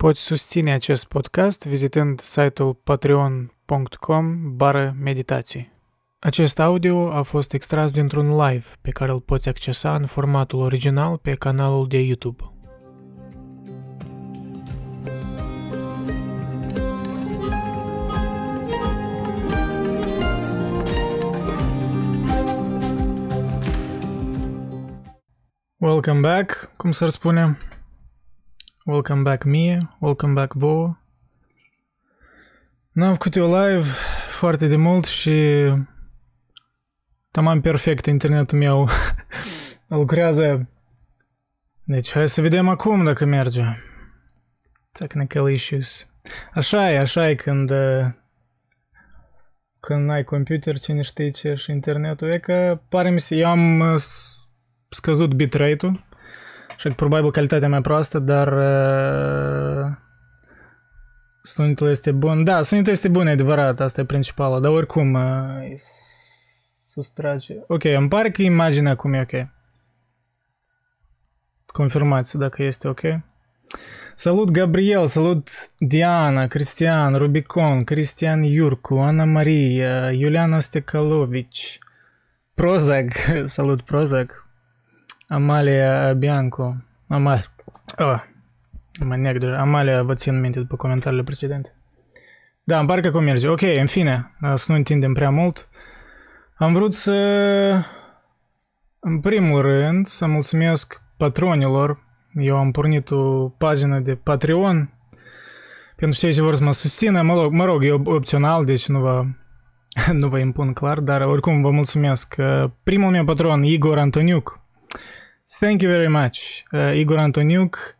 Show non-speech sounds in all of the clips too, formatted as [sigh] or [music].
Poți susține acest podcast vizitând site-ul patreon.com bară meditații. Acest audio a fost extras dintr-un live pe care îl poți accesa în formatul original pe canalul de YouTube. Welcome back, cum s-ar spune? Welcome back mie, welcome back vouă. N-am făcut eu live foarte de mult și tamam perfect internetul meu [laughs] lucrează. Deci hai să vedem acum dacă merge. Technical issues. Așa e, așa e când când ai computer, cine știe ce și internetul. E că pare mi se, eu am scăzut bitrate-ul și probabil calitatea mai proastă, dar uh, sunetul este bun. Da, sunetul este bun, e adevărat, asta e principală, dar oricum uh, sustrage. Ok, îmi pare că imaginea acum e ok. Confirmați dacă este ok. Salut Gabriel, salut Diana, Cristian, Rubicon, Cristian Iurcu, Ana Maria, Iuliana Stecalovici, Prozac, [laughs] salut Prozac, Amalia Bianco. Amalia. Oh, mă neg deja. Amalia vă țin minte după comentariile precedente. Da, îmi pare că merge. Ok, în fine, să nu întindem prea mult. Am vrut să, în primul rând, să mulțumesc patronilor. Eu am pornit o pagină de Patreon pentru cei ce vor să mă susțină. Mă rog, mă rog e opțional, deci nu vă, [laughs] nu vă impun clar, dar oricum vă mulțumesc. Primul meu patron, Igor Antoniuc, Thank you very much. Uh, Igor Antoniuc,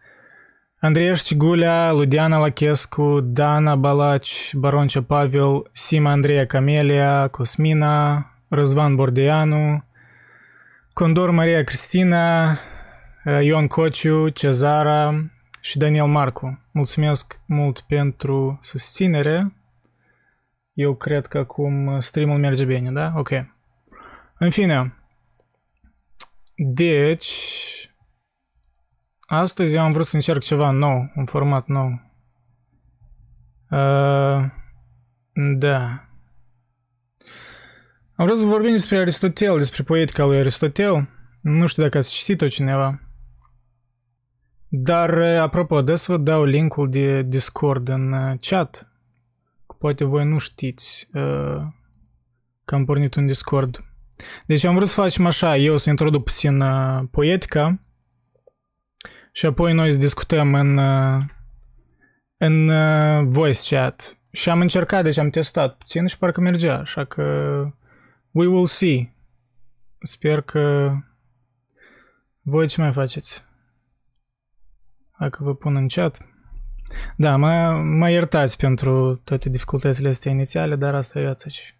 Andreeș Cigulea, Ludiana Lachescu, Dana Balaci, Baroncea Pavel, Sima Andreea Camelia, Cosmina, Răzvan Bordeanu, Condor Maria Cristina, uh, Ion Cociu, Cezara și Daniel Marcu. Mulțumesc mult pentru susținere. Eu cred că acum streamul merge bine, da? Ok. În fine, deci, astăzi eu am vrut să încerc ceva nou, un format nou. Uh, da. Am vrut să vorbim despre Aristotel, despre poetica lui Aristotel. Nu știu dacă ați citit-o cineva. Dar, apropo, de să vă dau linkul de Discord în chat. Poate voi nu știți uh, că am pornit un Discord. Deci am vrut să facem așa, eu să introduc puțin uh, poetica și apoi noi să discutăm în, uh, în uh, voice chat. Și am încercat, deci am testat puțin și parcă mergea, așa că we will see. Sper că voi ce mai faceți? Dacă vă pun în chat. Da, mă, mă iertați pentru toate dificultățile astea inițiale, dar asta e viața și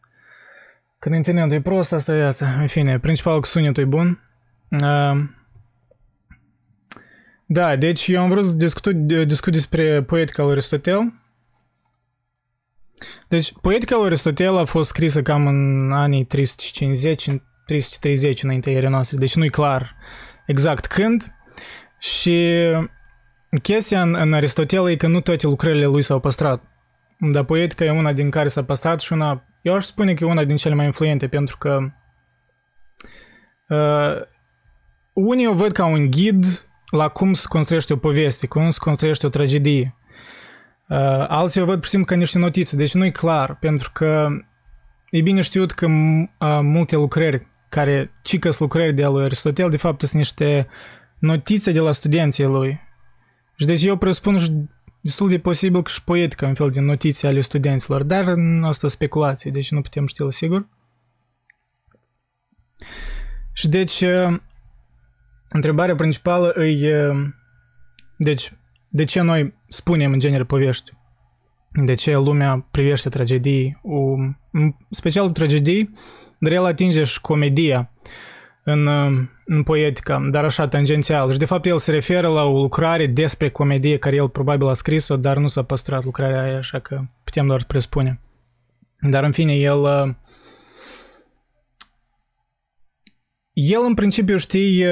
când internetul e prost, asta e viața. În fine, principalul că sunetul e bun. Uh, da, deci eu am vrut să discut, discut despre poetica lui Aristotel. Deci, poetica lui Aristotel a fost scrisă cam în anii 350, 330 înaintea erei noastre, deci nu-i clar exact când. Și chestia în, în Aristotel e că nu toate lucrările lui s-au păstrat. Dar poetica e una din care s-a păstrat și una eu aș spune că e una din cele mai influente pentru că uh, unii o văd ca un ghid la cum se construiește o poveste, cum se construiește o tragedie. Uh, alții o văd pur și simplu ca niște notițe, deci nu e clar, pentru că e bine știut că uh, multe lucrări care cicăs lucrări de lui Aristotel, de fapt, sunt niște notițe de la studenții lui. Și deci eu presupun și destul de posibil că și poetica în fel de notițe ale studenților, dar în asta speculație, deci nu putem ști la sigur. Și deci, întrebarea principală e, deci, de ce noi spunem în genere povești? De ce lumea privește tragedii, special tragedii, dar el atinge și comedia în, în poetica, dar așa tangențial. Și de fapt el se referă la o lucrare despre comedie care el probabil a scris-o, dar nu s-a păstrat lucrarea aia, așa că putem doar presupune. Dar în fine, el el în principiu știi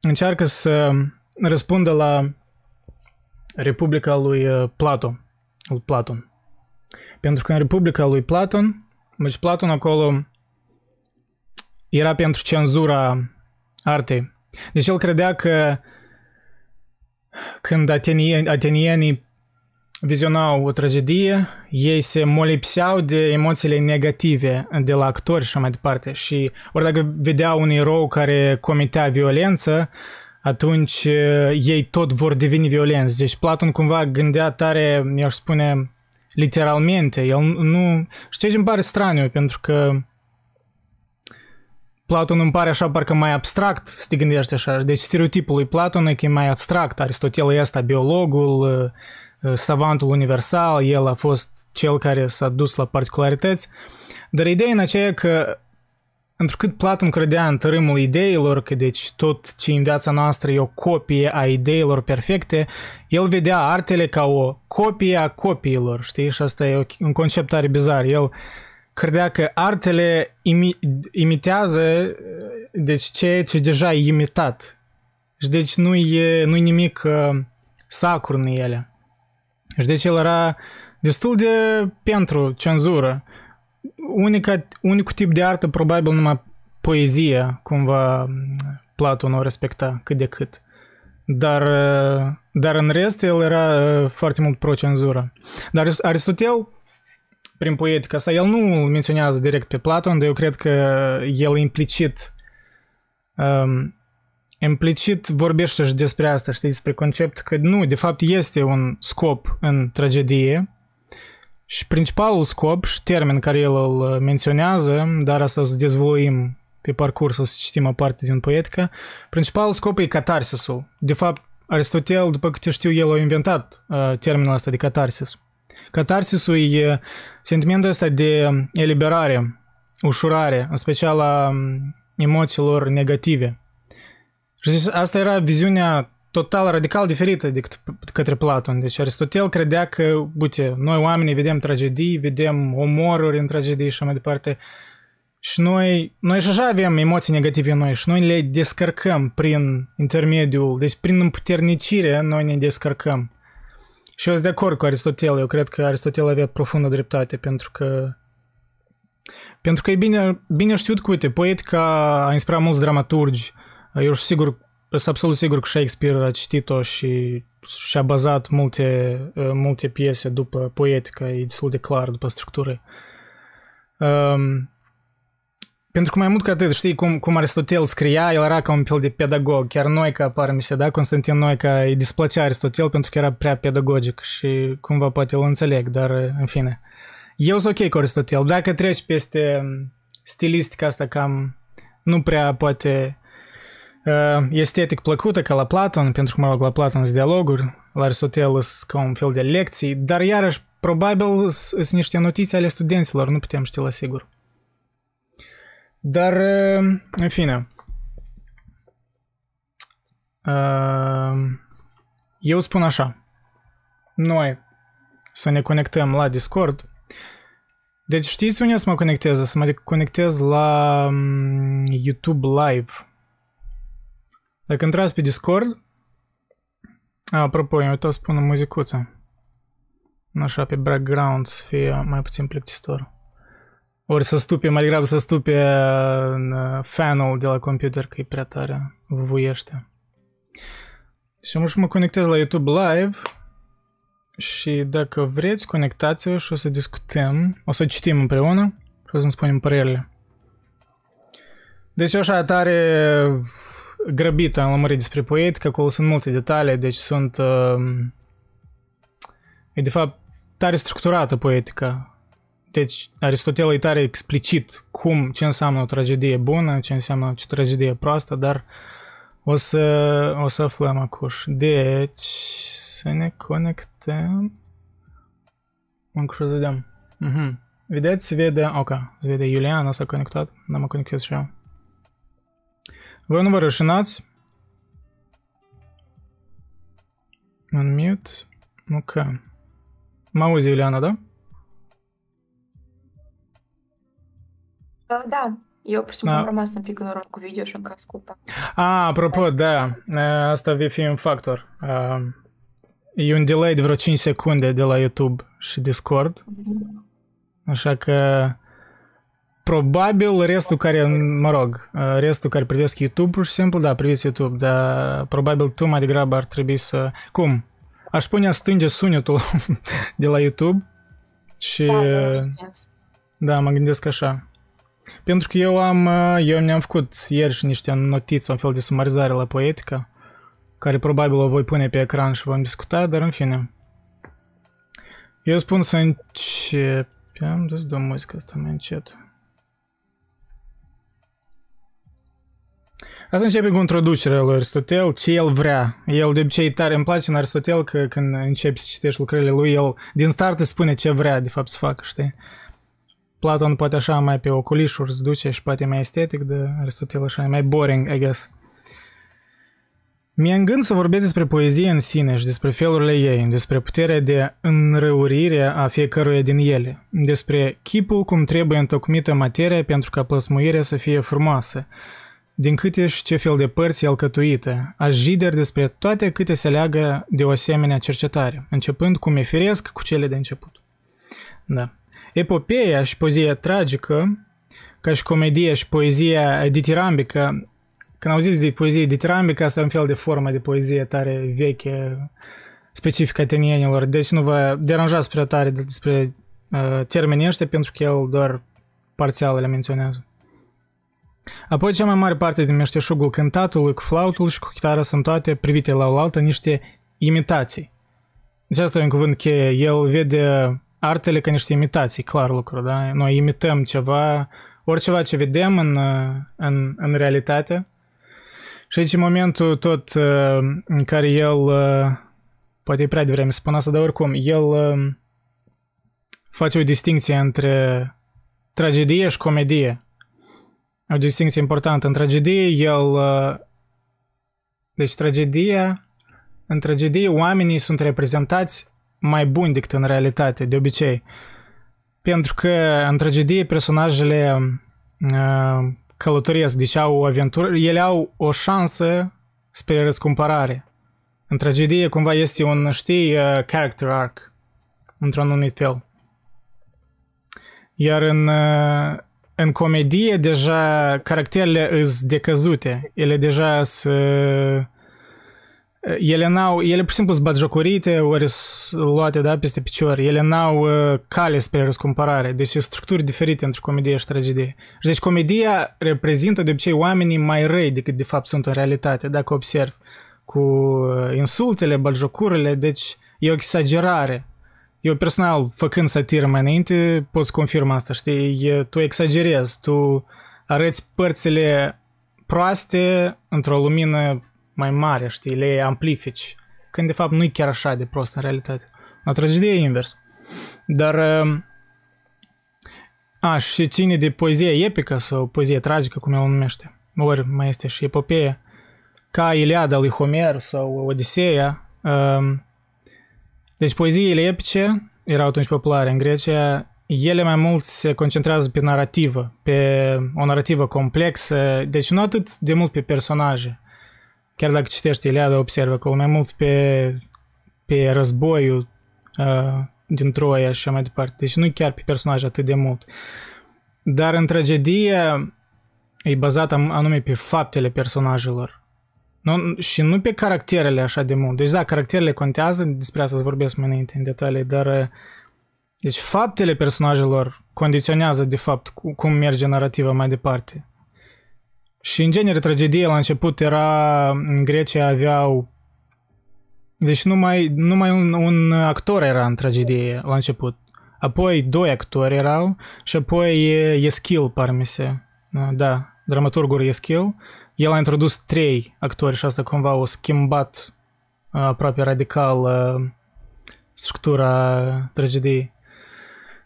încearcă să răspundă la Republica lui Plato, lui Platon. Pentru că în Republica lui Platon, deci Platon acolo era pentru cenzura artei. Deci el credea că când atenieni, atenienii vizionau o tragedie, ei se molipseau de emoțiile negative de la actori și mai departe. Și ori dacă vedeau un erou care comitea violență, atunci ei tot vor deveni violenți. Deci Platon cumva gândea tare, eu aș spune, literalmente. El nu... Știi ce îmi pare straniu? Pentru că Platon îmi pare așa parcă mai abstract să te gândești așa. Deci stereotipul lui Platon e că e mai abstract. Aristotel este biologul, savantul universal, el a fost cel care s-a dus la particularități. Dar ideea în aceea că Întrucât Platon credea în tărâmul ideilor, că deci tot ce în viața noastră e o copie a ideilor perfecte, el vedea artele ca o copie a copiilor, știi? Și asta e un concept tare bizar. El credea că artele imi- imitează deci ceea ce deja e imitat. Și deci nu e, nu e nimic uh, sacru în ele. Și deci el era destul de pentru cenzură unica, unicul tip de artă probabil numai poezia cumva Platon o respecta cât de cât. Dar, dar în rest el era foarte mult pro-cenzură. Dar Aristotel, prin poetica sa, el nu menționează direct pe Platon, dar eu cred că el implicit um, implicit vorbește și despre asta, știi, despre concept că nu, de fapt este un scop în tragedie, și principalul scop și termen care el îl menționează, dar asta o să dezvoluim pe parcurs, o să citim o parte din poetică, principalul scop e catarsisul. De fapt, Aristotel, după câte știu, el a inventat uh, termenul ăsta de catarsis. Catarsisul e sentimentul ăsta de eliberare, ușurare, în special a emoțiilor negative. Și asta era viziunea total, radical diferită decât către Platon. Deci Aristotel credea că, uite, noi oamenii vedem tragedii, vedem omoruri în tragedii și mai departe, și noi, noi și așa avem emoții negative în noi și noi le descărcăm prin intermediul, deci prin împuternicire noi ne descărcăm. Și eu sunt de acord cu Aristotel, eu cred că Aristotel avea profundă dreptate pentru că pentru că e bine, bine știut că, uite, poetica a inspirat mulți dramaturgi. Eu sunt sigur sunt absolut sigur că Shakespeare a citit-o și și-a bazat multe, uh, multe piese după poetică, e destul de clar după structură. Um, pentru că mai mult ca atât, știi cum, cum Aristotel scria, el era ca un fel de pedagog. Chiar noi ca apare mi se da, Constantin Noica îi displăcea Aristotel pentru că era prea pedagogic și cumva poate îl înțeleg, dar în fine. Eu sunt ok cu Aristotel. Dacă treci peste stilistica asta cam nu prea poate estetic plăcută ca la Platon, pentru că, mă rog, la Platon sunt dialoguri, la Aristotel sunt ca un fel de lecții, dar iarăși, probabil sunt niște notițe ale studenților, nu putem ști la sigur. Dar, în fine, eu spun așa, noi să ne conectăm la Discord, deci știți unde să mă conectez? Să mă conectez la YouTube Live. Dacă intrați pe Discord, a, apropo, eu uitat să pun o muzicuță. Așa, pe background să fie mai puțin plictisitor. Ori să stupe, mai degrabă să stupe în fanul de la computer, că e prea tare, vuiește. Și am să mă conectez la YouTube Live și dacă vreți, conectați-vă și o să discutăm, o să citim împreună și o să-mi spunem părerile. Deci așa tare grăbit am lămurit despre poetică, acolo sunt multe detalii, deci sunt... Uh, e de fapt tare structurată poetica. Deci Aristotel e tare explicit cum, ce înseamnă o tragedie bună, ce înseamnă o tragedie proastă, dar o să, o să aflăm acuș. Deci, să ne conectăm. Încă să vedem. Uh-huh. Vedeți, se vede, ok, se vede Iuliana s-a conectat, dar mă conectez și eu. Voi nu vă rușinați? Unmute. Ok. Mă auzi, Iuliana, da? Da, eu pur și simplu am rămas un pic în urmă cu video și încă ascultam. Ah, apropo, da, asta va fi un factor. e un delay de vreo 5 secunde de la YouTube și Discord. Așa că probabil restul care, mă rog, restul care privesc YouTube pur și simplu, da, priviți YouTube, dar probabil tu mai degrabă ar trebui să... Cum? Aș pune a stânge sunetul de la YouTube și... Da, da, mă gândesc așa. Pentru că eu am, eu ne-am făcut ieri și niște notițe, un fel de sumarizare la poetica, care probabil o voi pune pe ecran și vom discuta, dar în fine. Eu spun să începem, dă-ți dăm muzica asta mai încet. Asta începe cu introducerea lui Aristotel, ce el vrea. El de obicei tare îmi place în Aristotel că când începi să citești lucrările lui, el din start îți spune ce vrea de fapt să facă, știi? Platon poate așa mai pe oculișuri se duce și poate mai estetic, dar Aristotel așa mai boring, I guess. Mi-e în gând să vorbesc despre poezie în sine și despre felurile ei, despre puterea de înrăurire a fiecăruia din ele, despre chipul cum trebuie întocmită materia pentru ca plăsmuirea să fie frumoasă, din câte și ce fel de părți alcătuite, aș jider despre toate câte se leagă de o asemenea cercetare, începând cu mefiresc cu cele de început. Da. Epopeea și poezia tragică, ca și comedia și poezia ditirambică, când auziți de poezie ditirambică, asta e un fel de formă de poezie tare veche, specifică atenienilor, deci nu vă deranjați prea tare despre uh, termenii ăștia, pentru că el doar parțial le menționează. Apoi, cea mai mare parte din meșteșugul cântatului cu flautul și cu chitară sunt toate privite la oaltă niște imitații. Deci asta e un cuvânt cheie. El vede artele ca niște imitații, clar lucru, da? Noi imităm ceva, oriceva ce vedem în, în, în realitate. Și aici e momentul tot uh, în care el, uh, poate e prea devreme să spun asta, dar oricum, el uh, face o distinție între tragedie și comedie o distinție importantă. În tragedie, el... Uh, deci, tragedia... În tragedie, oamenii sunt reprezentați mai buni decât în realitate, de obicei. Pentru că în tragedie personajele uh, călătoresc, deci au o aventură, ele au o șansă spre răscumpărare. În tragedie cumva este un, știi, uh, character arc, într-un anumit fel. Iar în, uh, în comedie deja caracterele sunt decăzute. Ele deja sunt... Ele n-au, ele pur și simplu sunt batjocorite, ori sunt luate da, peste picior. Ele n-au uh, cale spre răscumpărare. Deci sunt structuri diferite între comedie și tragedie. Deci comedia reprezintă de obicei oamenii mai răi decât de fapt sunt în realitate, dacă observ. Cu insultele, batjocurile, deci e o exagerare eu personal, făcând satiră mai înainte, pot să confirm asta, știi? Tu exagerezi, tu arăți părțile proaste într-o lumină mai mare, știi? Le amplifici. Când de fapt nu e chiar așa de prost în realitate. La tragedie e invers. Dar... Um, a, și ține de poezie epică sau poezie tragică, cum el o numește. Ori mai este și epopeie. Ca Iliada lui Homer sau Odiseea. Um, deci poeziile epice erau atunci populare în Grecia, ele mai mult se concentrează pe narrativă, pe o narrativă complexă, deci nu atât de mult pe personaje. Chiar dacă citești Iliada, observă acolo mai mult pe, pe războiul uh, din Troia și așa mai departe. Deci nu chiar pe personaje atât de mult. Dar în tragedie e bazat anume pe faptele personajelor. Nu, și nu pe caracterele așa de mult. Deci da, caracterele contează, despre asta să vorbesc mai înainte în detalii, dar uh, deci faptele personajelor condiționează de fapt cum merge narrativa mai departe. Și în genere tragedie la început era, în Grecia aveau deci numai, numai un, un actor era în tragedie la început. Apoi doi actori erau și apoi Eschil, parmi se. Da, dramaturgul Eschil el a introdus trei actori și asta cumva o schimbat uh, aproape radical uh, structura tragediei.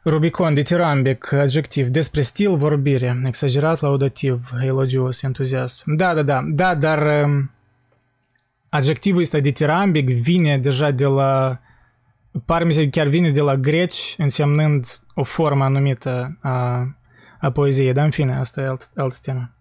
Rubicon, ditirambic, adjectiv, despre stil, vorbire, exagerat, laudativ, elogios, entuziast. Da, da, da, da, dar um, adjectivul ăsta ditirambic vine deja de la, pare mi chiar vine de la greci, însemnând o formă anumită a, a poeziei, dar în fine, asta e alt, altă temă.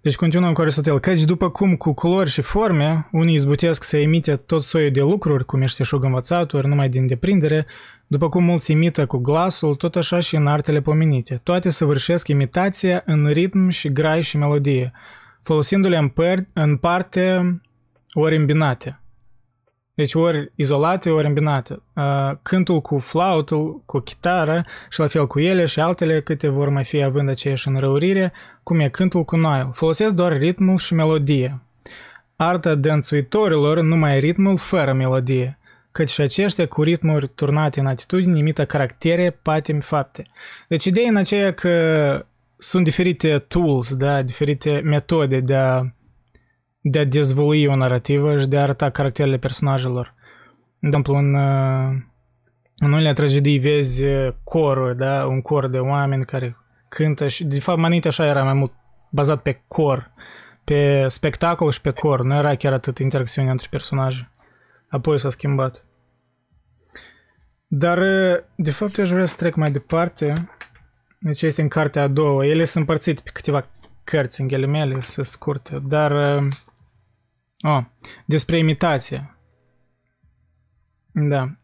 Deci continuăm cu Aristotel. Căci după cum cu culori și forme, unii izbutesc să imite tot soiul de lucruri, cum ești șug învățaturi, numai din deprindere, după cum mulți imită cu glasul, tot așa și în artele pomenite. Toate săvârșesc imitația în ritm și grai și melodie, folosindu-le în, per- în parte ori îmbinate. Deci ori izolate, ori îmbinate. Cântul cu flautul, cu chitară și la fel cu ele și altele câte vor mai fi având aceeași înrăurire, cum e cântul cu nail. Folosesc doar ritmul și melodie. Arta dănțuitorilor numai ritmul fără melodie, căci și aceștia cu ritmuri turnate în atitudini imită caractere, patimi, fapte. Deci ideea în aceea că sunt diferite tools, da, diferite metode de a de a dezvolui o narrativă și de a arăta caracterele personajelor. De exemplu, în, în unele tragedii vezi coruri, da? un cor de oameni care cântă și de fapt Manite așa era mai mult bazat pe cor, pe spectacol și pe cor, nu era chiar atât interacțiune între personaje. Apoi s-a schimbat. Dar, de fapt, eu aș vrea să trec mai departe. Deci este în cartea a doua. Ele sunt împărțite pe câteva cărți în ghilimele, să scurte, dar Oh, despre imitație. Da.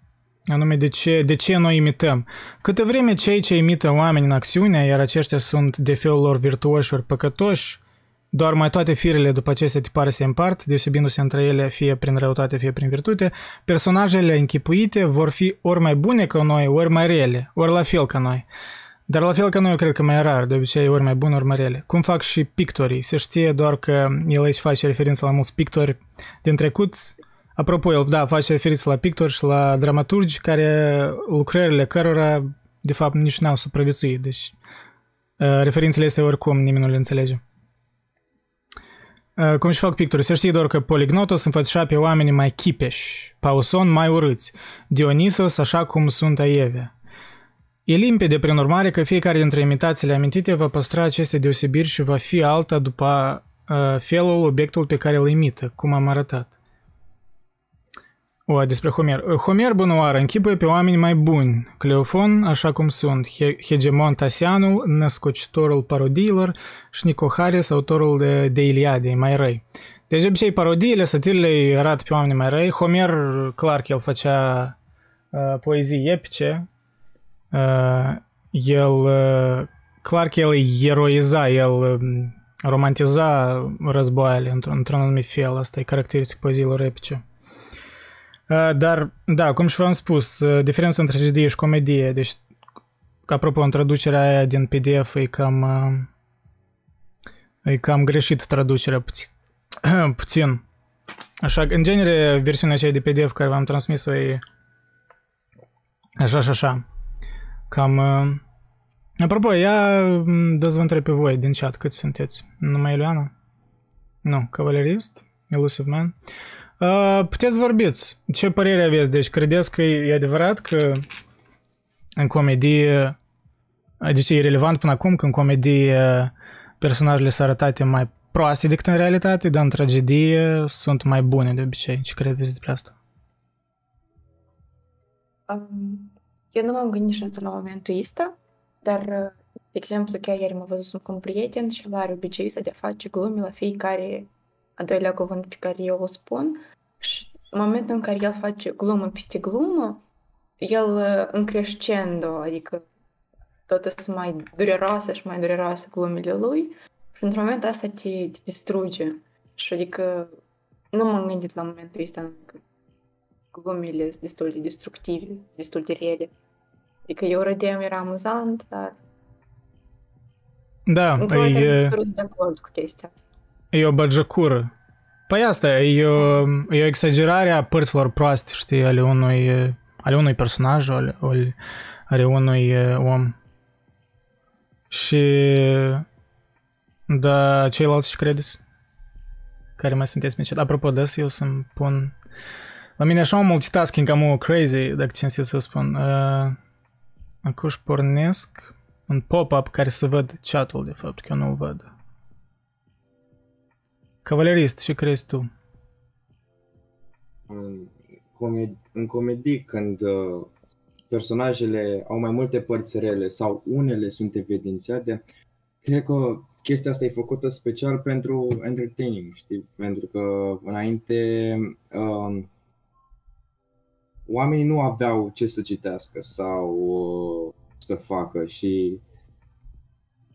Anume, de ce, de ce noi imităm? Câte vreme cei ce imită oameni în acțiune, iar aceștia sunt de felul lor virtuoși ori păcătoși, doar mai toate firele după acestea tipare se împart, deosebindu-se între ele fie prin răutate, fie prin virtute, personajele închipuite vor fi ori mai bune ca noi, ori mai rele, ori la fel ca noi. Dar la fel ca noi, eu cred că mai rar, de obicei ori mai bun, ori mai rele. Cum fac și pictorii. Se știe doar că el aici face referință la mulți pictori din trecut. Apropo, el, da, face referință la pictori și la dramaturgi care lucrările cărora, de fapt, nici n-au supraviețuit. Deci, uh, referințele este oricum nimeni nu le înțelege. Uh, cum și fac pictori? Se știe doar că Polignotos înfățișa pe oamenii mai chipeși, Pauson mai urâți, Dionisos așa cum sunt Aievea. E limpede, prin urmare, că fiecare dintre imitațiile amintite va păstra aceste deosebiri și va fi alta după uh, felul, obiectul pe care îl imită, cum am arătat. O, despre Homer. Homer Bunoară închipuie pe oameni mai buni. Cleofon, așa cum sunt, Hegemon Tasianul, născocitorul parodiilor, și Nicoharis, autorul de, de Iliade, mai răi. Deci, obicei, parodiile, satirile arată pe oameni mai răi. Homer, clar că el făcea uh, poezii epice, Uh, el, uh, clar că el eroiza, el um, romantiza războaiele într-un, într-un anumit fel, asta e caracteristic poeziilor epice. Uh, dar, da, cum și v-am spus, diferența între tragedie și comedie, deci, apropo, în traducerea aia din PDF e cam, e cam greșit traducerea puțin. [clears throat] puțin. Așa, în genere, versiunea aceea de PDF care v-am transmis-o e așa și așa. Cam... Uh, apropo, ia dă întreb pe voi din chat cât sunteți. Numai Iuliana? Nu, cavalerist? Elusive Man? Uh, puteți vorbiți. Ce părere aveți? Deci credeți că e adevărat că în comedie Deci e relevant până acum că în comedie personajele sunt arătate mai proaste decât în realitate, dar în tragedie sunt mai bune de obicei. Ce credeți despre asta? Um, Eu nu m-am gândit niciodată la momentul ăsta, dar, de exemplu, chiar ieri m-a văzut cu un prieten și el are obiceiul ăsta de a face glume la fiecare a doilea cuvânt pe care eu o spun și în momentul în care el face glumă peste glumă, el în crescendo, adică tot sunt mai dureroase și mai dureroase glumele lui și într-un moment asta te, te distruge. Și adică nu m-am gândit la momentul ăsta că glumele sunt destul de destructive, destul de rele. Adică eu râdeam, era amuzant, dar... Da, e... de acord cu chestia asta. E o băgăcură. Păi asta, e o, e o exagerare a părților proaste, știi, ale unui, ale unui personaj, ale, ale unui om. Și... Da, ceilalți și credeți? Care mai sunteți mici? Apropo de asta, eu să-mi pun... La mine așa un multitasking cam o crazy, dacă țin să vă spun. Uh, Acum își pornesc un pop-up care să văd chatul, de fapt, că eu nu-l văd. Cavalerist, ce crezi tu? În, comed- în comedii, când uh, personajele au mai multe părți rele sau unele sunt evidențiate, cred că chestia asta e făcută special pentru entertaining, știi? Pentru că înainte uh, oamenii nu aveau ce să citească sau uh, să facă și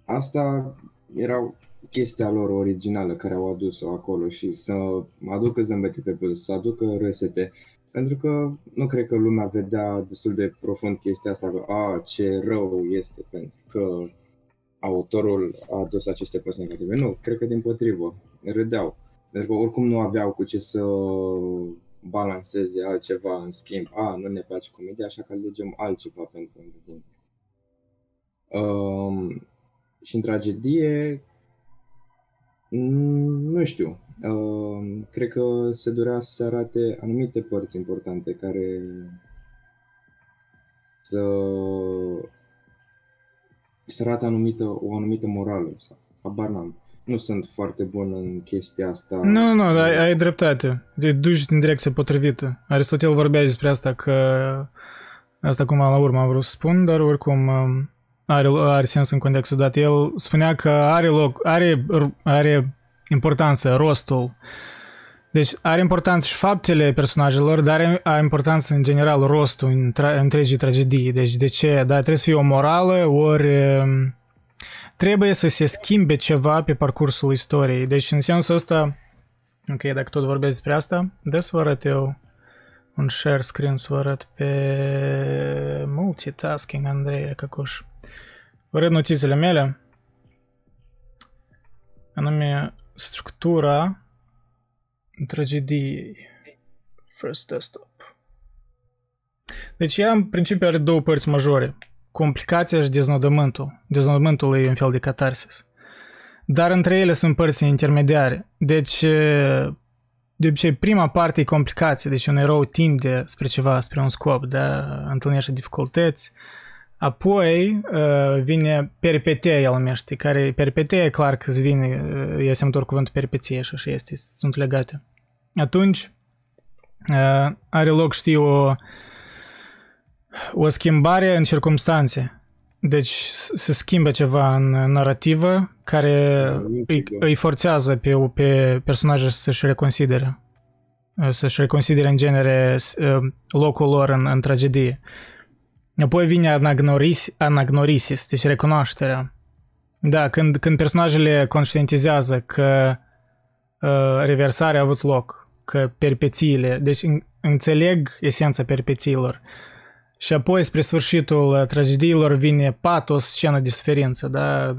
asta era chestia lor originală care au adus-o acolo și să aducă zâmbete pe buze, să aducă râsete. Pentru că nu cred că lumea vedea destul de profund chestia asta, că a, ce rău este, pentru că autorul a adus aceste părți negative. Nu, cred că din potrivă, râdeau. Pentru că oricum nu aveau cu ce să balanceze altceva în schimb. A, nu ne place comedia, așa că alegem altceva pentru întâlnire. Um, și în tragedie, nu știu, uh, cred că se dorea să arate anumite părți importante care să, să arate anumită, o anumită morală. Sau, habar n-am. Nu sunt foarte bun în chestia asta. Nu, nu, ai, ai dreptate. De duci în direcția potrivită. Aristotel vorbea despre asta că asta cum la urmă am vrut să spun, dar oricum um, are, are sens în contextul dat. El spunea că are loc, are, are importanță rostul. Deci are importanță și faptele personajelor, dar are, are importanță în general rostul în tra- întregii tragedii. Deci de ce? Da, trebuie să fie o morală, ori um, trebuie să se schimbe ceva pe parcursul istoriei. Deci în sensul ăsta, ok, dacă tot vorbesc despre asta, de să vă arăt eu un share screen să vă arăt pe multitasking, Andrei Căcuș. Vă arăt notițele mele, anume structura tragediei. First desktop. Deci ea în principiu are două părți majore. Complicația și deznodământul. Deznodământul e un fel de catarsis. Dar între ele sunt părți intermediare. Deci, de obicei, prima parte e complicație. Deci un erou tinde spre ceva, spre un scop, da? întâlnește dificultăți. Apoi vine peripetea, el numește, care peripetea, clar că îți vine, e asemănător cuvântul peripeție și așa este, sunt legate. Atunci are loc, știi, o, o schimbare în circumstanțe. Deci se schimbă ceva în narrativă care îi, îi forțează pe, pe personaje să-și reconsidere. Să-și reconsidere în genere locul lor în, în tragedie. Apoi vine anagnoris, anagnorisis, deci recunoașterea. Da, când, când personajele conștientizează că uh, reversarea a avut loc, că perpețiile, deci înțeleg esența perpețiilor. Și apoi, spre sfârșitul tragediilor, vine patos, scenă de suferință, da?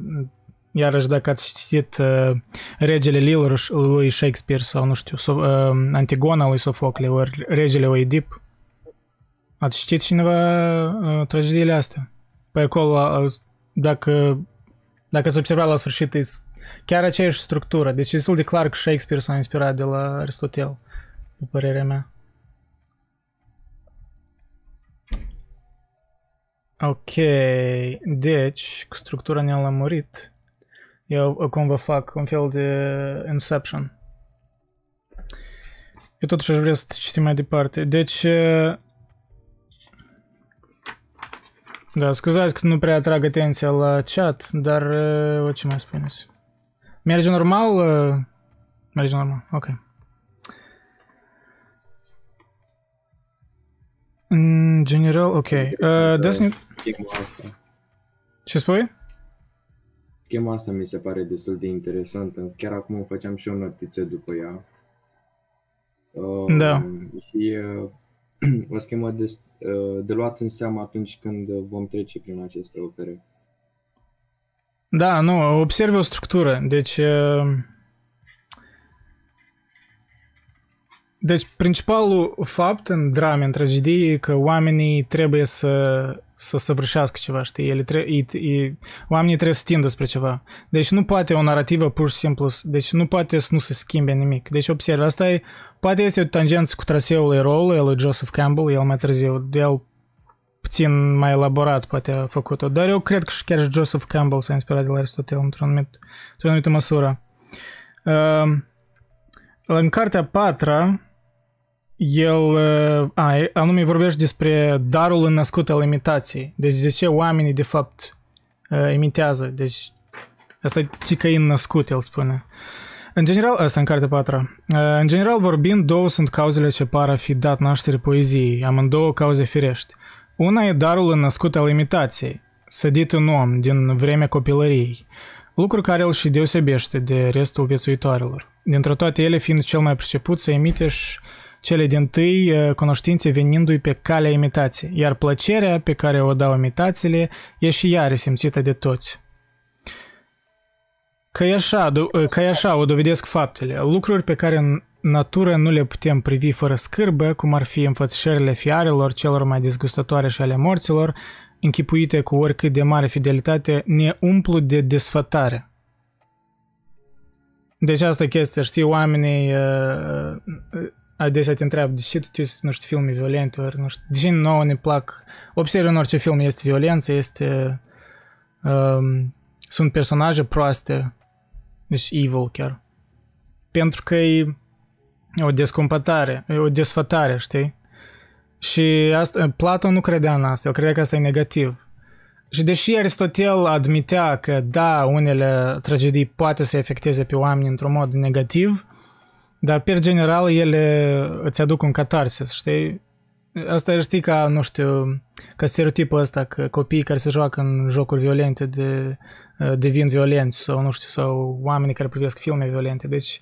Iarăși, dacă ați citit uh, Regele Lilor lui Shakespeare sau, nu știu, so, uh, Antigona lui Sofocle, ori Regele Oedip, Ați citit cineva uh, tragediile astea? Păi acolo, uh, dacă, dacă ați observat la sfârșit, e chiar aceeași structură. Deci e destul de clar că Shakespeare s-a inspirat de la Aristotel, pe părerea mea. Ok, deci, cu structura ne-am lămurit. Eu acum vă fac un fel de Inception. Eu totuși aș vrea să citim mai departe. Deci, uh, Da, scuzați că nu prea atrag atenția la chat, dar o ce mai spuneți? Merge normal? Merge normal, ok. În general, ok. Uh, Schema asta. Ce spui? Schema asta mi se pare destul de interesantă. Chiar acum făceam și o notiță după ea. Uh, da. Și uh, [clears throat] o schemă de, de luat în seamă atunci când vom trece prin aceste opere. Da, nu, observi o structură. Deci, deci principalul fapt în drame, în tragedie, e că oamenii trebuie să, să săvârșească ceva, știi? Ele tre- e, e, oamenii trebuie să tindă spre ceva. Deci nu poate o narrativă pur și simplu, deci nu poate să nu se schimbe nimic. Deci observi, asta e Poate este o tangență cu traseul eroului, lui Joseph Campbell, el mai târziu, el puțin mai elaborat poate a făcut-o, dar eu cred că și chiar și Joseph Campbell s-a inspirat de la Aristotel într-o anumită, într anumită măsură. Uh, în cartea patra, el, uh, a, anume vorbește despre darul născut al imitației. Deci de ce oamenii de fapt uh, imitează. Deci Asta e ticăin născut, el spune. În general, asta în cartea patra. În general vorbind, două sunt cauzele ce par a fi dat naștere poeziei, amândouă cauze firești. Una e darul născut al imitației, sădit în om din vremea copilăriei, lucru care îl și deosebește de restul viețuitoarelor. Dintre toate ele fiind cel mai priceput să imite și cele din tâi cunoștințe venindu-i pe calea imitației, iar plăcerea pe care o dau imitațiile e și ea resimțită de toți. Că e așa, că e așa o dovedesc faptele, lucruri pe care în natură nu le putem privi fără scârbă, cum ar fi înfățișările fiarelor celor mai disgustătoare și ale morților, închipuite cu oricât de mare fidelitate, ne umplu de desfătare. Deci asta chestia, știi, oamenii uh, adesea te întreabă, de ce tu nu știu, filme violente, ori nu știu, de ce nouă ne plac, observ în orice film este violență, este, um, sunt personaje proaste, deci evil chiar. Pentru că e o descumpătare, e o desfătare, știi? Și asta, Platon nu credea în asta, el credea că asta e negativ. Și deși Aristotel admitea că da, unele tragedii poate să efecteze pe oameni într-un mod negativ, dar per general ele îți aduc un catarsis, știi? Asta știi ca, nu știu, ca stereotipul ăsta că copiii care se joacă în jocuri violente de, devin violenți sau, nu știu, sau oamenii care privesc filme violente. Deci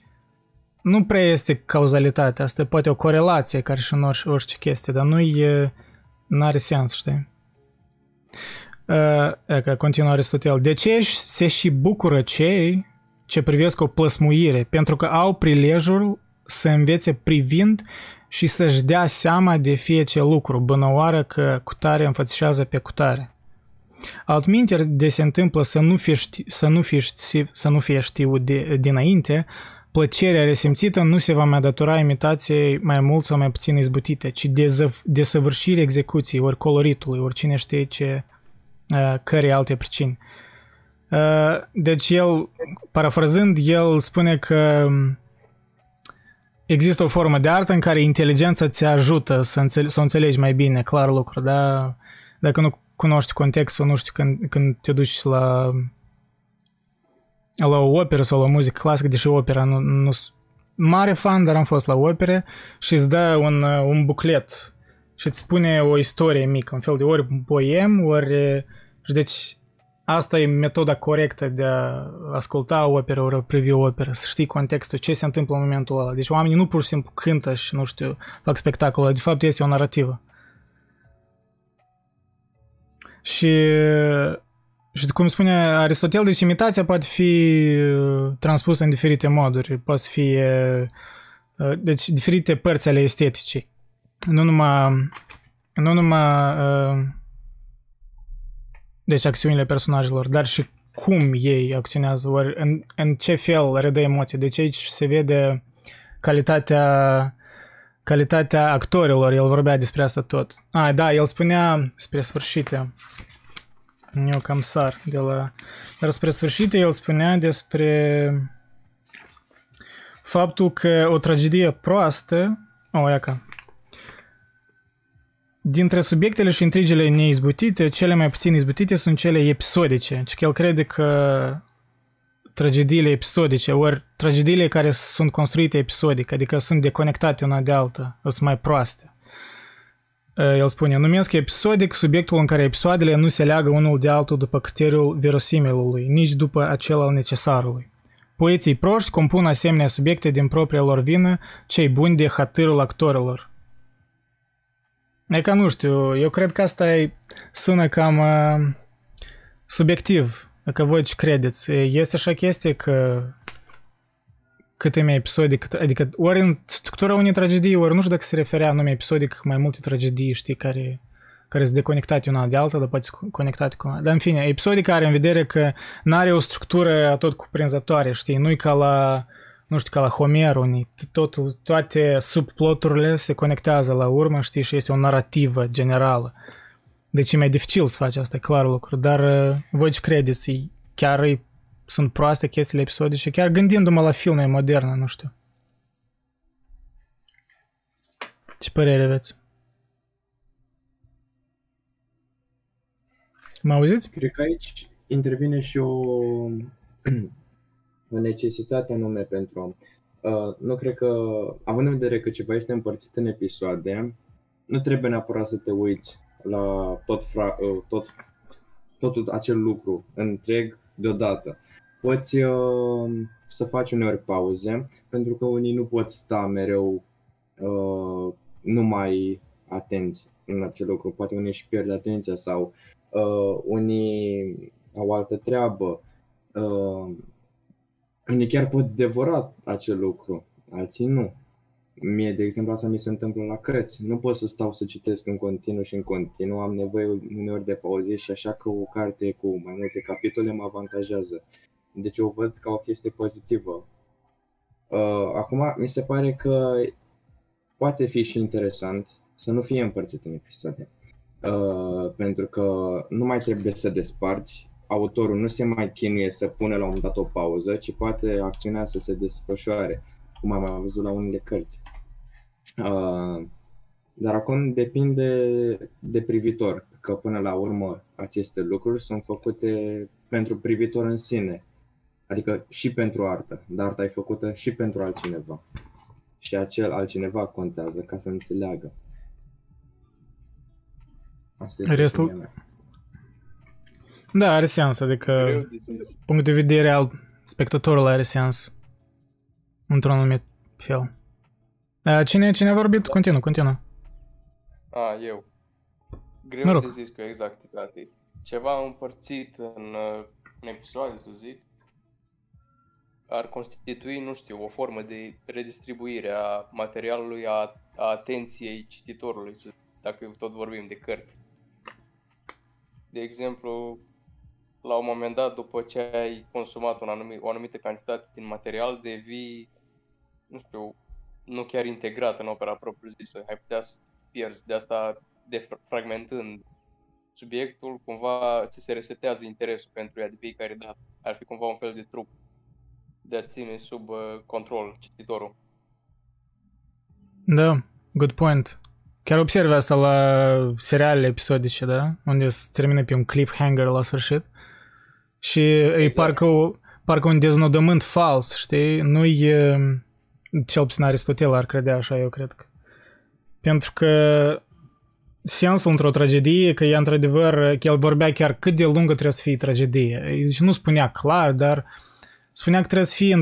nu prea este cauzalitate, asta poate o corelație care și în orice, orice chestie, dar nu e, nu are sens, știi? Uh, că continuă Aristotel. De ce se și bucură cei ce privesc o plăsmuire? Pentru că au prilejul să învețe privind și să-și dea seama de fie ce lucru, bănăoară că cutare înfățișează pe cutare. Altminteri de se întâmplă să nu fie, ști, să nu fie, ști, să nu fie știut de, dinainte, plăcerea resimțită nu se va mai datora imitației mai mult sau mai puțin izbutite, ci de desăvârșirii execuției, ori coloritului, ori cine știe ce, uh, căre alte pricini. Uh, deci el, parafrazând, el spune că există o formă de artă în care inteligența ți ajută să, înțele- să o înțelegi mai bine, clar lucru, da? Dacă nu cunoști contextul, nu știu, când, când te duci la la o operă sau la muzică clasică, deși opera nu, nu mare fan, dar am fost la opere și îți dă un, un buclet și îți spune o istorie mică, un fel de ori poem, ori... Și deci asta e metoda corectă de a asculta o operă, ori a privi o operă, să știi contextul, ce se întâmplă în momentul ăla. Deci oamenii nu pur și simplu cântă și, nu știu, fac spectacol, de fapt este o narrativă. Și și cum spune Aristotel, deci imitația poate fi uh, transpusă în diferite moduri. Poate fi uh, uh, deci diferite părți ale esteticii. Nu numai, nu numai deci acțiunile personajelor, dar și cum ei acționează, ori în, în ce fel redă emoții. Deci aici se vede calitatea calitatea actorilor, el vorbea despre asta tot. Ah, da, el spunea spre sfârșit, eu cam sar de la... Dar spre sfârșit el spunea despre faptul că o tragedie proastă... O, oh, ca. Dintre subiectele și intrigele neizbutite, cele mai puțin izbutite sunt cele episodice. Deci el crede că tragediile episodice, ori tragediile care sunt construite episodic, adică sunt deconectate una de alta, sunt mai proaste. El spune, numesc episodic subiectul în care episoadele nu se leagă unul de altul după criteriul verosimilului, nici după acel al necesarului. Poeții proști compun asemenea subiecte din propria lor vină, cei buni de hatârul actorilor. E ca nu știu, eu cred că asta e, sună cam uh, subiectiv, că voi ce credeți. Este așa chestie că câteme episodic, adică ori în structura unei tragedii, ori nu știu dacă se referea anume episodic mai multe tragedii, știi, care, care sunt deconectate una de alta, dar poate conectate cu Dar în fine, episodic are în vedere că nu are o structură tot cuprinzătoare, știi, nu-i ca la, nu știu, ca la Homer, unii, tot, toate subploturile se conectează la urmă, știi, și este o narrativă generală. Deci e mai dificil să faci asta, clar lucru, dar voi ce credeți, chiar e sunt proaste chestiile episodice, chiar gândindu-mă la filme moderne, nu știu. Ce părere aveți? Mă auziți? Cred că aici intervine și o o [clears throat] necesitate anume pentru om. Uh, nu cred că, având în vedere că ceva este împărțit în episoade, nu trebuie neapărat să te uiți la tot, fra, uh, tot, tot acel lucru întreg deodată. Poți uh, să faci uneori pauze, pentru că unii nu pot sta mereu uh, numai atenți în acel lucru. Poate unii își pierd atenția sau uh, unii au altă treabă. Uh, unii chiar pot devora acel lucru, alții nu. Mie, de exemplu, asta mi se întâmplă la cărți. Nu pot să stau să citesc în continuu și în continuu, am nevoie uneori de pauze și așa că o carte cu mai multe capitole mă avantajează. Deci o văd ca o chestie pozitivă. Uh, acum, mi se pare că poate fi și interesant să nu fie împărțit în episoade. Uh, pentru că nu mai trebuie să desparți, autorul nu se mai chinuie să pune la un moment dat o pauză, ci poate acțiunea să se desfășoare, cum am mai văzut la unele cărți. Uh, dar acum depinde de privitor, că până la urmă aceste lucruri sunt făcute pentru privitor în sine, adică și pentru artă, dar arta e făcută și pentru altcineva. Și acel altcineva contează ca să înțeleagă. Asta este Restul... Da, are sens, adică punct de vedere al spectatorului are sens într-un anumit fel. Cine, cine a vorbit? Continuă, continuă. A, eu. Greu mă rog. de zis cu exactitate. Ceva împărțit în, în episoade, să zic, ar constitui, nu știu, o formă de redistribuire a materialului, a, a atenției cititorului, dacă tot vorbim de cărți. De exemplu, la un moment dat, după ce ai consumat un anumit, o anumită cantitate din material, devii, nu știu, nu chiar integrat în opera propriu-zisă. Ai putea să pierzi. De asta, defragmentând subiectul, cumva ți se resetează interesul pentru ea de fiecare dată. Ar fi cumva un fel de truc de a ține sub uh, control cititorul. Da, good point. Chiar observi asta la serialele episodice, da? Unde se termină pe un cliffhanger la sfârșit. Și exact. e parcă, parcă un deznodământ fals, știi? Nu e... Cel puțin Aristotel ar credea așa, eu cred că. Pentru că sensul într-o tragedie, că e într-adevăr, că el vorbea chiar cât de lungă trebuie să fie tragedie. Deci nu spunea clar, dar spunea că trebuie să fie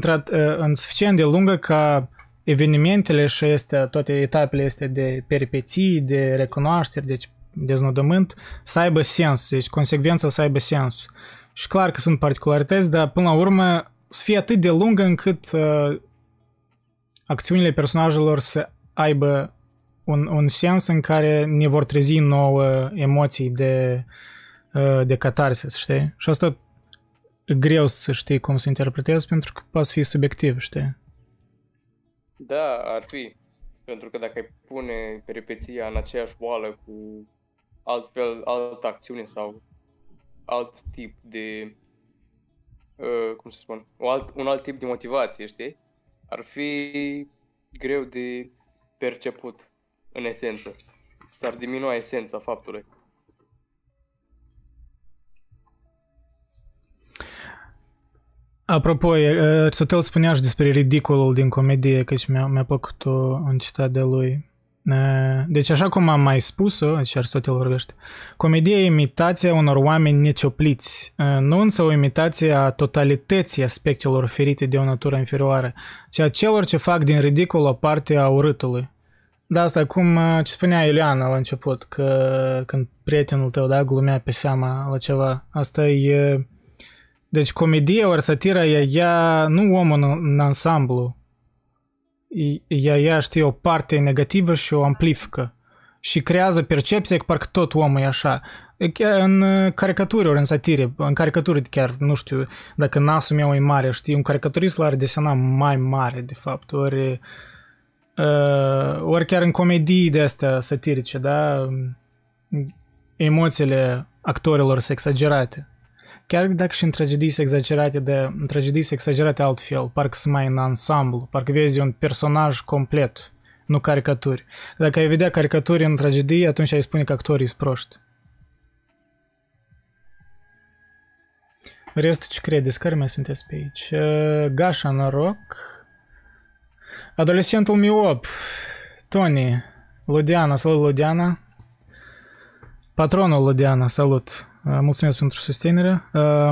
în suficient de lungă ca evenimentele și este, toate etapele este de peripeții, de recunoaștere, deci deznodământ, să aibă sens, deci consecvența să aibă sens. Și clar că sunt particularități, dar până la urmă să fie atât de lungă încât uh, acțiunile personajelor să aibă un, un sens în care ne vor trezi nouă emoții de, uh, de catarsis, știi? Și asta e greu să știi cum să interpretezi pentru că poate fi subiectiv, știi? Da, ar fi. Pentru că dacă ai pune peripeția în aceeași oală cu altfel, altă acțiune sau alt tip de, uh, cum să spun, un alt, un alt tip de motivație, știi? Ar fi greu de perceput în esență. S-ar diminua esența faptului. Apropo, Aristotel spunea și despre ridicolul din comedie, căci mi-a, mi-a plăcut un citat de lui. Deci, așa cum am mai spus-o, deci Aristotel vorbește, comedia e imitația unor oameni neciopliți, nu însă o imitație a totalității aspectelor oferite de o natură inferioară, ci a celor ce fac din ridicol o parte a urâtului. Da, asta cum ce spunea Iuliana la început, că când prietenul tău, da, glumea pe seama la ceva. Asta e deci comedie ori satira ea ia nu omul în, în ansamblu. Ea ia, știi, o parte negativă și o amplifică. Și creează percepția că parcă tot omul e așa. În caricaturi ori în satire, în caricaturi chiar, nu știu, dacă nasul meu e mare, știi, un caricaturist l-ar desena mai mare, de fapt, ori, uh, ori chiar în comedii de astea satirice, da, emoțiile actorilor sunt exagerate. Chiar dacă și în tragedii exagerate de în tragedii exagerate altfel, parcă să mai în ansamblu, parcă vezi un personaj complet, nu caricaturi. Dacă ai vedea caricaturi în tragedie, atunci ai spune că actorii sunt proști. Restul ce credeți? Care mai sunteți pe aici? Uh, Gașa, noroc. Adolescentul miop. Tony. Ludiana, salut Ludiana. Patronul Ludiana, salut. Uh, mulțumesc pentru susținere. Uh,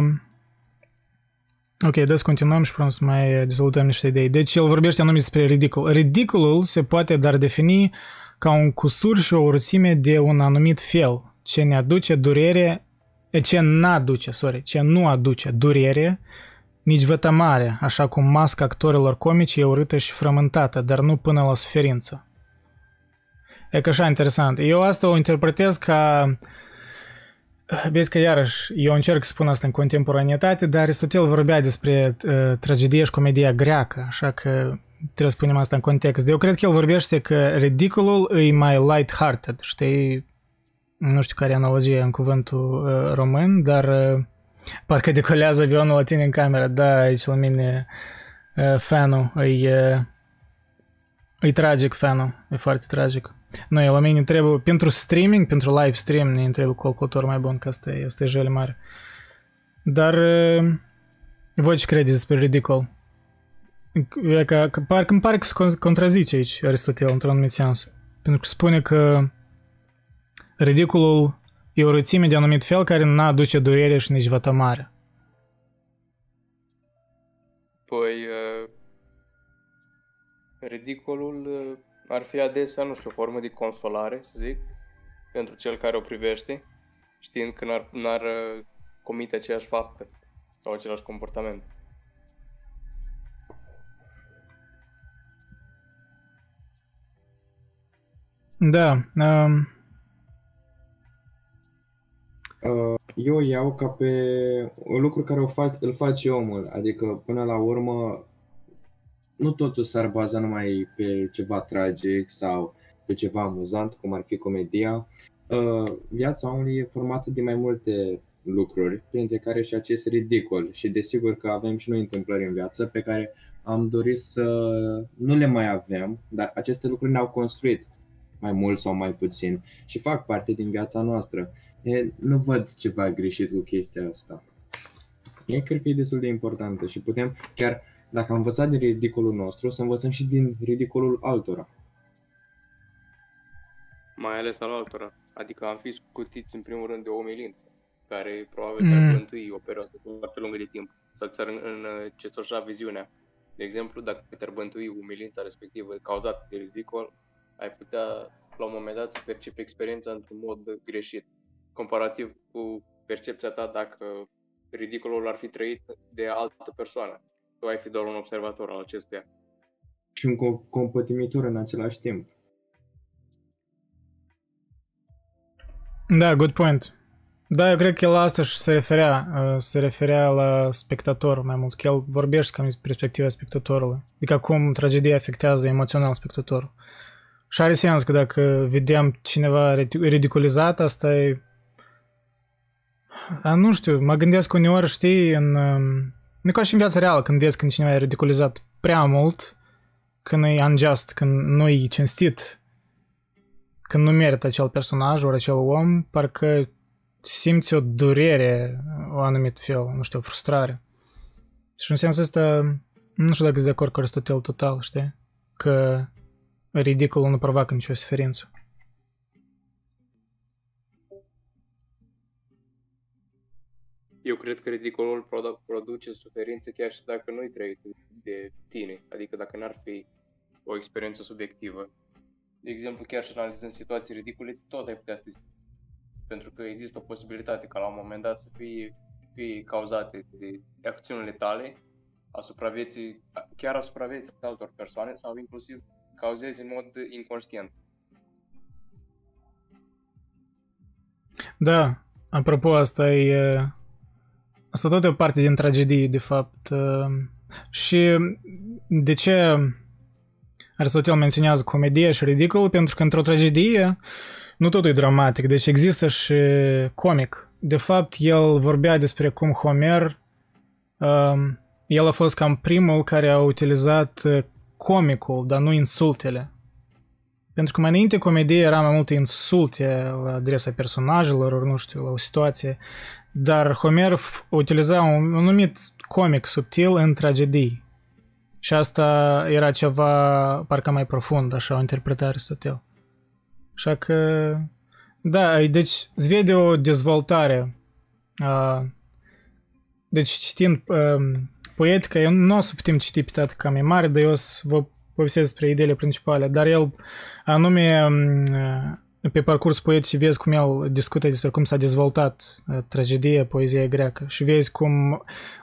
ok, des continuăm și vreau să mai dezvoltăm niște idei. Deci el vorbește anume despre ridicul. Ridiculul se poate dar defini ca un cusur și o urțime de un anumit fel, ce ne aduce durere, ce n-aduce, sorry, ce nu aduce durere, nici vătămare, așa cum masca actorilor comici e urâtă și frământată, dar nu până la suferință. E că așa interesant. Eu asta o interpretez ca... Vezi că iarăși, eu încerc să spun asta în contemporanietate, dar Aristotel vorbea despre uh, tragedie și comedia greacă, așa că trebuie să punem asta în context. Eu cred că el vorbește că ridiculul e mai light-hearted, știi? Nu știu care e analogia în cuvântul uh, român, dar uh, parcă decolează avionul la tine în cameră. Da, aici la mine uh, fanul e, uh, e tragic fanul, e foarte tragic. Nu, la mine trebuie, pentru streaming, pentru live stream, ne trebuie calculator mai bun, că asta e, asta e jele mare. Dar uh, voi ce credeți despre ridicol? E că, că parcă îmi pare că se contrazice aici Aristotel într-un anumit sens. Pentru că spune că ridicolul e o rățime de anumit fel care nu aduce durere și nici vătămare. Păi, uh, ridicolul uh, ar fi adesea, nu știu, o formă de consolare, să zic, pentru cel care o privește, știind că n-ar, n-ar uh, comite aceeași faptă sau același comportament. Da. Um... Uh, eu iau ca pe un lucru care o fac, îl face omul, adică până la urmă nu totul s-ar baza numai pe ceva tragic sau pe ceva amuzant, cum ar fi comedia. Uh, viața omului e formată din mai multe lucruri, printre care și acest ridicol. Și desigur că avem și noi întâmplări în viață pe care am dorit să nu le mai avem, dar aceste lucruri ne-au construit mai mult sau mai puțin și fac parte din viața noastră. E, nu văd ceva greșit cu chestia asta. E cred că e destul de importantă și putem chiar, dacă am învățat din ridicolul nostru, să învățăm și din ridicolul altora. Mai ales al altora. Adică am fi scutiți în primul rând de o umilință, care probabil mm. te-ar bântui o perioadă foarte lungă de timp, sau ți-ar încețoșa viziunea. De exemplu, dacă te-ar bântui umilința respectivă cauzată de ridicol, ai putea la un moment dat să percepi experiența într-un mod greșit, comparativ cu percepția ta dacă ridicolul ar fi trăit de altă persoană. Tu ai fi doar un observator al acestuia. Și un compătimitor în același timp. Da, good point. Da, eu cred că el la asta și se referea, uh, se referea la spectator mai mult, că el vorbește cam din perspectiva spectatorului. Adică cum tragedia afectează emoțional spectatorul. Și are sens că dacă vedem cineva ridiculizat, asta e... A, nu știu, mă gândesc uneori, știi, în... Um, nu ca și în viața reală, când vezi când cineva e ridiculizat prea mult, când e unjust, când nu e cinstit, când nu merită acel personaj ori acel om, parcă simți o durere, o anumit fel, nu știu, o frustrare. Și în sensul ăsta, nu știu dacă sunt de acord cu Aristotel total, știi? Că Ridicolul nu provoacă nicio suferință. Eu cred că ridicolul produce suferință chiar și dacă nu-i trăit de tine, adică dacă n-ar fi o experiență subiectivă. De exemplu, chiar și analizând situații ridicole, tot ai putea să pentru că există o posibilitate ca la un moment dat să fie, fie cauzate de acțiunile tale asupra vieții, chiar asupra vieții altor persoane sau inclusiv cauzezi în mod inconștient. Da, apropo, asta e... Asta tot e o parte din tragedie, de fapt. Și de ce Aristotel menționează comedie și ridicol? Pentru că într-o tragedie nu totul e dramatic, deci există și comic. De fapt, el vorbea despre cum Homer, um, el a fost cam primul care a utilizat comicul, dar nu insultele. Pentru că mai înainte comedie era mai multe insulte la adresa personajelor, ori nu știu, la o situație, dar Homer utiliza un, un numit comic subtil în tragedii. Și asta era ceva parcă mai profund, așa o interpretare Aristotel. Așa că, da, deci îți vede o dezvoltare. Deci citind poetică, eu nu o să putem citi pe toată cam e mare, dar eu o să vă povestesc despre ideile principale. Dar el, anume, pe parcurs poetic vezi cum el discută despre cum s-a dezvoltat tragedia, poezia greacă și vezi cum,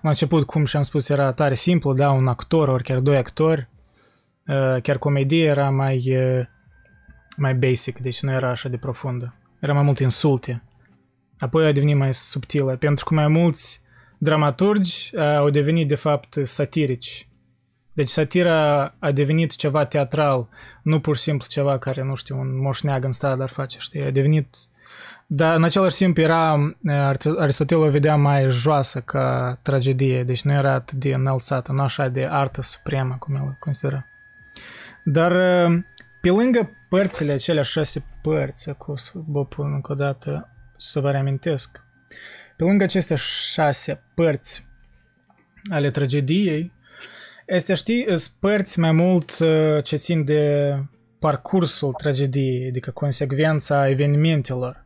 la început, cum și-am spus, era tare simplu, da, un actor, ori chiar doi actori, chiar comedie era mai, mai basic, deci nu era așa de profundă. Era mai mult insulte. Apoi a devenit mai subtilă, pentru că mai mulți dramaturgi au devenit de fapt satirici. Deci satira a devenit ceva teatral, nu pur și simplu ceva care, nu știu, un moșneag în stradă ar face, știi, a devenit... Dar în același timp era, Aristotel o vedea mai joasă ca tragedie, deci nu era atât de înălțată, nu așa de artă supremă, cum el considera. Dar pe lângă părțile acelea șase părți, acum să vă pun încă o dată să vă reamintesc, pe lângă aceste șase părți ale tragediei, este, știi, părți mai mult uh, ce țin de parcursul tragediei, adică consecvența evenimentelor.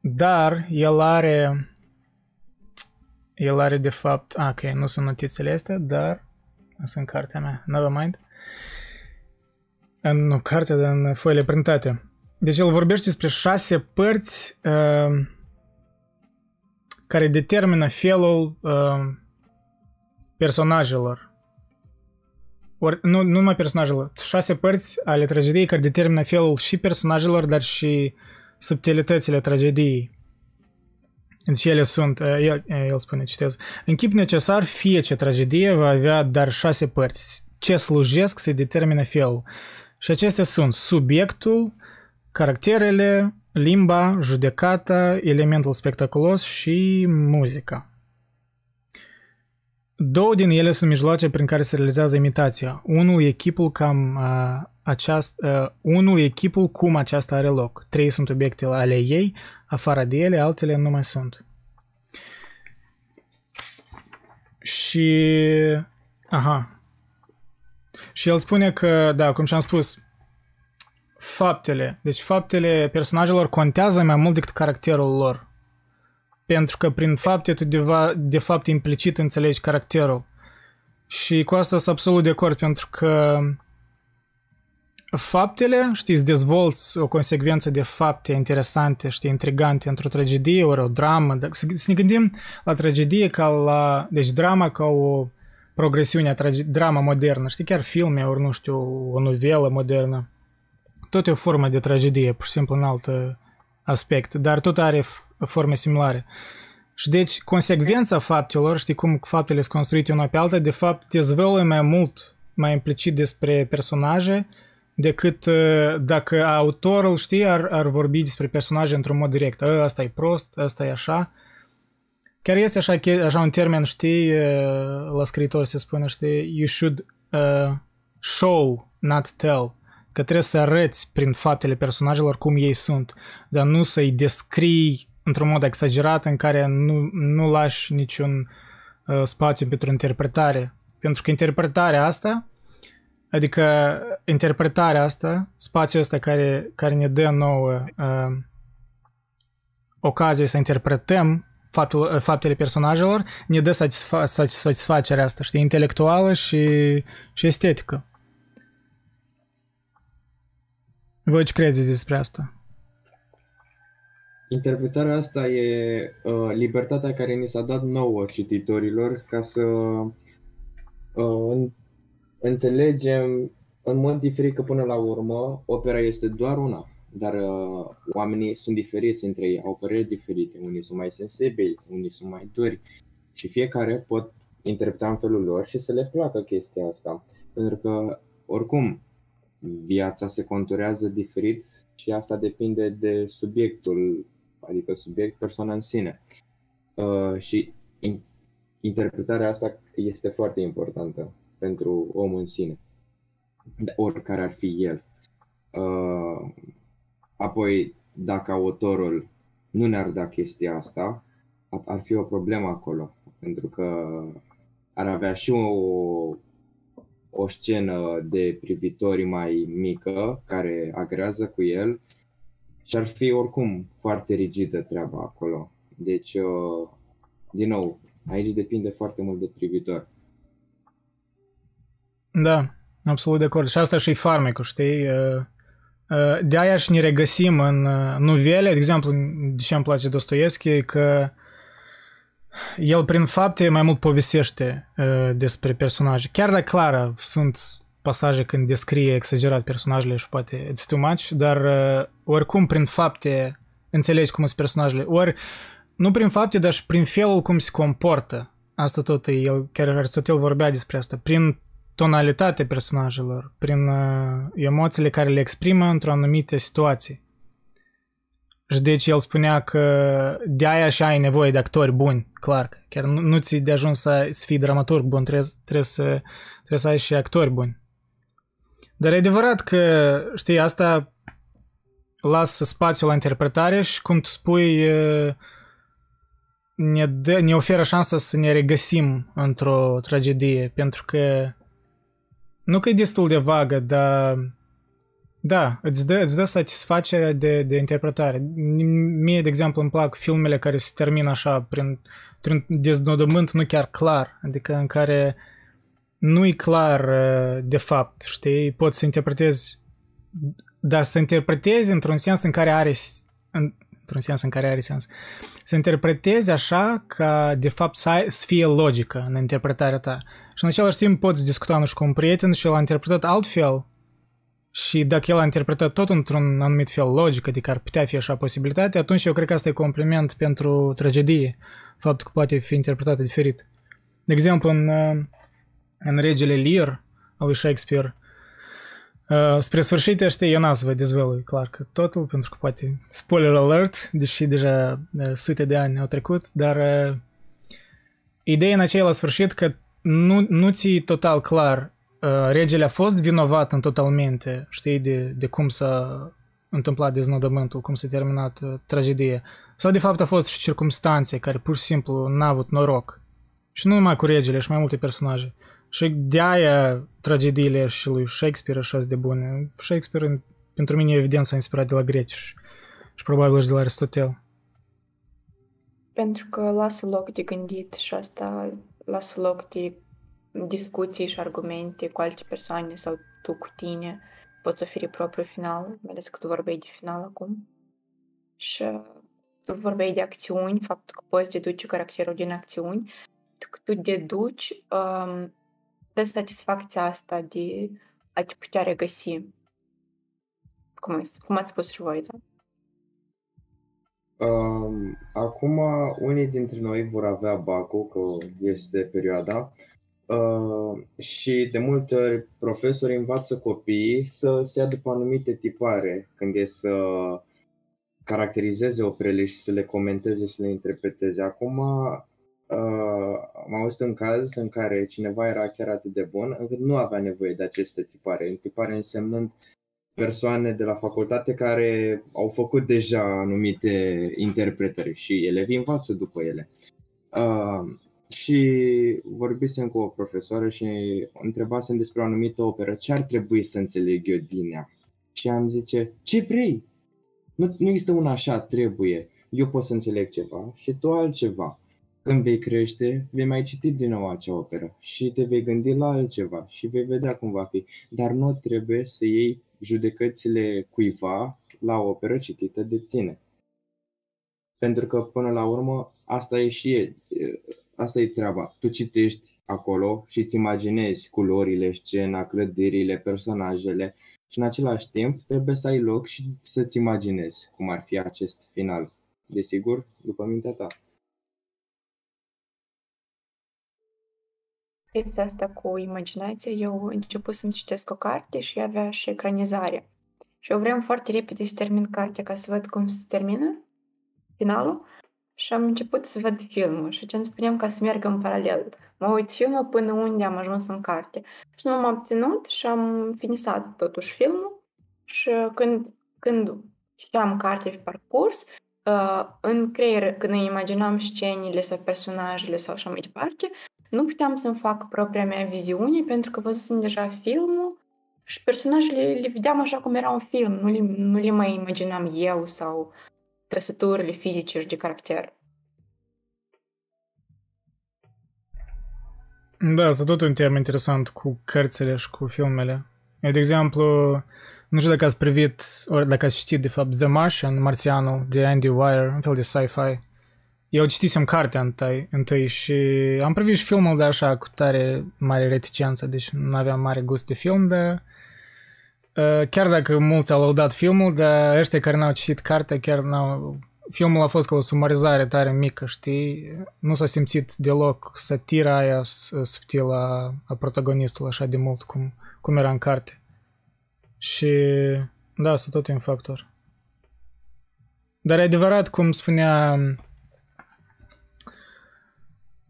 Dar el are, el are de fapt, ah, ok, nu sunt notițele astea, dar sunt în cartea mea, never mind. În nu, cartea, dar în foile printate. Deci el vorbește despre șase părți uh, care determină felul uh, personajelor. Ori, nu, nu numai personajelor, șase părți ale tragediei care determină felul și personajelor, dar și subtilitățile tragediei. Deci ele sunt, el, el spune, citez, în chip necesar, fie ce tragedie va avea dar șase părți, ce slujesc se determină felul. Și acestea sunt subiectul, caracterele, limba, judecata, elementul spectaculos și muzica. Două din ele sunt mijloace prin care se realizează imitația. Unul e chipul, cam, uh, aceast, uh, unul e chipul cum aceasta are loc. Trei sunt obiectele ale ei, afară de ele, altele nu mai sunt. Și... Aha. Și el spune că, da, cum și-am spus, faptele. Deci faptele personajelor contează mai mult decât caracterul lor. Pentru că prin fapte tu de, de fapt implicit înțelegi caracterul. Și cu asta sunt absolut de acord, pentru că faptele, știți, dezvolți o consecvență de fapte interesante, știi, intrigante într-o tragedie ori o dramă. Să, să ne gândim la tragedie ca la... Deci drama ca o progresiune a trage, drama modernă, știi, chiar filme ori, nu știu, o novelă modernă tot e o formă de tragedie, pur și simplu în alt aspect, dar tot are forme similare. Și deci, consecvența faptelor, știi cum faptele sunt construite una pe alta, de fapt dezvăluie mai mult, mai implicit despre personaje, decât dacă autorul, știi, ar, ar vorbi despre personaje într-un mod direct. Ă, asta e prost, asta e așa. Chiar este așa, așa un termen, știi, la scriitor se spune, știi, you should uh, show, not tell că trebuie să arăți prin faptele personajelor cum ei sunt, dar nu să-i descrii într-un mod exagerat în care nu, nu lași niciun uh, spațiu pentru interpretare. Pentru că interpretarea asta, adică interpretarea asta, spațiul ăsta care, care ne dă nouă uh, ocazie să interpretăm faptul, uh, faptele personajelor, ne dă satisfa- satisfacerea asta, știi, intelectuală și, și estetică. Voi ce credeți despre asta? Interpretarea asta e uh, libertatea care ni s-a dat nouă cititorilor ca să uh, înțelegem în mod diferit că până la urmă opera este doar una, dar uh, oamenii sunt diferiți între ei, au păreri diferite, unii sunt mai sensibili, unii sunt mai duri și fiecare pot interpreta în felul lor și să le placă chestia asta. Pentru că, oricum, viața se conturează diferit și asta depinde de subiectul, adică subiect, persoana în sine. Uh, și in, interpretarea asta este foarte importantă pentru omul în sine, oricare ar fi el. Uh, apoi, dacă autorul nu ne-ar da chestia asta, ar fi o problemă acolo, pentru că ar avea și o, o scenă de privitori mai mică care agrează cu el și ar fi oricum foarte rigidă treaba acolo. Deci, uh, din nou, aici depinde foarte mult de privitor. Da, absolut de acord. Și asta și farmecul, știi? Uh, uh, de-aia și ne regăsim în novele, de exemplu, de ce îmi place Dostoevski, că el prin fapte mai mult povestește despre personaje. Chiar dacă, clar, sunt pasaje când descrie exagerat personajele și poate it's too much, dar oricum prin fapte înțelegi cum sunt personajele. Ori nu prin fapte, dar și prin felul cum se comportă. Asta tot, el, chiar Aristotel vorbea despre asta. Prin tonalitatea personajelor, prin uh, emoțiile care le exprimă într-o anumită situație. Și deci el spunea că de aia și ai nevoie de actori buni, clar. Chiar nu, nu ți de ajuns să, să fii dramaturg bun, trebuie, trebuie, să, trebuie să ai și actori buni. Dar e adevărat că, știi, asta lasă spațiu la interpretare și cum tu spui, uh, ne, dă, ne oferă șansa să ne regăsim într-o tragedie, pentru că nu că e destul de vagă, dar da, îți dă, îți dă satisfacerea de, de interpretare. Mie, de exemplu, îmi plac filmele care se termină așa, prin, prin deznodământ nu chiar clar, adică în care nu e clar de fapt, știi? Poți să interpretezi, dar să interpretezi într-un sens în care are, într-un sens în care are sens. Să interpretezi așa ca, de fapt, să, ai, să fie logică în interpretarea ta. Și în același timp poți discuta, nu știu, cu un prieten și el a interpretat altfel și dacă el a interpretat tot într-un anumit fel logic, adică ar putea fi așa posibilitate, atunci eu cred că asta e compliment pentru tragedie, faptul că poate fi interpretată diferit. De exemplu, în, în Regele Lear al lui Shakespeare, Uh, spre sfârșit, știi, eu n-am să vă dezvălui clar că totul, pentru că poate spoiler alert, deși deja uh, sute de ani au trecut, dar uh, ideea în aceea la sfârșit că nu, nu ți total clar uh, regele a fost vinovat în totalmente, știi, de, de cum s-a întâmplat deznodământul, cum s-a terminat uh, tragedia. Sau de fapt a fost și circumstanțe care pur și simplu n-au avut noroc. Și nu numai cu regele, și mai multe personaje. Și de-aia tragediile și lui Shakespeare așa de bune. Shakespeare, pentru mine, evident, s-a inspirat de la greci și, și probabil și de la Aristotel. Pentru că lasă loc de gândit și asta lasă loc de discuții și argumente cu alte persoane sau tu cu tine. Poți oferi propriul final, mai ales că tu vorbeai de final acum. Și tu vorbeai de acțiuni, faptul că poți deduce caracterul din acțiuni, că tu deduci um, dă satisfacția asta de a te putea regăsi. Cum, cum ați spus și voi, da? Um, acum, unii dintre noi vor avea bacul, că este perioada, uh, și de multe ori profesorii învață copiii să se ia după anumite tipare când e să caracterizeze operele și să le comenteze și le interpreteze. Acum, Uh, am auzit un caz în care cineva era chiar atât de bun încât nu avea nevoie de aceste tipare. Tipare însemnând persoane de la facultate care au făcut deja anumite interpretări și elevii învață după ele. Uh, și vorbisem cu o profesoară și întrebasem despre o anumită operă, ce ar trebui să înțeleg eu din ea. Și am zice, ce vrei? Nu, nu există un așa, trebuie. Eu pot să înțeleg ceva și tu altceva. Când vei crește, vei mai citi din nou acea operă și te vei gândi la altceva și vei vedea cum va fi. Dar nu trebuie să iei judecățile cuiva la o operă citită de tine. Pentru că până la urmă asta e și e, asta e treaba. Tu citești acolo și îți imaginezi culorile, scena, clădirile, personajele și în același timp trebuie să ai loc și să-ți imaginezi cum ar fi acest final. Desigur, după mintea ta. Chestia asta cu imaginația, eu început să-mi citesc o carte și avea și ecranizare. Și eu vreau foarte repede să termin cartea ca să văd cum se termină finalul și am început să văd filmul și ce îmi spuneam ca să merg în paralel. Mă uit filmul până unde am ajuns în carte. Și nu m-am obținut și am finisat totuși filmul Și când, când citeam carte pe parcurs, uh, în creier, când îmi imaginam scenile sau personajele sau așa mai departe, nu puteam să-mi fac propria mea viziune pentru că văzusem deja filmul și personajele le vedeam așa cum era un film, nu le, nu le mai imaginam eu sau trăsăturile fizice și de caracter. Da, asta tot un tema interesant cu cărțile și cu filmele. Eu, de exemplu, nu știu dacă ați privit, ori dacă ați citit, de fapt, The Martian, Marțianul, de Andy Weir, un fel de sci-fi. Eu citisem cartea întâi, întâi și am privit și filmul de așa cu tare mare reticență, deci nu aveam mare gust de film, dar uh, chiar dacă mulți au laudat filmul, dar ăștia care n-au citit cartea chiar n-au... Filmul a fost ca o sumarizare tare mică, știi? Nu s-a simțit deloc satira aia subtilă a, a protagonistului așa de mult cum, cum era în carte. Și da, asta tot e un factor. Dar e adevărat, cum spunea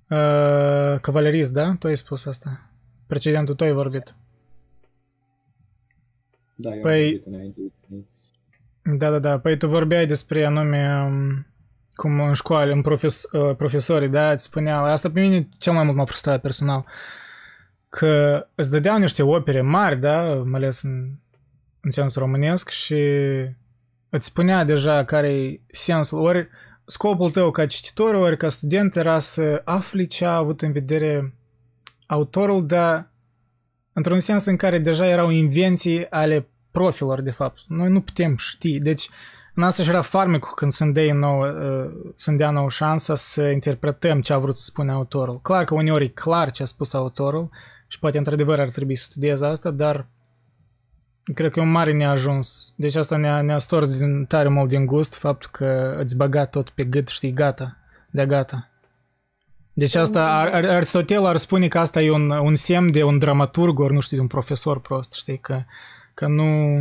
uh, Cavalerist, da? Tu ai spus asta. Precedentul tu ai vorbit. Da, eu Păi- am vorbit înainte. Da, da, da. Păi tu vorbeai despre anume um, cum în școală, în profes, uh, profesorii, da, îți spuneau, asta pe mine cel mai mult m-a frustrat personal, că îți dădeau niște opere mari, da, mai ales în, în sens românesc și îți spunea deja care e sensul, ori scopul tău ca cititor, ori ca student era să afli ce a avut în vedere autorul, dar într-un sens în care deja erau invenții ale profilor, de fapt. Noi nu putem ști. Deci, în asta și era farmecul când să-mi dea nouă, uh, să-mi dea nouă șansa să interpretăm ce a vrut să spună autorul. Clar că uneori e clar ce a spus autorul și poate într-adevăr ar trebui să studiez asta, dar cred că e un mare neajuns. Deci asta ne-a, ne-a stors din, tare mult din gust faptul că îți băga tot pe gât, știi, gata, de gata. Deci asta, Ar- Ar- Aristotel ar spune că asta e un, un semn de un dramaturg, ori nu știu, de un profesor prost, știi, că, că nu,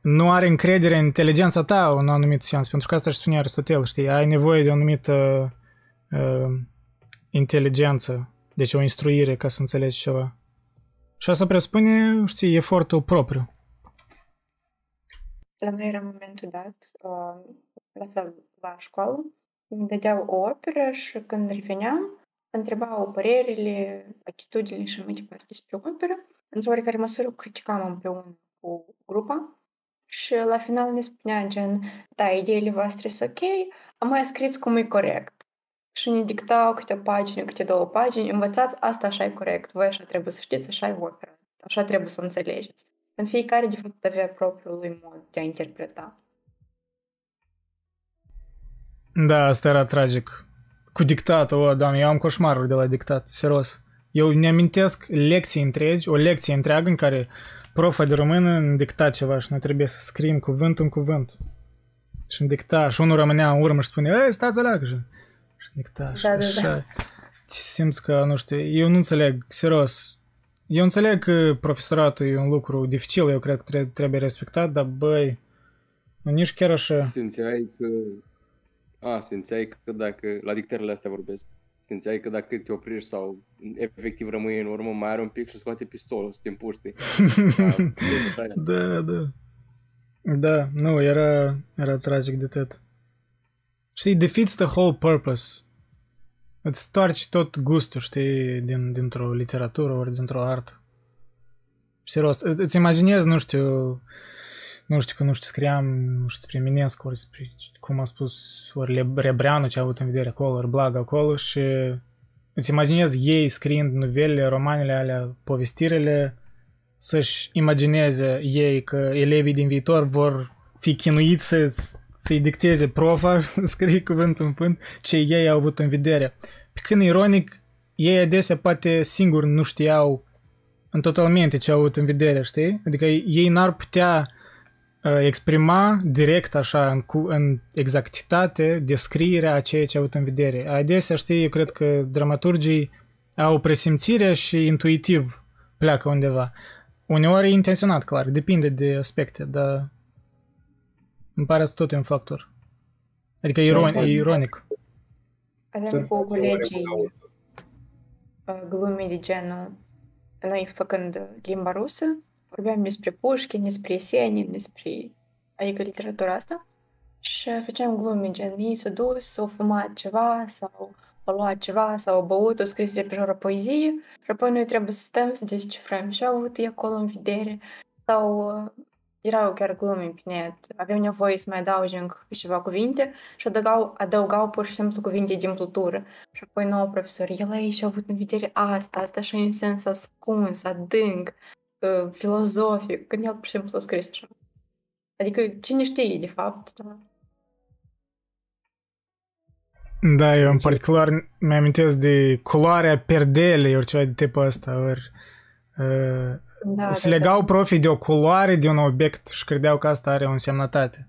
nu are încredere în inteligența ta în anumit sens, pentru că asta își spune Aristotel, știi, ai nevoie de o anumită uh, inteligență, deci o instruire ca să înțelegi ceva. Și asta presupune, știi, efortul propriu. La noi era momentul dat, uh, la fel, la școală, îmi dădeau o operă și când reveneam, întrebau părerile, atitudinile și mai departe despre operă. Într-o oarecare măsură o criticam împreună cu grupa și la final ne spunea gen, da, ideile voastre sunt ok, am mai scris cum e corect. Și ne dictau câte o pagină, câte două pagini, învățați, asta așa e corect, voi așa trebuie să știți, așa e opera, așa trebuie să o înțelegeți. În fiecare, de fapt, avea propriul lui mod de a interpreta. Da, asta era tragic. Cu dictatul, o, doamne, eu am coșmaruri de la dictat, serios. Eu ne amintesc lecții întregi, o lecție întreagă în care profa de română îmi dicta ceva și noi trebuie să scriem cuvânt în cuvânt. Și îmi dicta și unul rămânea în urmă și spunea, ei, stați aleagă și și dicta și Da, da, da. așa. Simți că, nu știu, eu nu înțeleg, serios. Eu înțeleg că profesoratul e un lucru dificil, eu cred că tre- trebuie respectat, dar băi, nu nici chiar așa. Simțeai că... A, simțeai că dacă... La dictările astea vorbesc. Simțeai că dacă te oprești sau efectiv rămâi în urmă, mai are un pic și scoate pistolul să te împuști. [laughs] da, da. Da, nu, era, era tragic de tot. Știi, defeats the whole purpose. Îți stoarci tot gustul, știi, din, dintr-o literatură ori dintr-o artă. Serios, î- îți imaginezi, nu știu, nu știu că nu știu, scriam, nu știu, despre Eminescu, ori despre, cum a spus, ori Le- Rebreanu ce a avut în vedere acolo, ori Blaga acolo și îți imaginezi ei scriind novelele, romanele alea, povestirile, să-și imagineze ei că elevii din viitor vor fi chinuiți să, să-i dicteze profa, [laughs] să scrie cuvânt în fânt, ce ei au avut în vedere. Pe când, ironic, ei adesea poate singuri nu știau în totalmente ce au avut în vedere, știi? Adică ei n-ar putea uh, exprima direct așa în, cu, în exactitate descrierea a ceea ce au avut în vedere. Adesea, știi, eu cred că dramaturgii au presimțire și intuitiv pleacă undeva. Uneori e intenționat, clar, depinde de aspecte, dar îmi pare să tot e un factor. Adică e, iron, e ironic. Avem Să cu faci colegii o oră uh, glume de genul noi făcând limba rusă, vorbeam despre Pușkin, despre Esenin, despre, adică literatura asta. Și făceam glume, gen, ei s-au dus, s-au fumat ceva sau au luat ceva sau au băut, au scris repejor o poezie și apoi noi trebuie să stăm să descifrăm și au avut ei acolo în vedere sau uh, erau chiar glume pe net, aveau nevoie să mai adauge încă ceva cuvinte și adăugau, adăugau pur și simplu cuvinte din cultură. Și apoi nouă profesor, el aici a avut în vedere asta, asta și un sens ascuns, adânc, uh, filozofic, când el pur și simplu a scris așa. Adică cine știe, de fapt, da. Da, eu în particular mi-amintesc de culoarea perdelei, ori ceva de tipul ăsta, ori uh, da, se da, legau da. profii de o culoare de un obiect și credeau că asta are o însemnătate.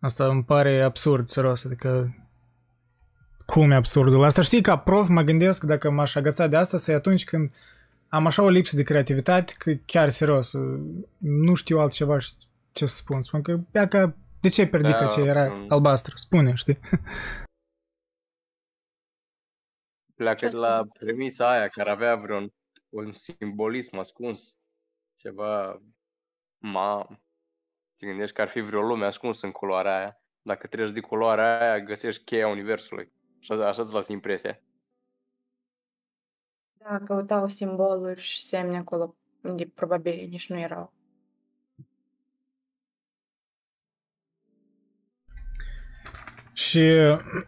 Asta îmi pare absurd, serios, adică cum e absurdul? Asta știi, ca prof mă gândesc dacă m-aș agăța de asta, să atunci când am așa o lipsă de creativitate, că chiar serios, nu știu altceva ce să spun. Spun că, ia că, de ce perdică da, ce era um... albastră? Spune, știi? Pleacă de la premisa aia care avea vreun un simbolism ascuns, ceva, ma, te gândești că ar fi vreo lume ascunsă în culoarea aia. Dacă treci de culoarea aia, găsești cheia universului. Așa, așa îți lasă impresia. Da, căutau simboluri și semne acolo unde probabil nici nu erau. Și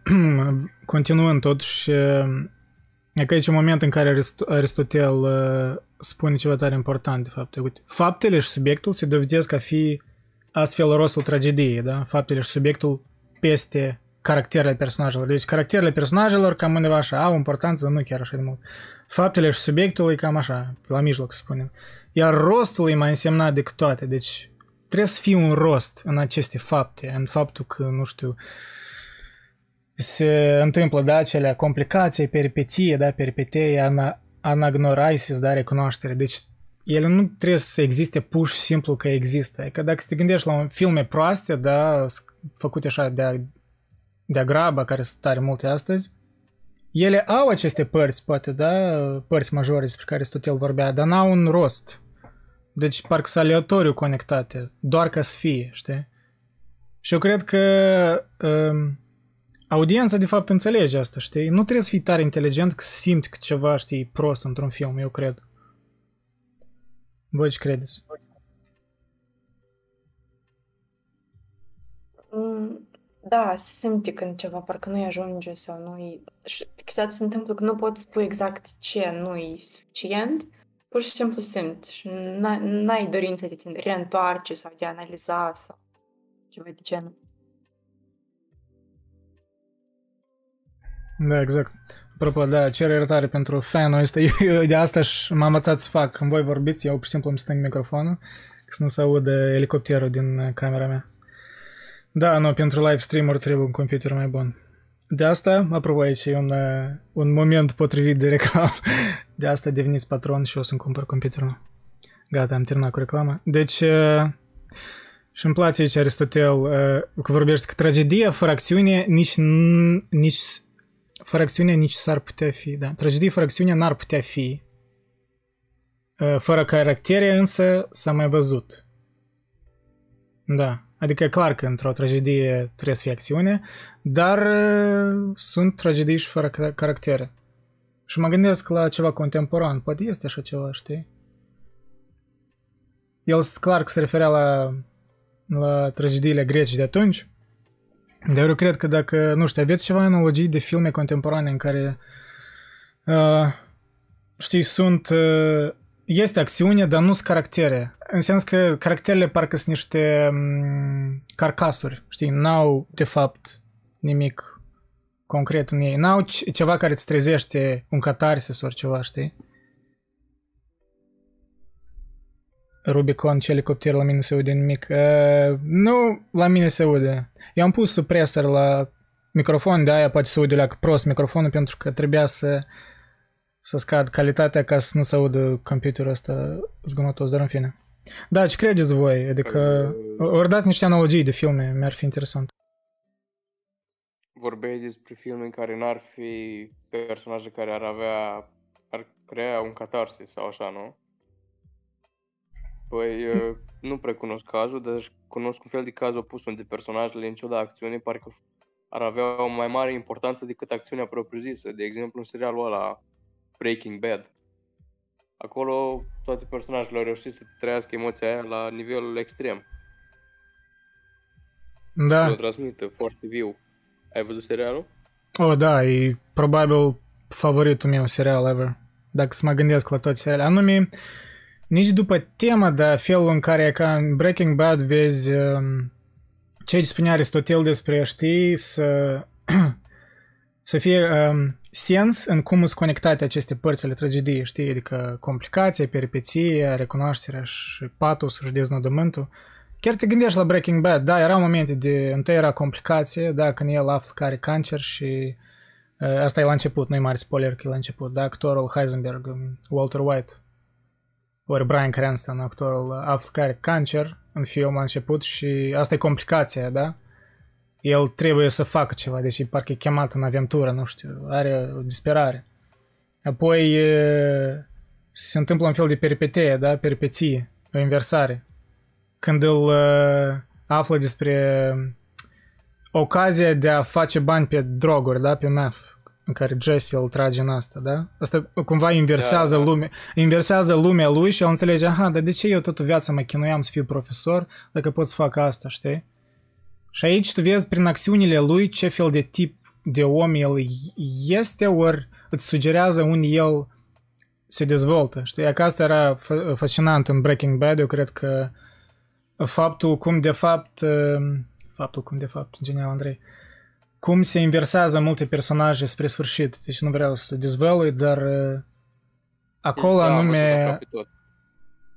[clears throat] continuând totuși E că aici un moment în care Aristotel uh, spune ceva tare important, de fapt. Uite, faptele și subiectul se dovedesc a fi astfel rostul tragediei, da? Faptele și subiectul peste caracterele personajelor. Deci caracterele personajelor cam undeva așa au importanță, nu chiar așa de mult. Faptele și subiectul e cam așa, la mijloc să spunem. Iar rostul e mai însemnat decât toate, deci trebuie să fie un rost în aceste fapte, în faptul că, nu știu, uh, se întâmplă, da, acele complicații, peripeție, da, peripetei, ana, anagnorisis, da, recunoaștere. Deci ele nu trebuie să existe pur și simplu că există. Că dacă te gândești la un filme proaste, da, făcute așa de de grabă, care sunt tare multe astăzi, ele au aceste părți, poate, da, părți majore despre care Aristotel vorbea, dar n-au un rost. Deci parcă sunt aleatoriu conectate, doar ca să fie, știi? Și eu cred că um, audiența de fapt înțelege asta, știi? Nu trebuie să fii tare inteligent că simți că ceva, știi, prost într-un film, eu cred. Voi ce credeți? Mm, da, se simte când ceva parcă nu-i ajunge sau nu-i... Și câteodată se întâmplă că nu poți spune exact ce nu-i suficient, pur și simplu simți și n-ai dorință de te reîntoarce sau de a analiza sau ceva de genul. Da, exact. Apropo, da, cer iertare pentru fanul ăsta. [laughs] Eu de asta și m-am învățat să fac. Când voi vorbiți, eu pur și simplu îmi stâng microfonul ca să nu se audă elicopterul din camera mea. Da, nu, pentru live stream trebuie un computer mai bun. De asta, apropo, aici e un, un moment potrivit de reclamă. [laughs] De asta deveniți patron și o să-mi cumpăr computerul. Gata, am terminat cu reclama. Deci, și îmi place aici Aristotel că vorbește că tragedia fără acțiune nici, nici fără acțiune nici s-ar putea fi, da. Tragedie fără acțiune n-ar putea fi. Uh, fără caractere însă s-a mai văzut. Da. Adică e clar că într-o tragedie trebuie să fie acțiune, dar uh, sunt tragedii și fără caractere. Și mă gândesc la ceva contemporan. Poate este așa ceva, știi? El clar că se referea la, la tragediile greci de atunci, dar eu cred că dacă, nu știu, aveți ceva analogii de filme contemporane în care, uh, știi, sunt, uh, este acțiune, dar nu sunt caractere. În sens că caracterele parcă sunt niște um, carcasuri, știi, n-au, de fapt, nimic concret în ei. N-au ceva care îți trezește un catarsis ori ceva, știi? Rubicon, ce elicopter la mine se aude nimic. Uh, nu, la mine se aude. Eu am pus supreser la microfon, de aia poate se aude la prost microfonul pentru că trebuia să să scad calitatea ca să nu se audă computerul ăsta zgomotos, dar în fine. Da, ce credeți voi? Adică, păi, ori dați niște analogii de filme, mi-ar fi interesant. Vorbeai despre filme în care n-ar fi personaje care ar avea, ar crea un catarsis sau așa, nu? Păi, uh, nu prea cunosc cazul, dar cunosc un fel de caz opus unde personajele, în ciuda acțiunii, parcă ar avea o mai mare importanță decât acțiunea propriu-zisă. De exemplu, în serialul ăla Breaking Bad. Acolo toate personajele au reușit să trăiască emoția aia la nivelul extrem. Da. Și o transmită foarte viu. Ai văzut serialul? Oh, da, e probabil favoritul meu serial ever. Dacă să mă gândesc la toate seriale. Anume, nici după tema, dar felul în care ca în Breaking Bad vezi um, ce spunea Aristotel despre, știi, să, [clears throat] să fie um, sens în cum sunt conectate aceste părți ale tragediei, știi, adică complicația, peripeția, recunoașterea și patosul și deznodământul. Chiar te gândești la Breaking Bad, da, erau momente de, întâi era complicație, da, când el află că are cancer și uh, asta e la început, nu e mare spoiler că e la început, da, actorul Heisenberg, um, Walter White, ori Brian Cranston, actorul, află că are cancer în film la început și asta e complicația, da? El trebuie să facă ceva, deci e parcă e chemat în aventură, nu știu, are o disperare. Apoi e, se întâmplă un fel de peripetie, da? Peripeție, o inversare. Când îl uh, află despre ocazia de a face bani pe droguri, da? Pe meth în care Jesse îl trage în asta, da? Asta cumva inversează da, da. lumea, inversează lumea lui și el înțelege, aha, dar de ce eu tot viața mă chinuiam să fiu profesor dacă pot să fac asta, știi? Și aici tu vezi prin acțiunile lui ce fel de tip de om el este, ori îți sugerează unde el se dezvoltă, știi? Că asta era fascinant în Breaking Bad, eu cred că faptul cum de fapt, faptul cum de fapt, genial Andrei, cum se inversează multe personaje spre sfârșit. Deci nu vreau să dezvălui, dar uh, acolo da, anume... Aproape tot.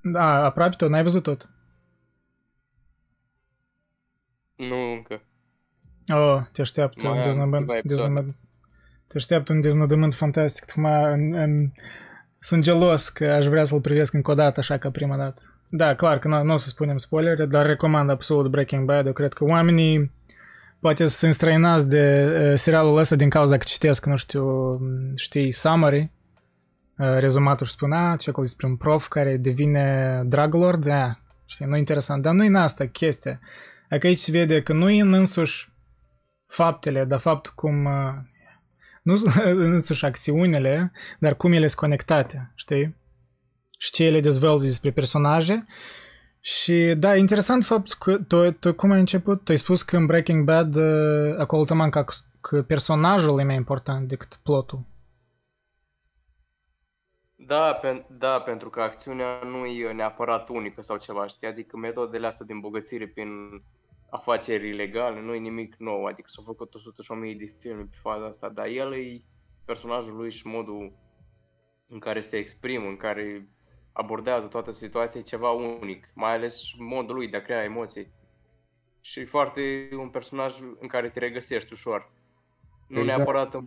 Da, aproape tot, n-ai văzut tot. Nu încă. Oh, te așteaptă Mai un am deznodământ, câteva episoade. deznodământ. Te așteaptă un deznodământ fantastic. Acum în, în, sunt gelos că aș vrea să-l privesc încă o dată, așa ca prima dată. Da, clar că nu, nu o să spunem spoilere, dar recomand absolut Breaking Bad. Eu cred că oamenii poate să se înstrăinați de uh, serialul ăsta din cauza că citesc, nu știu, știi, summary, uh, rezumatul și spun, a, ce acolo despre un prof care devine drug lord, da, știi, nu interesant, dar nu e în asta chestia. Adică aici se vede că nu e în însuși faptele, dar faptul cum, uh, nu sunt [laughs] în însuși acțiunile, dar cum ele sunt conectate, știi? Și ce ele dezvăluie despre personaje și da, interesant faptul că tu, tu cum ai început? Tu ai spus că în Breaking Bad uh, acolo te manca că personajul e mai important decât plotul. Da, pen, da, pentru că acțiunea nu e neapărat unică sau ceva, știi? Adică metodele astea de îmbogățire prin afaceri ilegale nu e nimic nou, adică s-au făcut 100 și 1000 de filme pe faza asta, dar el e personajul lui și modul în care se exprimă, în care abordează toată situația, e ceva unic, mai ales modul lui de a crea emoții. Și e foarte un personaj în care te regăsești ușor. Nu Exact. neapărat în,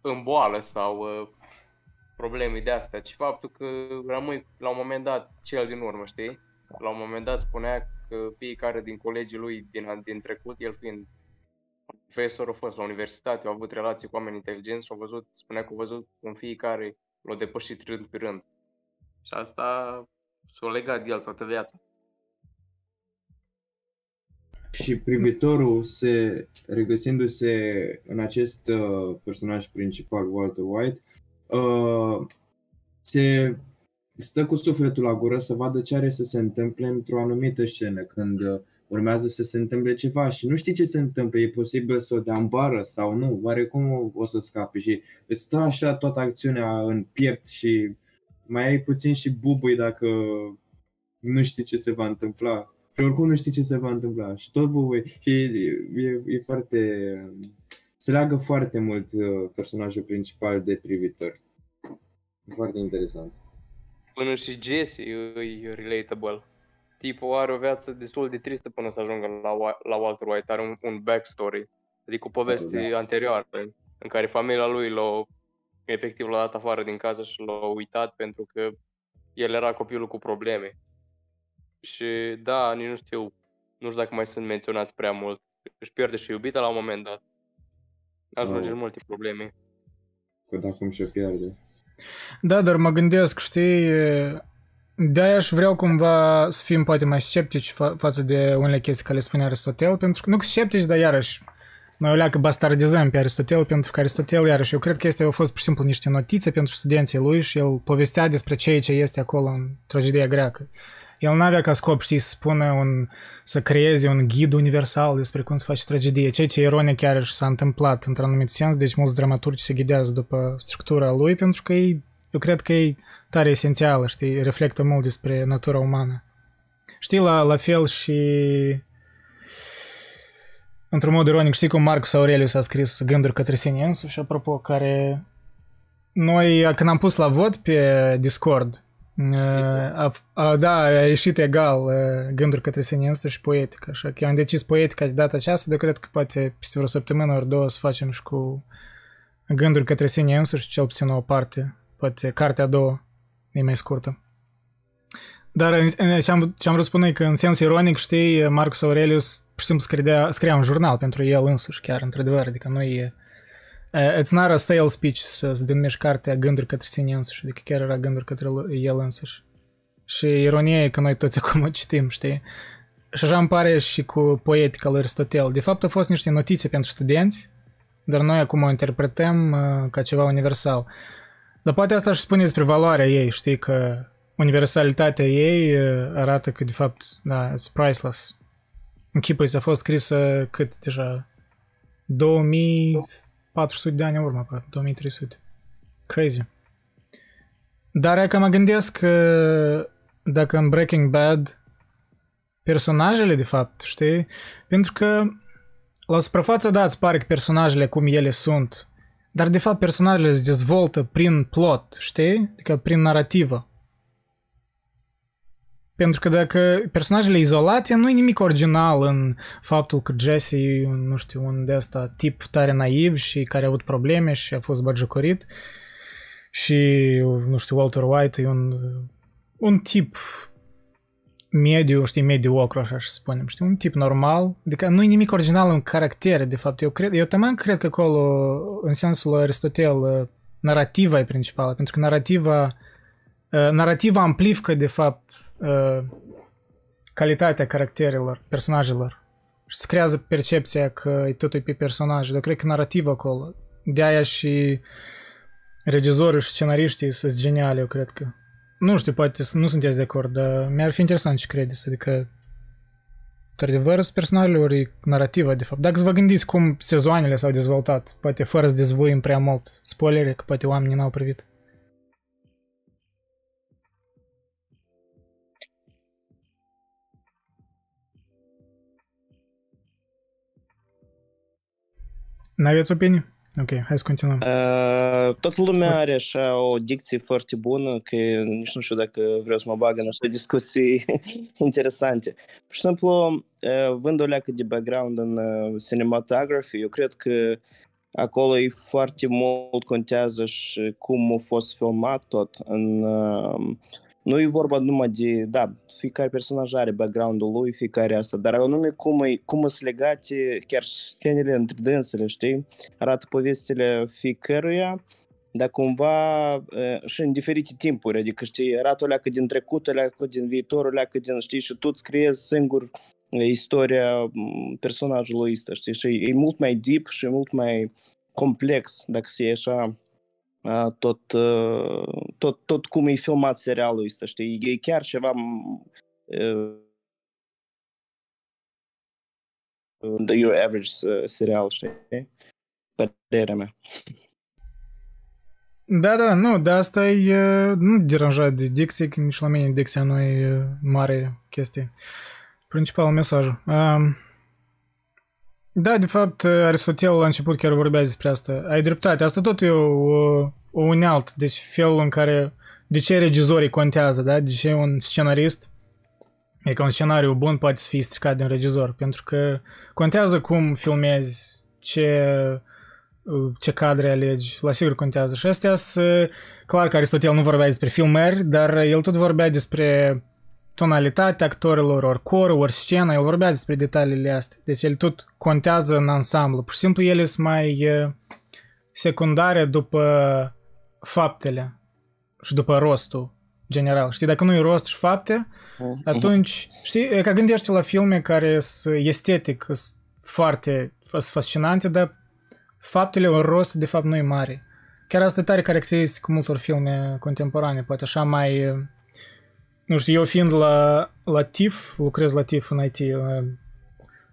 în boală sau uh, probleme de astea, ci faptul că rămâi la un moment dat cel din urmă, știi? La un moment dat spunea că fiecare din colegii lui din, din trecut, el fiind profesor, a fost la universitate, a avut relații cu oameni inteligenți și a văzut, spunea că a văzut în fiecare l-a depășit rând pe rând. Și asta s-a legat de el toată viața. Și privitorul se, regăsindu-se în acest uh, personaj principal, Walter White, uh, se stă cu sufletul la gură să vadă ce are să se întâmple într-o anumită scenă, când uh, urmează să se întâmple ceva și nu știi ce se întâmplă, e posibil să o dea în bară sau nu, oare cum o, o să scape și îți stă așa toată acțiunea în piept și mai ai puțin și bubui dacă nu știi ce se va întâmpla. Și oricum nu știi ce se va întâmpla. Și tot bubui. Și e, e, e foarte... Se leagă foarte mult uh, personajul principal de privitor. Foarte interesant. Până și Jesse e relatable. Tipul are o viață destul de tristă până să ajungă la, Wa- la Walter White. Are un, un backstory, adică o poveste Da. anterioară, în care familia lui l-a efectiv l-a dat afară din casă și l-a uitat pentru că el era copilul cu probleme. Și da, nici nu știu, nu știu dacă mai sunt menționați prea mult. Își pierde și iubita la un moment dat. Ajunge Oh. în multe probleme. Că dacă cum și-o pierde. Da, dar mă gândesc, știi, de-aia aș vreau cumva să fim poate mai sceptici fa- față de unele chestii care le spune Aristotel, pentru că nu sceptici, dar iarăși noi o leacă bastardizăm pe Aristotel, pentru că Aristotel, iarăși, eu cred că este au fost pur și simplu niște notițe pentru studenții lui și el povestea despre ceea ce este acolo în tragedia greacă. El nu avea ca scop, știi, să spună un, să creeze un ghid universal despre cum se face tragedie, ceea ce ironic chiar și s-a întâmplat într-un anumit sens, deci mulți dramaturgi se ghidează după structura lui, pentru că ei, eu cred că e tare esențială, știi, reflectă mult despre natura umană. Știi, la, la fel și într-un mod ironic, știi cum Marcus Aurelius a scris gânduri către sine însuși, apropo, care noi, când am pus la vot pe Discord, a, a, da, a ieșit egal gânduri către sine însuși și poetică, așa că eu am decis poetica de data aceasta, de cred că poate peste vreo săptămână ori două să facem și cu gânduri către sine însuși, cel puțin o parte, poate cartea a doua e mai scurtă. Dar ce-am, ce-am răspuns că în sens ironic, știi, Marcus Aurelius pur și simplu scria, scria un jurnal pentru el însuși, chiar, într-adevăr, adică nu e... It's not a sale speech să, să denumești cartea gânduri către sine însuși, adică chiar era gânduri către el însuși. Și ironia e că noi toți acum o citim, știi? Și așa îmi pare și cu poetica lui Aristotel. De fapt, au fost niște notițe pentru studenți, dar noi acum o interpretăm uh, ca ceva universal. Dar poate asta și spune despre valoarea ei, știi, că universalitatea ei uh, arată că, de fapt, da, it's priceless. Închipă a fost scrisă cât deja? 2400 de ani în urmă, 2300. Crazy. Dar e că mă gândesc că dacă în Breaking Bad personajele, de fapt, știi? Pentru că la suprafață, da, îți pare că personajele cum ele sunt, dar de fapt personajele se dezvoltă prin plot, știi? Adică prin narrativă. Pentru că dacă personajele izolate, nu e nimic original în faptul că Jesse e, nu știu, un de asta tip tare naiv și care a avut probleme și a fost bagiocorit. Și, nu știu, Walter White e un, un tip mediu, știi, mediocru, așa să spunem, știi, un tip normal, adică nu e nimic original în caractere, de fapt, eu cred, eu tamam cred că acolo, în sensul Aristotel, narrativa e principală, pentru că narrativa Uh, narrativa amplifică, de fapt, uh, calitatea caracterelor, personajelor. Și se creează percepția că e totul pe personaj. Dar cred că narrativa acolo. De aia și regizorii și scenariștii sunt geniale, eu cred că. Nu știu, poate nu sunteți de acord, dar mi-ar fi interesant ce credeți. Adică, într-adevăr, sunt personajele ori narrativa, de fapt. Dacă vă gândiți cum sezoanele s-au dezvoltat, poate fără să dezvăluim prea mult spoilere, că poate oamenii n-au privit. N-aveți opinii? Ok, hai să continuăm. Uh, toată lumea are așa o dicție foarte bună, că nici nu știu dacă vreau să mă bag în așa discuții [laughs] interesante. Pur și simplu, uh, vând o leacă de background în uh, cinematography, eu cred că acolo e foarte mult contează și cum a fost filmat tot în uh, nu e vorba numai de, da, fiecare personaj are background-ul lui, fiecare asta, dar anume cum, e, cum sunt legate chiar scenele între dânsele, știi? Arată povestile fiecăruia, dar cumva și în diferite timpuri, adică știi, arată o leacă din trecut, o leacă din viitor, o leacă din, știi, și tu îți creezi singur istoria personajului ăsta, știi, și e mult mai deep și mult mai complex, dacă se e așa tot, tot, tot cum e filmat serialul ăsta, știi? E chiar ceva the your average serial, știi? Părerea mea. Da, da, nu, de asta e nu deranjat de dicție, că nici la mine dicția nu e mare chestie. Principalul mesaj. Um, da, de fapt, Aristotel la început chiar vorbea despre asta. Ai dreptate. Asta tot e o, o unealtă. Deci felul în care... De ce regizorii contează, da? De ce un scenarist e că un scenariu bun poate să fie stricat din regizor. Pentru că contează cum filmezi, ce, ce cadre alegi. La sigur contează. Și astea sunt... Clar că Aristotel nu vorbea despre filmări, dar el tot vorbea despre tonalitatea actorilor, ori cor, ori scena, el vorbea despre detaliile astea. Deci el tot contează în ansamblu. Pur și simplu ele sunt mai secundare după faptele și după rostul general. Știi, dacă nu e rost și fapte, Mhm. atunci, știi, e ca gândește la filme care sunt estetic, sunt foarte sunt fascinante, dar faptele, un rost, de fapt, nu e mare. Chiar asta e tare caracteristic cu multor filme contemporane, poate așa mai... Nu știu, eu fiind la, la TIFF, lucrez la TIFF în IT,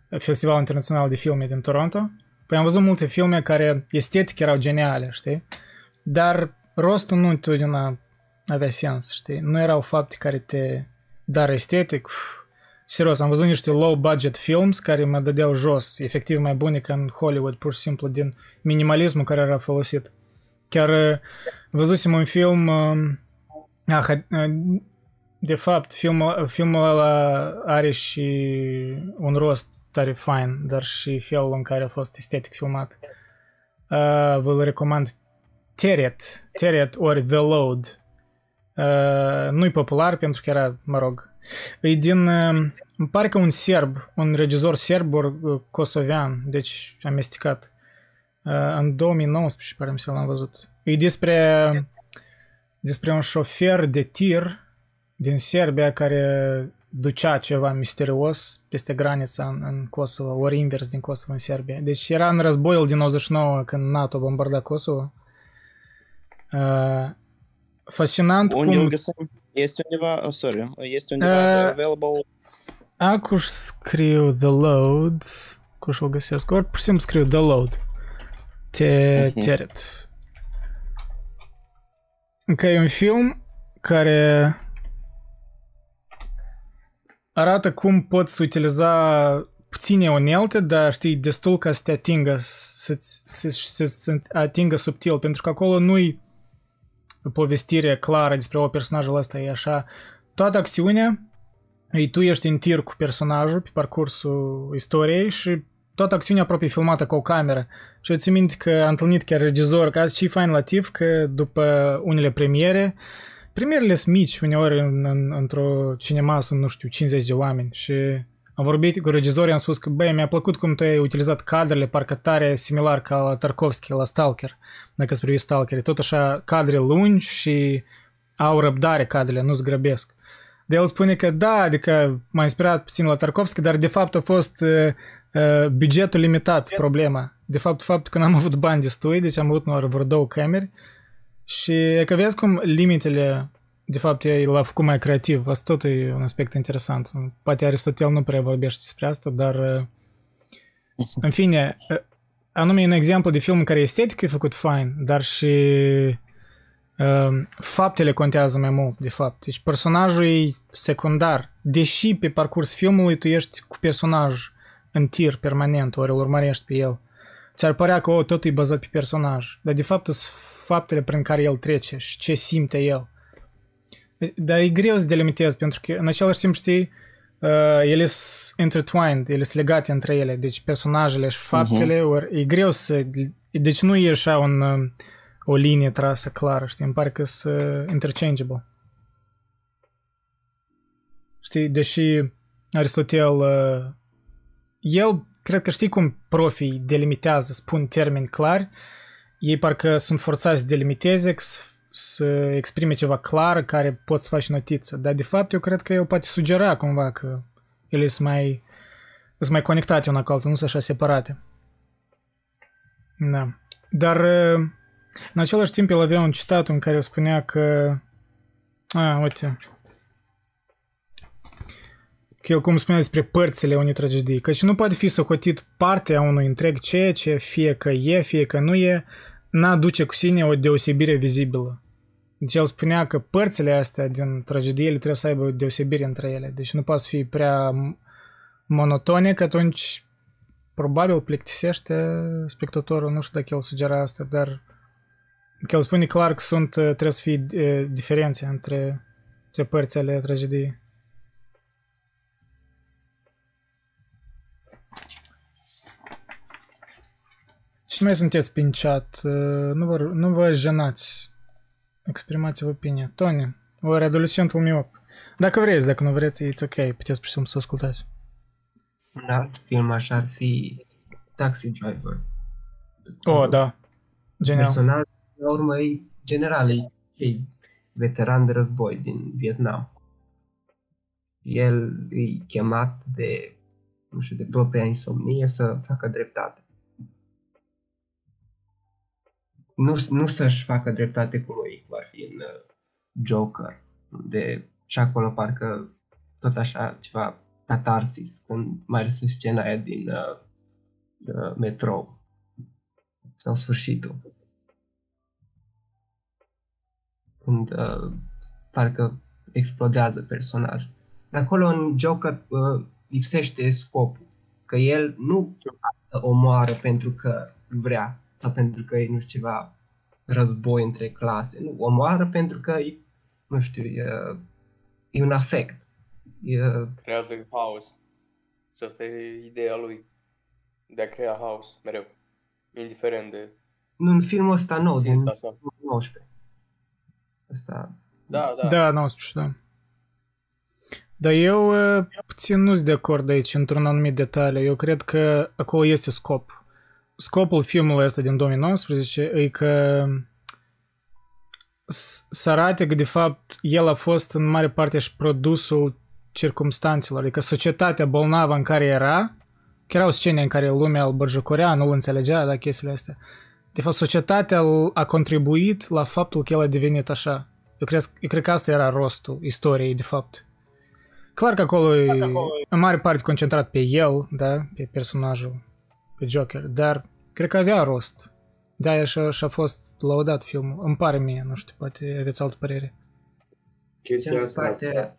la Festivalul Internațional de Filme din Toronto, păi am văzut multe filme care estetic erau geniale, știi? Dar rostul nu întotdeauna avea sens, știi? Nu erau fapte care te... Dar estetic, uf, serios, am văzut niște low-budget films care mă dădeau jos, efectiv mai bune ca în Hollywood, pur și simplu din minimalismul care era folosit. Chiar uh, văzusem un film, uh, ah, uh, de fapt, filmul, filmul ăla are și un rost tare fain, dar și felul în care a fost estetic filmat. Uh, vă-l recomand Tenet, Tenet ori The Load. Uh, nu-i popular pentru că era, mă rog, e din, uh, îmi pare că un serb, un regizor serb ori uh, kosovean, deci amestecat. Uh, în 2019, pare mi să l-am văzut. E despre, despre un șofer de tir din Serbia care ducea ceva misterios peste granița în, în Kosovo, ori invers din Kosovo în Serbia. Deci era în războiul din 99 când NATO bombarda Kosovo. Uh, fascinant Unde cum... îl găsim? Este undeva, oh, sorry, este undeva Uh, available? Acum scriu The Load, cum și-l găsesc, ori pur și simplu scriu The Load. Te, Mhm. Teret. Că e un film care arată cum poți utiliza puține unelte, dar știi, destul ca să te atingă, să, să, să, să atingă subtil, pentru că acolo nu-i o povestire clară despre o personajul ăsta, e așa, toată acțiunea ei, tu ești în tir cu personajul pe parcursul istoriei și toată acțiunea aproape filmată cu o cameră. Și eu țin minte că am întâlnit chiar regizor, că azi și fain la TIFF, că după unele premiere, premierele sunt mici, uneori în, în, într-o cinema sunt, nu știu, 50 de oameni și am vorbit cu regizorii, am spus că, băi, mi-a plăcut cum tu ai utilizat cadrele, parcă tare similar ca la Tarkovski, la Stalker, dacă ați privit Stalker, tot așa cadre lungi și au răbdare cadrele, nu-ți grăbesc. De el spune că da, adică m-a inspirat puțin la Tarkovski, dar de fapt a fost uh, uh, bugetul limitat problema. De fapt, faptul că n-am avut bani destui, deci am avut doar vreo două camere și e că vezi cum limitele, de fapt, el l-a făcut mai creativ. Asta tot e un aspect interesant. Poate Aristotel nu prea vorbește despre asta, dar uh, [laughs] în fine, uh, anume un exemplu de film în care estetic e făcut fain, dar și uh, faptele contează mai mult, de fapt. Deci personajul e secundar. Deși pe parcurs filmului tu ești cu personaj în tir permanent, ori îl urmărești pe el. Ți-ar părea că o, tot e bazat pe personaj. Dar de fapt sunt faptele prin care el trece și ce simte el. Dar e greu să delimitezi, pentru că în același timp știi, uh, ele sunt intertwined, ele sunt legate între ele, deci personajele și faptele, uh-huh. ori e greu să... Deci nu e așa un, uh, o linie trasă clară, știi, îmi pare că sunt interchangeable. Știi, deși Aristotel, uh, el, cred că știi cum profii delimitează, spun termeni clari, ei parcă sunt forțați să delimiteze, să exprime ceva clar care poți să faci notiță. Dar de fapt eu cred că el poate sugera cumva că ele sunt mai, sunt mai conectate una cu altul, nu sunt așa separate. Da. Dar în același timp el avea un citat în care spunea că a, uite că el cum spunea despre părțile unei tragedii, că și nu poate fi socotit parte a unui întreg ceea ce fie că e, fie că nu e, n-aduce cu sine o deosebire vizibilă. Deci el spunea că părțile astea din tragedie ele trebuie să aibă o deosebire între ele. Deci nu poate fi prea monotone, că atunci probabil plictisește spectatorul. Nu știu dacă el sugera asta, dar că el spune clar că sunt, trebuie să fie diferențe între, între părțile tragediei. Cine mai sunteți prin chat? Nu vă, nu vă jenați. Exprimați-vă opinia. Tony, ori adolescentul miop. Dacă vreți, dacă nu vreți, it's ok. Puteți pur și simplu să ascultați. Un alt film așa ar fi Taxi Driver. Oh, da. Genial. Personal, la urmă, e general, e, e veteran de război din Vietnam. El e chemat de, nu știu, de propria insomnie să facă dreptate. Nu, nu să-și facă dreptate cu noi, cum ar fi în uh, Joker, unde și acolo parcă tot așa ceva catarsis când mai ales în scena aia din uh, uh, metrou sau sfârșitul. Când uh, parcă explodează personajul. De acolo în Joker uh, lipsește scopul. Că el nu omoară pentru că vrea sau pentru că e, nu știu, ceva război între clase. Nu, omoară pentru că e, nu știu, e, e un afect. E, Creează haos. Și asta e ideea lui. De a crea haos, mereu. Indiferent de nu, în filmul ăsta nou, din ținta sa. 19. Ăsta, Da, da. Da, 19, da. Dar eu uh, puțin nu sunt de acord aici într-un anumit detaliu. Eu cred că acolo este scop. Scopul filmului ăsta din 2019 e că s- să arate că de fapt el a fost în mare parte și produsul circumstanțelor, adică societatea bolnavă în care era, că erau scene în care lumea îl bărjăcorea, nu îl înțelegea, da, chestiile astea. De fapt, societatea îl- a contribuit la faptul că el a devenit așa. Eu cred, eu cred că asta era rostul istoriei, de fapt. Clar că acolo e în mare parte concentrat pe el, da, pe personajul, pe Joker, dar cred că avea rost. De-aia și-a, și-a fost laudat filmul. Îmi pare mie, nu știu, poate aveți altă părere. Chestia de asta, partea,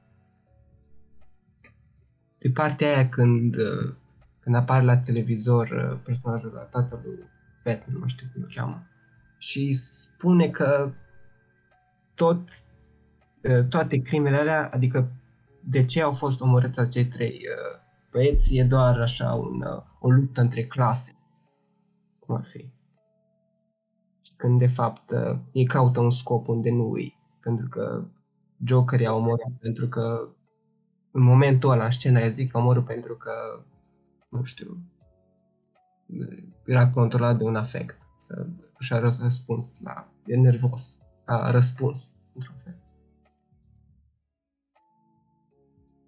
de partea aia când, uh, când apare la televizor uh, personajul la tatălui Batman, nu mai știu cum îl cheamă, și spune că tot, uh, toate crimele alea, adică de ce au fost omorâți acei trei uh, băieți, e doar așa un, uh, o luptă între clase, cum ar fi. Și când de fapt uh, ei caută un scop unde nu îi, pentru că Joker i-a omorât pentru că în momentul ăla, în scena aia zic, a omorât pentru că, nu știu, era controlat de un afect. Să și a răs- răspuns la, e nervos, a răspuns, într-un fel.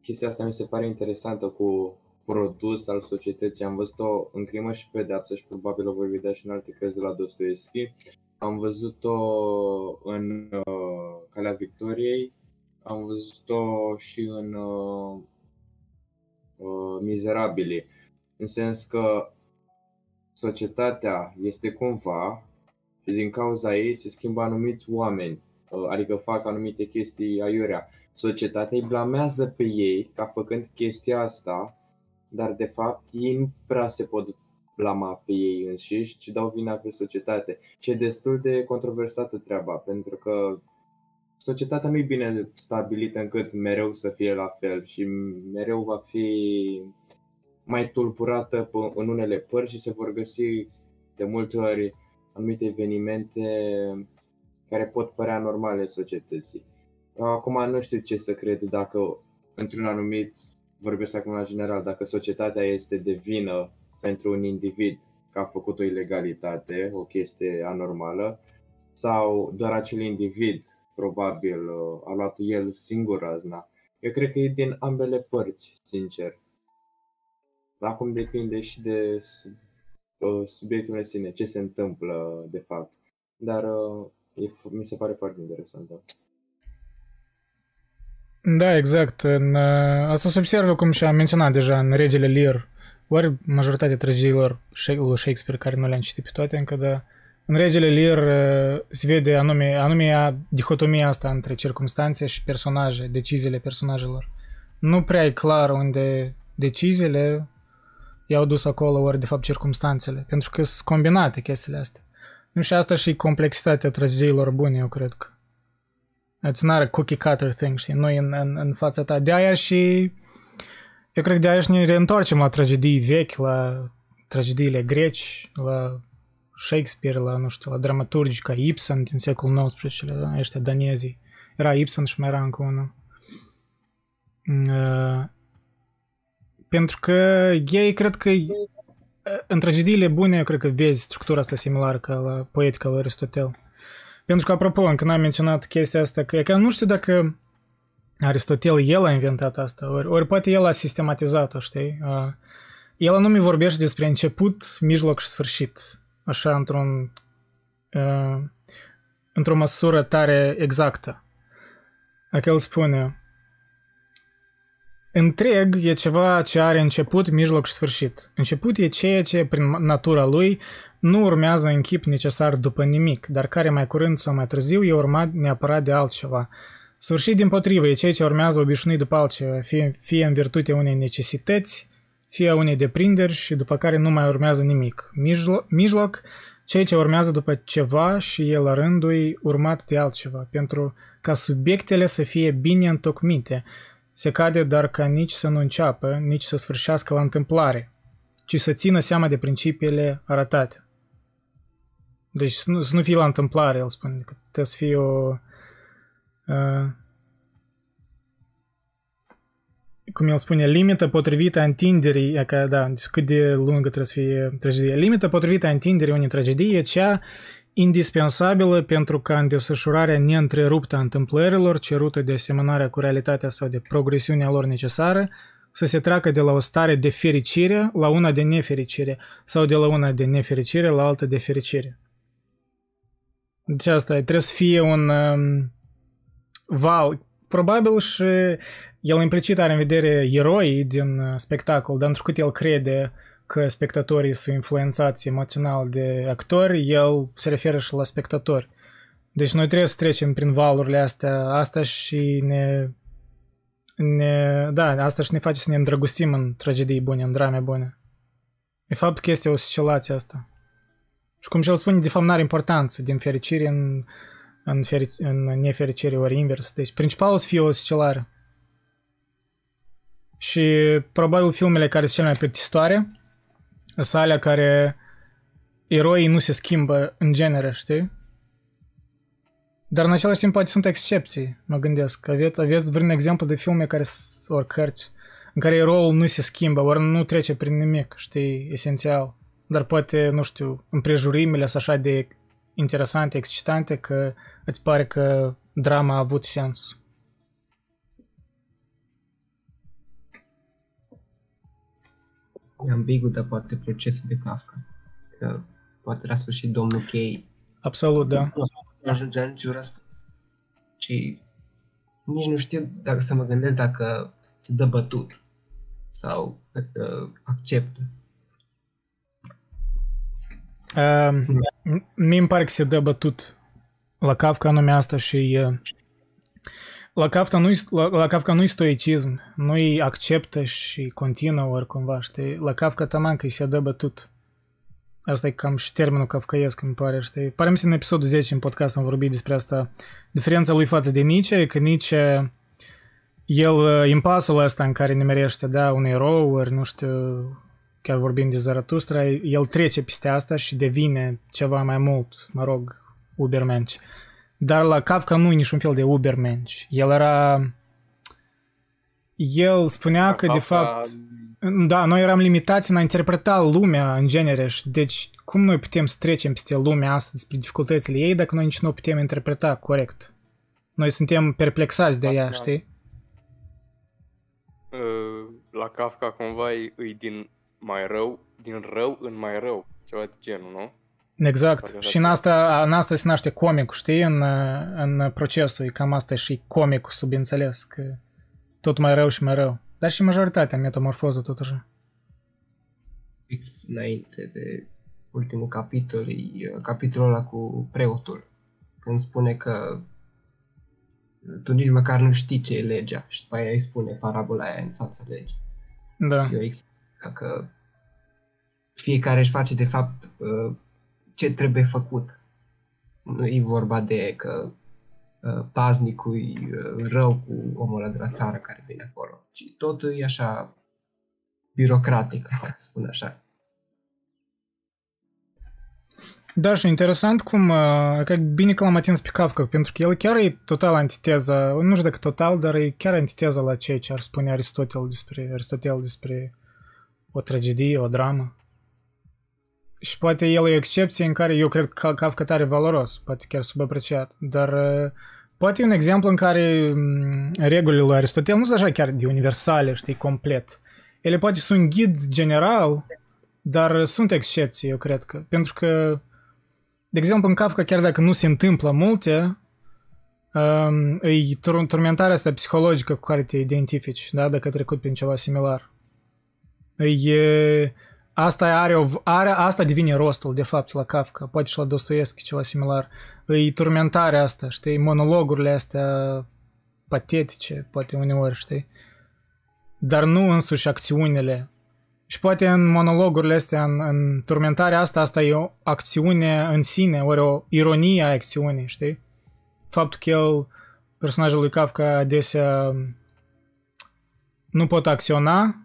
Chestia asta mi se pare interesantă cu produs al societății. Am văzut-o în crimă și pedeapsă și probabil o voi vedea și în alte cărți de la Dostoevski. Am văzut-o în uh, Calea Victoriei, am văzut-o și în uh, uh, Mizerabili, în sens că societatea este cumva și din cauza ei se schimbă anumiți oameni, uh, adică fac anumite chestii aiurea. Societatea îi blamează pe ei ca făcând chestia asta, dar de fapt ei nu prea se pot blama pe ei înșiși, ci dau vina pe societate. Și e destul de controversată treaba, pentru că societatea nu e bine stabilită încât mereu să fie la fel și mereu va fi mai tulburată pe- în unele părți și se vor găsi de multe ori anumite evenimente care pot părea normale societății. Acum nu știu ce să cred dacă într-un anumit, vorbesc acum la general, dacă societatea este de vină pentru un individ că a făcut o ilegalitate, o chestie anormală, sau doar acel individ probabil uh, a luat el singur razna. Eu cred că e din ambele părți, sincer. Acum depinde și de sub- uh, subiectul în sine, ce se întâmplă de fapt. Dar uh, e, f- mi se pare foarte interesant. Da. Da, exact. În, uh, asta se observă, cum și-am menționat deja, în Regele Lear, ori majoritatea tragediilor Sha- lui Shakespeare, care nu le-am citit pe toate încă, dar în Regele Lear uh, se vede anume, anume a- dihotomia asta între circumstanțe și personaje, deciziile personajelor. Nu prea e clar unde deciziile i-au dus acolo, ori de fapt circumstanțele, pentru că sunt combinate chestiile astea. Nu și asta și complexitatea tragediilor bune, eu cred că. It's not a cookie cutter thing, știi, nu e în, în, în fața ta. De aia și eu cred că de aia și ne reîntoarcem la tragedii vechi, la tragediile greci, la Shakespeare, la, nu știu, la dramaturgi ca Ibsen din secolul XIX, da, ăștia danezii. Era Ibsen și mai era încă unul. Uh, pentru că ei cred că în tragediile bune, eu cred că vezi structura asta similară ca la poetica lui Aristotel. Pentru că, apropo, încă n-am menționat chestia asta, că, că nu știu dacă Aristotel, el a inventat asta, ori, ori poate el a sistematizat-o, știi? Uh, el anume vorbește despre început, mijloc și sfârșit, așa într-un, uh, într-o măsură tare exactă. Adică el spune, Întreg e ceva ce are început, mijloc și sfârșit. Început e ceea ce, prin natura lui, nu urmează în chip necesar după nimic, dar care mai curând sau mai târziu e urmat neapărat de altceva. Sfârșit, din potrivă, e ceea ce urmează obișnuit după altceva, fie, fie în virtutea unei necesități, fie a unei deprinderi și după care nu mai urmează nimic. Mijloc, mijloc ceea ce urmează după ceva și el la rândul urmat de altceva, pentru ca subiectele să fie bine întocmite, se cade dar ca nici să nu înceapă, nici să sfârșească la întâmplare, ci să țină seama de principiile arătate. Deci să nu, să nu fie la întâmplare, el spune, că trebuie să fie o... Uh, cum el spune, limită potrivită întinderii, că, da, deci cât de lungă trebuie să fie tragedia. Limită potrivită întinderii unei tragedii e cea indispensabilă pentru ca în desfășurarea neîntreruptă a întâmplărilor cerută de asemănarea cu realitatea sau de progresiunea lor necesară să se treacă de la o stare de fericire la una de nefericire sau de la una de nefericire la alta de fericire. Deci asta trebuie să fie un um, val. Probabil și el implicit are în vedere eroii din uh, spectacol, dar întrucât el crede că spectatorii sunt influențați emoțional de actori, el se referă și la spectatori. Deci noi trebuie să trecem prin valurile astea, asta și ne, ne da, asta și ne face să ne îndrăgostim în tragedii bune, în drame bune. De fapt că este o oscilație asta. Și cum și el spune, de fapt n-are importanță din fericire în, în, feri, în nefericire ori invers. Deci principalul să fie o oscilare. Și probabil filmele care sunt cele mai plictisitoare sunt alea care eroii nu se schimbă în genere, știi? Dar în același timp poate sunt excepții, mă gândesc. Aveți, aveți vreun exemplu de filme care ori cărți în care eroul nu se schimbă, ori nu trece prin nimic, știi, esențial. Dar poate, nu știu, împrejurimile sunt așa de interesante, excitante, că îți pare că drama a avut sens. E ambigu, dar poate procesul de Kafka. Că poate la sfârșit domnul Kay Absolut, da. Nu ajungea niciun răspuns. Ci nici nu știu dacă să mă gândesc dacă se dă bătut sau uh, acceptă. Uh, mie îmi pare că se dă bătut la Kafka anume asta și uh, la Kafka nu-i, la, la Kafka nu-i stoicism, nu-i acceptă și continuă ori cumva, știi? La Kafka taman că îi se dă bătut. Asta e cam și termenul kafkaiesc, îmi pare, știi? Pare în episodul 10 în podcast am vorbit despre asta. Diferența lui față de Nietzsche e că Nietzsche, el, impasul ăsta în care nimerește, da, un erou, ori nu știu, chiar vorbim de Zaratustra, el trece peste asta și devine ceva mai mult, mă rog, ubermenci. Dar la Kafka nu e niciun fel de ubermenci. El era... El spunea la că, Kafka... de fapt, da, noi eram limitați în a interpreta lumea în genere și deci cum noi putem să trecem peste lumea asta despre dificultățile ei dacă noi nici nu o putem interpreta corect? Noi suntem perplexați de ea, da. știi? Uh, la Kafka cumva e, e din mai rău, din rău în mai rău, ceva de genul, nu? Exact. Și în asta, în asta se naște comicul, știi, în, în procesul. E cam asta și comicul, subînțeles, că tot mai rău și mai rău. Dar și majoritatea metamorfoză totuși. Fix înainte de ultimul capitol, e capitolul ăla cu preotul. Când spune că tu nici măcar nu știi ce e legea și după aia îi spune parabola aia în fața legii. Da. Eu explic că fiecare își face de fapt uh, ce trebuie făcut. Nu e vorba de că uh, paznicul e uh, rău cu omul ăla de la țară care vine acolo, ci totul e așa birocratic, [laughs] spun așa. Da, și interesant cum, uh, că bine că l-am atins pe Kafka, pentru că el chiar e total antiteza, nu știu dacă total, dar e chiar antiteza la ceea ce ar spune Aristotel despre, Aristotel despre o tragedie, o dramă. și poate el e o excepție în care eu cred că Kafka tare valoros, poate chiar subapreciat, dar uh, poate e un exemplu în care um, regulile lui Aristotel nu sunt așa chiar de universale, știi, complet. Ele poate sunt un ghid general, dar sunt excepții, eu cred că. Pentru că, de exemplu, în Kafka, chiar dacă nu se întâmplă multe, um, e turmentarea asta psihologică cu care te identifici, da, dacă ai trecut prin ceva similar. E, asta are, o, are, asta devine rostul, de fapt, la Kafka, poate și la Dostoevski ceva similar. E turmentarea asta, știi, monologurile astea patetice, poate uneori, știi? Dar nu însuși acțiunile. Și poate în monologurile astea, în, în turmentarea asta, asta e o acțiune în sine, ori o ironie a acțiunii, știi? Faptul că el, personajul lui Kafka, adesea nu pot acționa,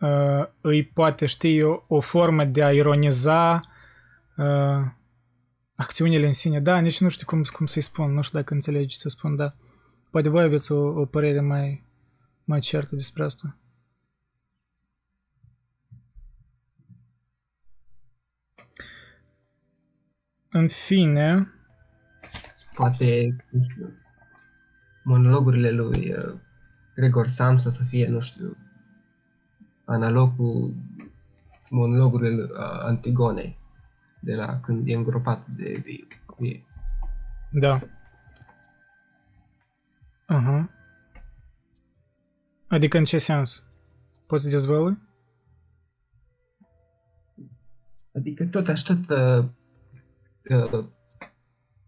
uh, îi poate ști o, o formă de a ironiza uh, acțiunile în sine. Da, nici nu știu cum, cum să-i spun, nu știu dacă înțelegi ce să spun, da. Poate voi aveți o, o părere mai, mai certă despre asta. În fine... Poate, nu știu, monologurile lui uh, Gregor Samsa să fie, nu știu, analog cu monologurile Antigonei de la când e îngropat de vie. Da. Aha. Uh-huh. Adică în ce sens? Poți să dezvălui? Adică tot așa, tot uh, uh,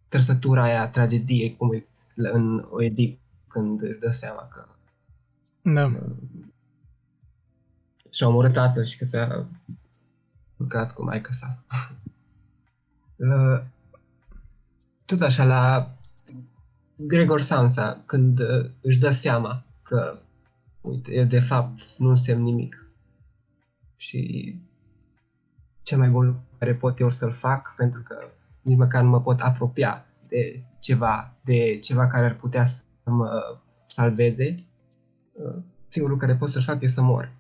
trăsătura aia a tragediei, cum e în Oedip, când își dă seama că da. Uh, și-a omorât tatăl și că s-a urcat cu maica sa. Uh, [laughs] tot așa, la Gregor Samsa, când uh, își dă seama că, uite, eu de fapt nu însemn nimic. Și cel mai bun care pot eu să-l fac, pentru că nici măcar nu mă pot apropia de ceva, de ceva care ar putea să mă salveze, uh, singurul care pot să-l fac e să mor.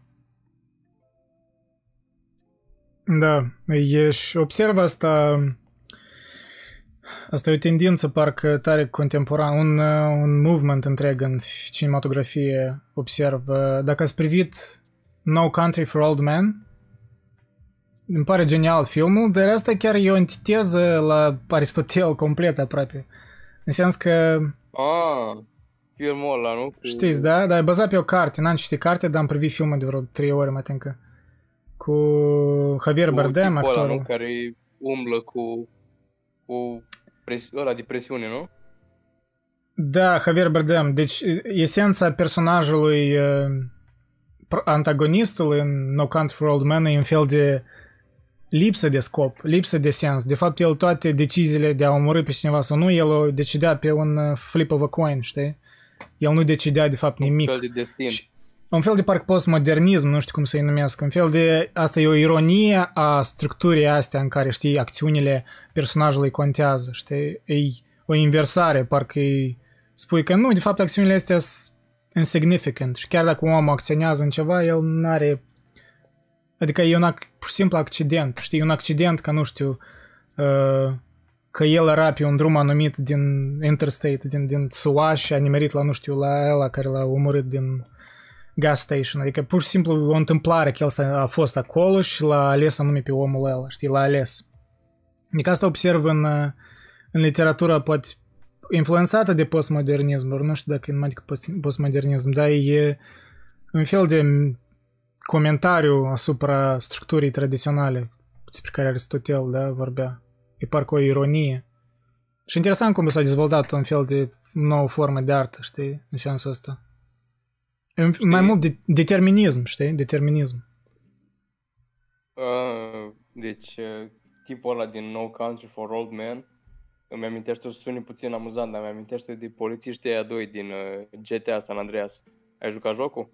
Da, e și observ asta, asta e o tendință parcă tare contemporan, un, un movement întreg în cinematografie, observ. Dacă ați privit No Country for Old Men, îmi pare genial filmul, dar asta chiar e o antiteză la Aristotel complet aproape. În sens că... Ah, filmul ăla, nu? Cu... Știți, da? Dar e bazat pe o carte. N-am citit carte, dar am privit filmul de vreo trei ore, mă că cu Javier cu Bardem, actorul. Ăla, nu? Care umblă cu, cu presi- ăla de presiune, nu? Da, Javier Bardem. Deci, esența personajului uh, antagonistului în No Country for Old Men e un fel de lipsă de scop, lipsă de sens. De fapt, el toate deciziile de a omorâ pe cineva sau nu, el o decidea pe un uh, flip of a coin, știi? El nu decidea de fapt nimic. Un fel de destin. Și un fel de parcă postmodernism, nu știu cum să-i numesc, un fel de, asta e o ironie a structurii astea în care, știi, acțiunile personajului contează, știi, e o inversare, parcă îi spui că nu, de fapt, acțiunile astea sunt insignificant și chiar dacă omul acționează în ceva, el nu are, adică e un pur și simplu accident, știi, un accident ca, nu știu, uh, că el era pe un drum anumit din interstate, din, din SUA și a nimerit la, nu știu, la ăla care l-a omorât din gas station, adică pur și simplu o întâmplare că el a fost acolo și l-a ales anume pe omul ăla, știi, l-a ales. Adică asta observ în, în literatura poate influențată de postmodernism, nu știu dacă e numai postmodernism, dar e un fel de comentariu asupra structurii tradiționale despre care Aristotel da, vorbea. E parcă o ironie. Și interesant cum s-a dezvoltat un fel de nouă formă de artă, știi, în sensul ăsta. Știi? Mai mult de, determinism, știi? Determinism. Uh, deci, uh, tipul ăla din No Country for Old Men îmi amintește, o să suni puțin amuzant, dar îmi amintește de polițiștii aia doi din uh, GTA San Andreas. Ai jucat jocul?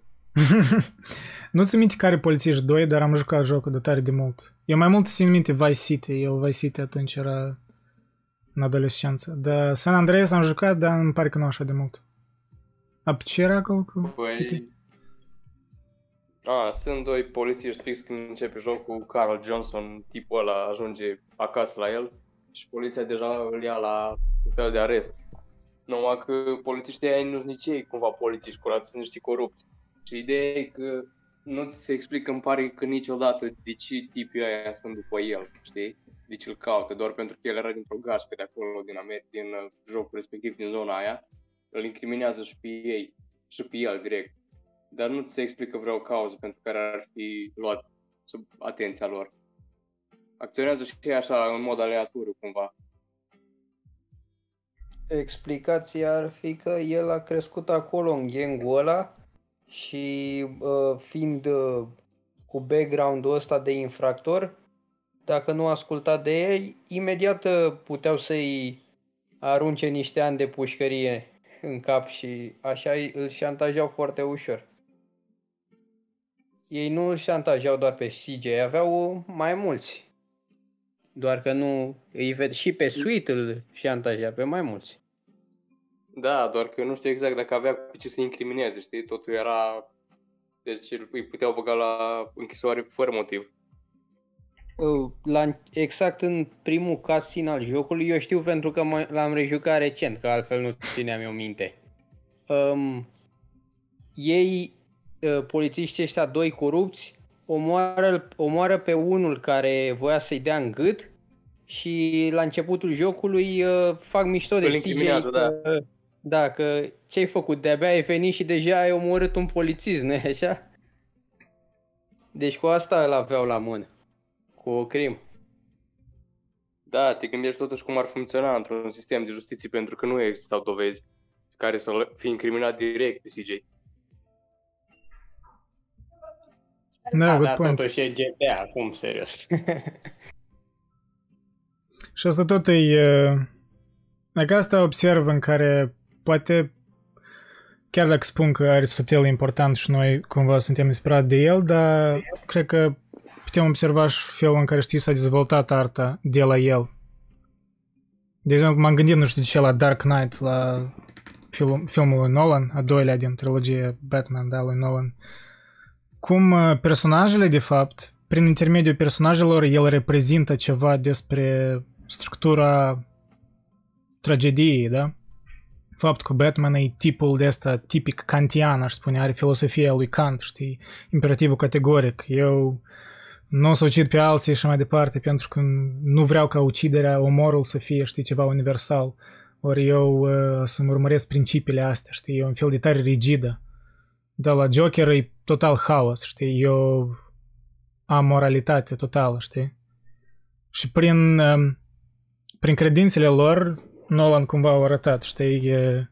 [laughs] nu ți minte care polițiști doi, dar am jucat jocul de tare de mult. Eu mai mult țin minte Vice City. Eu Vice City atunci era în adolescență. Dar San Andreas am jucat, dar îmi pare că nu așa de mult. A ce era acolo cu Păi, A, sunt doi polițiști fix când începe jocul, Carl Johnson, tipul ăla, ajunge acasă la el și poliția deja îl ia la un fel de arest. Numai că polițiștii aia nu sunt nici ei cumva polițiști curați, sunt niște corupți. Și ideea e că nu ți se explică, îmi pare că niciodată de ce tipii aia sunt după el, știi? De ce îl caută, doar pentru că el era dintr-o gașcă de acolo, din, Amer- din uh, jocul respectiv, din zona aia, îl incriminează și pe ei, și pe el direct. Dar nu ți se explică vreo cauză pentru care ar fi luat sub atenția lor. Acționează și ei așa, în mod aleatoriu, cumva. Explicația ar fi că el a crescut acolo în gangul ăla și uh, fiind uh, cu background-ul ăsta de infractor, dacă nu asculta de ei, imediat uh, puteau să-i arunce niște ani de pușcărie în cap și așa îl șantajau foarte ușor. Ei nu îl șantajau doar pe CJ, aveau mai mulți. Doar că nu îi ved și pe Sweet îl șantajea pe mai mulți. Da, doar că eu nu știu exact dacă avea pe ce să incrimineze, știi? Totul era... Deci îi puteau băga la închisoare fără motiv. Uh, La, exact în primul casin al jocului, eu știu pentru că mă- l-am rejucat recent, că altfel nu țineam eu minte. Um, ei, uh, polițiștii ăștia doi corupți, omoară, omoară pe unul care voia să-i dea în gât și la începutul jocului uh, fac mișto de Îl CJ incriminează, da. că, da, că ce-ai făcut? De-abia ai venit și deja ai omorât un polițist, nu așa? Deci cu asta îl aveau la mână. Cu o crimă. Da, te gândești totuși cum ar funcționa într-un sistem de justiție pentru că nu existau dovezi care să fie incriminat direct pe CJ. Da, good dar point. totuși e GTA, acum, serios. [laughs] Și asta tot e... uh, Dacă asta observ în care poate chiar dacă spun că Aristotel e important și noi cumva suntem inspirați de el, dar cred că putem observaș și felul în care știi s-a dezvoltat arta de la el. De exemplu, m-am gândit, nu știu de ce, la Dark Knight, la film, filmul lui Nolan, a doilea din trilogie Batman, da, lui Nolan. Cum uh, personajele, de fapt, prin intermediul personajelor, el reprezintă ceva despre structura tragediei, da? Faptul că Batman e tipul de ăsta tipic kantian, aș spune, are filosofia lui Kant, știi? Imperativul categoric. Eu nu o să ucid pe alții și mai departe, pentru că nu vreau ca uciderea, omorul să fie, știi, ceva universal. Ori eu uh, să-mi urmăresc principiile astea, știi? E un fel de tare rigidă. Dar la Joker e total haos, știi? Eu am moralitate totală, știi? Și prin, um, prin credințele lor, Nolan cumva au arătat, știi? E,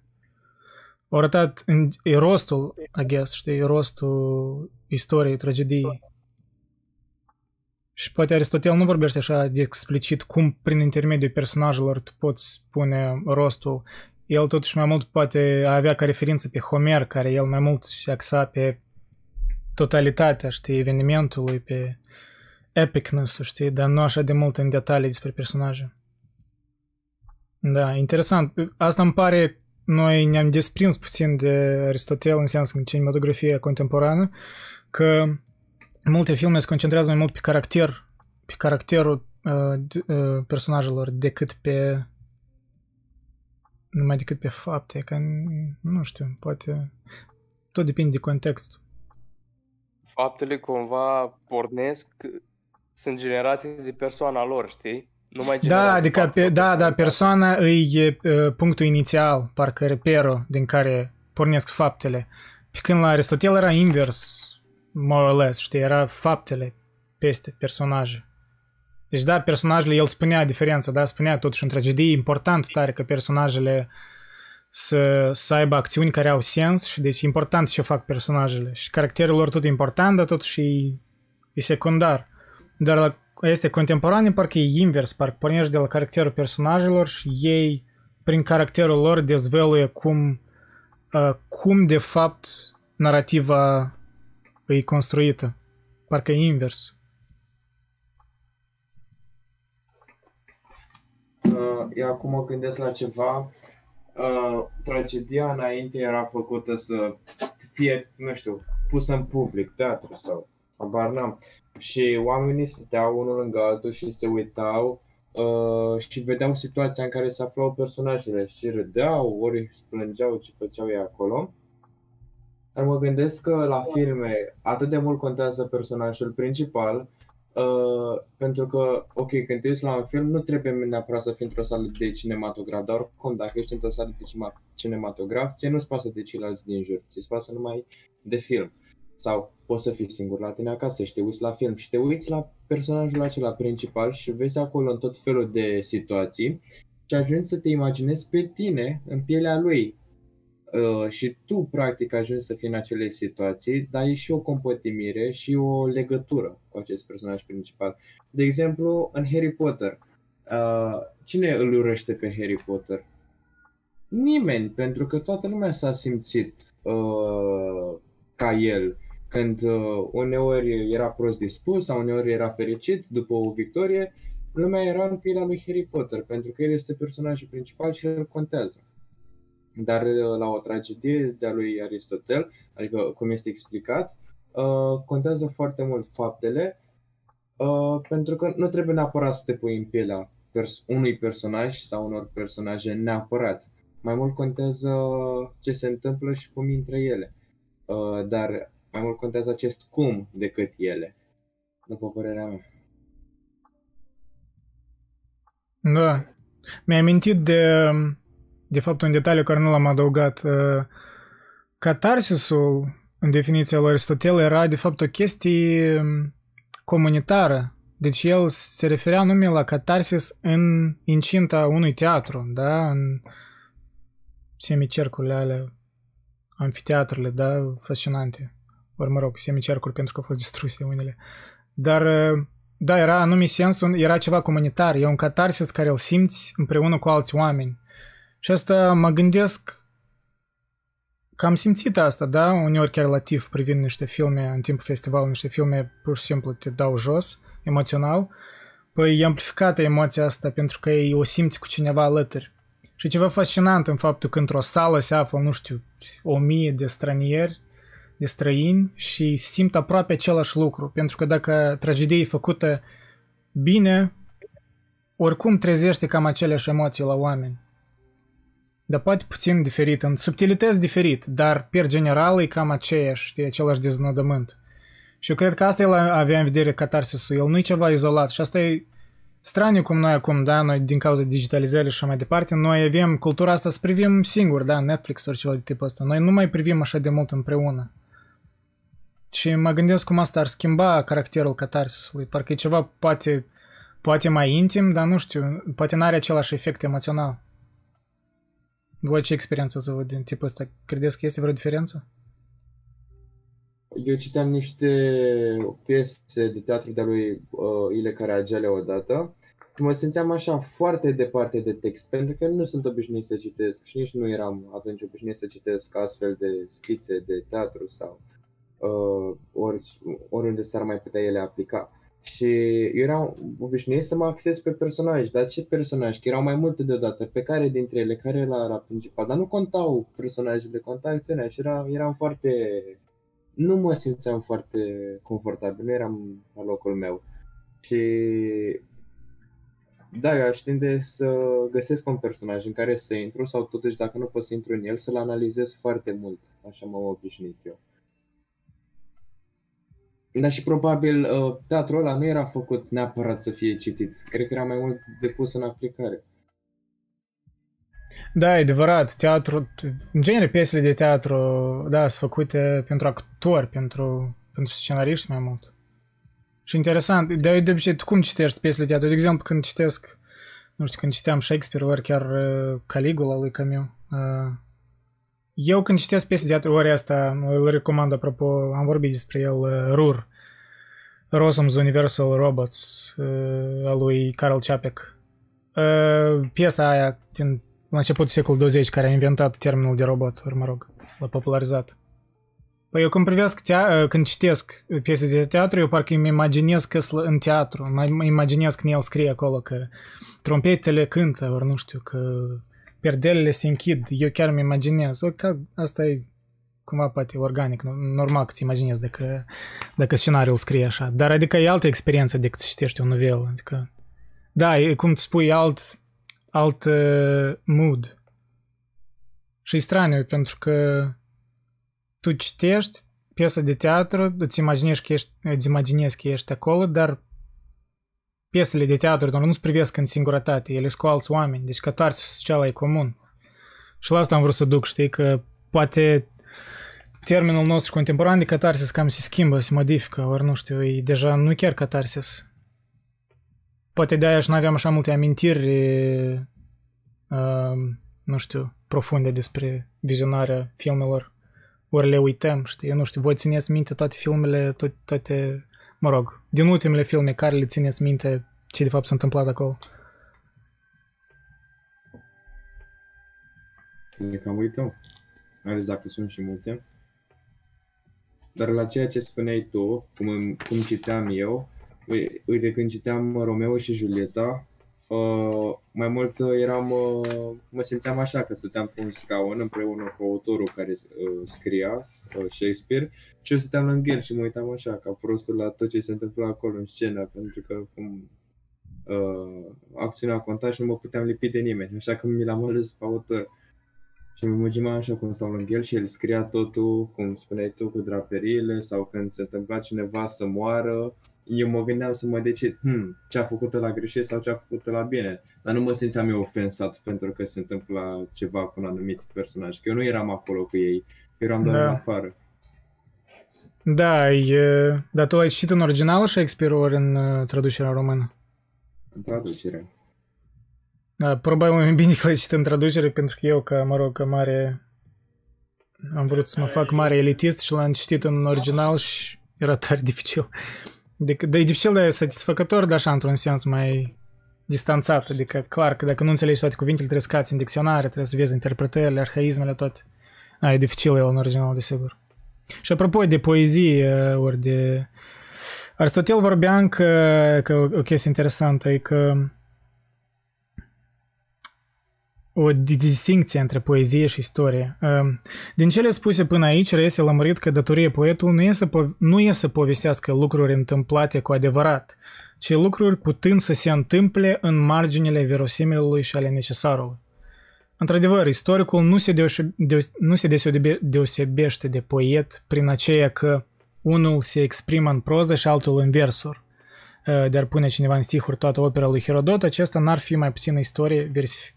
au arătat, în, e rostul, I guess, știi? E rostul istoriei, tragediei. Și poate Aristotel nu vorbește așa de explicit cum prin intermediul personajelor tu poți spune rostul. El totuși mai mult poate avea ca referință pe Homer, care el mai mult se axa pe totalitatea, știi, evenimentului, pe epicness știi, dar nu așa de mult în detalii despre personaje. Da, interesant. Asta îmi pare, noi ne-am desprins puțin de Aristotel în sens în cinematografia contemporană, că multe filme se concentrează mai mult pe caracter, pe caracterul uh, d- uh, personajelor decât pe numai decât pe fapte, că nu știu, poate tot depinde de context. Faptele cumva pornesc, sunt generate de persoana lor, știi? Nu mai Da, generează adică, faptul pe, că da, da, sunt- persoana e uh, punctul inițial, parcă reperul din care pornesc faptele. Pe când la Aristotel era invers, more or less, știi, era faptele peste personaje. Deci da, personajele, el spunea diferența, da, spunea totuși în tragedie, e important tare că personajele să, să aibă acțiuni care au sens și deci e important ce fac personajele. Și caracterul lor tot e important, dar totuși e, e secundar. Dar la este contemporane, parcă e invers, parcă pornești de la caracterul personajelor și ei, prin caracterul lor, dezvăluie cum, uh, cum de fapt narrativa e construită. Parcă e invers. Uh, eu acum mă gândesc la ceva. Uh, tragedia înainte era făcută să fie, nu știu, pusă în public, teatru sau abar n-am. Și oamenii stăteau unul lângă altul și se uitau uh, și vedeau situația în care se aflau personajele și râdeau, ori plângeau ce făceau ei acolo. Dar mă gândesc că la filme atât de mult contează personajul principal, uh, pentru că, ok, când te uiți la un film, nu trebuie neapărat să fii într-o sală de cinematograf, dar oricum, dacă ești într-o sală de cinematograf, ție nu-ți pasă de ceilalți din jur, ți-ți pasă numai de film. Sau poți să fii singur la tine acasă și te uiți la film și te uiți la personajul acela principal și vezi acolo în tot felul de situații și ajungi să te imaginezi pe tine în pielea lui. Uh, și tu, practic, ajungi să fii în acele situații, dar e și o compătimire și o legătură cu acest personaj principal. De exemplu, în Harry Potter, uh, cine îl urăște pe Harry Potter? Nimeni, pentru că toată lumea s-a simțit uh, ca el când uh, uneori era prost dispus sau uneori era fericit după o victorie, lumea era în pielea lui Harry Potter, pentru că el este personajul principal și el contează. Dar uh, la o tragedie de-a lui Aristotel, adică cum este explicat, uh, contează foarte mult faptele, uh, pentru că nu trebuie neapărat să te pui în pielea pers- unui personaj sau unor personaje neapărat. Mai mult contează ce se întâmplă și cum intră ele. Uh, dar mai mult contează acest cum decât ele, după părerea mea. Da. Mi-ai amintit de, de fapt un detaliu care nu l-am adăugat. Uh, catarsisul, în definiția lui Aristotel, era de fapt o chestie um, comunitară. Deci el se referea numai la catarsis în incinta unui teatru, da? În semicercurile alea, amfiteatrele, da? Fascinante ori mă rog, semicercuri pentru că au fost distruse unele. Dar, uh, da, era anume sensul, era ceva comunitar, e un catarsis care îl simți împreună cu alți oameni. Și asta mă gândesc că am simțit asta, da, uneori chiar relativ privind niște filme în timpul festivalului, niște filme pur și simplu te dau jos, emoțional, păi e amplificată emoția asta pentru că o simți cu cineva alături. Și ceva fascinant în faptul că într-o sală se află, nu știu, o mie de stranieri de străini și simt aproape același lucru. Pentru că dacă tragedia e făcută bine, oricum trezește cam aceleași emoții la oameni. Dar poate puțin diferit, în subtilități diferit, dar per general e cam aceeași, e același deznodământ. Și eu cred că asta el avea în vedere catarsisul, el nu e ceva izolat și asta e straniu cum noi acum, da, noi din cauza digitalizării și mai departe, noi avem cultura asta să privim singur, da, Netflix ori ceva de tipul ăsta. Noi nu mai privim așa de mult împreună. Și mă gândesc cum asta ar schimba caracterul catarsisului. Parcă e ceva poate, poate mai intim, dar nu știu, poate n-are același efect emoțional. Voi ce experiență să văd din tipul ăsta? Credeți că este vreo diferență? Eu citeam niște piese de teatru de-a lui uh, Ile Caragiale odată și mă simțeam așa foarte departe de text, pentru că nu sunt obișnuit să citesc și nici nu eram atunci obișnuit să citesc astfel de schițe de teatru sau uh, ori, oriunde s-ar mai putea ele aplica. Și eu eram obișnuit să mă acces pe personaj, dar ce personaj? Că erau mai multe deodată, pe care dintre ele, care era, era principal, dar nu contau personajele, conta acțiunea și era, eram foarte... Nu mă simțeam foarte confortabil, nu eram la locul meu. Și da, eu aș tinde să găsesc un personaj în care să intru sau totuși dacă nu pot să intru în el, să-l analizez foarte mult, așa m-am obișnuit eu. Dar și probabil uh, teatrul ăla nu era făcut neapărat să fie citit. Cred că era mai mult depus în aplicare. Da, e adevărat. Teatru, în genere, piesele de teatru, da, sunt făcute pentru actori, pentru, pentru scenariști mai mult. Și interesant, de, de obicei, tu cum citești piesele de teatru? De exemplu, când citesc, nu știu, când citeam Shakespeare, ori chiar uh, Caligula lui Camus, uh, eu când citesc piese de teatru, ori asta îl recomand, apropo, am vorbit despre el, uh, Rur, Rossum's Universal Robots, uh, a lui Carl Čapek. Uh, piesa aia din la începutul secolului 20 care a inventat termenul de robot, ori mă rog, l-a popularizat. Păi eu când privesc, tea- când citesc piese de teatru, eu parcă îmi imaginez că în teatru, mă imaginez că el scrie acolo că trompetele cântă, ori nu știu, că perdelele se închid, eu chiar îmi imaginez. O, că asta e cumva poate organic, normal că ți imaginezi dacă, dacă scenariul scrie așa. Dar adică e altă experiență decât să citești un novel. Adică, da, e cum spui, alt, alt uh, mood. Și e straniu, pentru că tu citești piesa de teatru, îți imaginezi că ești, îți imaginezi că ești acolo, dar piesele de teatru doar nu-ți privesc în singurătate, ele sunt cu alți oameni, deci catarsis social e comun. Și la asta am vrut să duc, știi, că poate termenul nostru contemporan de catarsis cam se schimbă, se modifică, ori nu știu, e deja nu chiar catarsis. Poate de-aia și nu aveam așa multe amintiri, uh, nu știu, profunde despre vizionarea filmelor. Ori le uităm, știi, eu nu știu, voi țineți minte toate filmele, toate, toate mă rog, din ultimele filme care le țineți minte ce de fapt s-a întâmplat acolo? Le cam uităm, mai ales dacă sunt și multe. Dar la ceea ce spuneai tu, cum, cum citeam eu, uite, când citeam Romeo și Julieta, uh, mai mult eram, uh, mă simțeam așa că stăteam pe un scaun împreună cu autorul care uh, scria, uh, Shakespeare, și eu stăteam lângă el și mă uitam așa, ca prostul la tot ce se întâmpla acolo în scenă, pentru că cum uh, acțiunea conta și nu mă puteam lipi de nimeni, așa că mi l-am ales pe autor. Și mă imaginam așa cum stau lângă el și el scria totul, cum spuneai tu, cu draperiile sau când se întâmpla cineva să moară, eu mă gândeam să mă decid, hmm, ce a făcut la greșit sau ce a făcut la bine. Dar nu mă simțeam eu ofensat pentru că se întâmpla ceva cu un anumit personaj, că eu nu eram acolo cu ei, eu eram doar da. în afară. Da, e... dar tu l-ai citit în original Shakespeare ori în uh, traducerea română? În traducere. Da, probabil mai bine că l-ai citit în traducere, pentru că eu, ca, mă rog, ca mare... Am vrut să mă fac mare elitist și l-am citit în original și era tare dificil. Adică, de, e dificil, dar e satisfăcător, dar așa, într-un sens mai distanțat. Adică, clar că dacă nu înțelegi toate cuvintele, trebuie să cați în dicționare, trebuie să vezi interpretările, arhaismele, toate. A, e dificil el în original, desigur. Și apropo de poezie, ori de... Aristotel vorbea că, că o chestie interesantă e că o distinție între poezie și istorie. Din cele spuse până aici, reiese lămurit că datoria poetului nu e, să po- nu e să povestească lucruri întâmplate cu adevărat, ci lucruri putând să se întâmple în marginile verosimilului și ale necesarului. Într-adevăr, istoricul nu se, deoșe- deos- nu se deosebe- deosebește de poet prin aceea că unul se exprimă în proză și altul în versuri. De ar pune cineva în stihuri toată opera lui Herodot, acesta n-ar fi mai puțină istorie vers-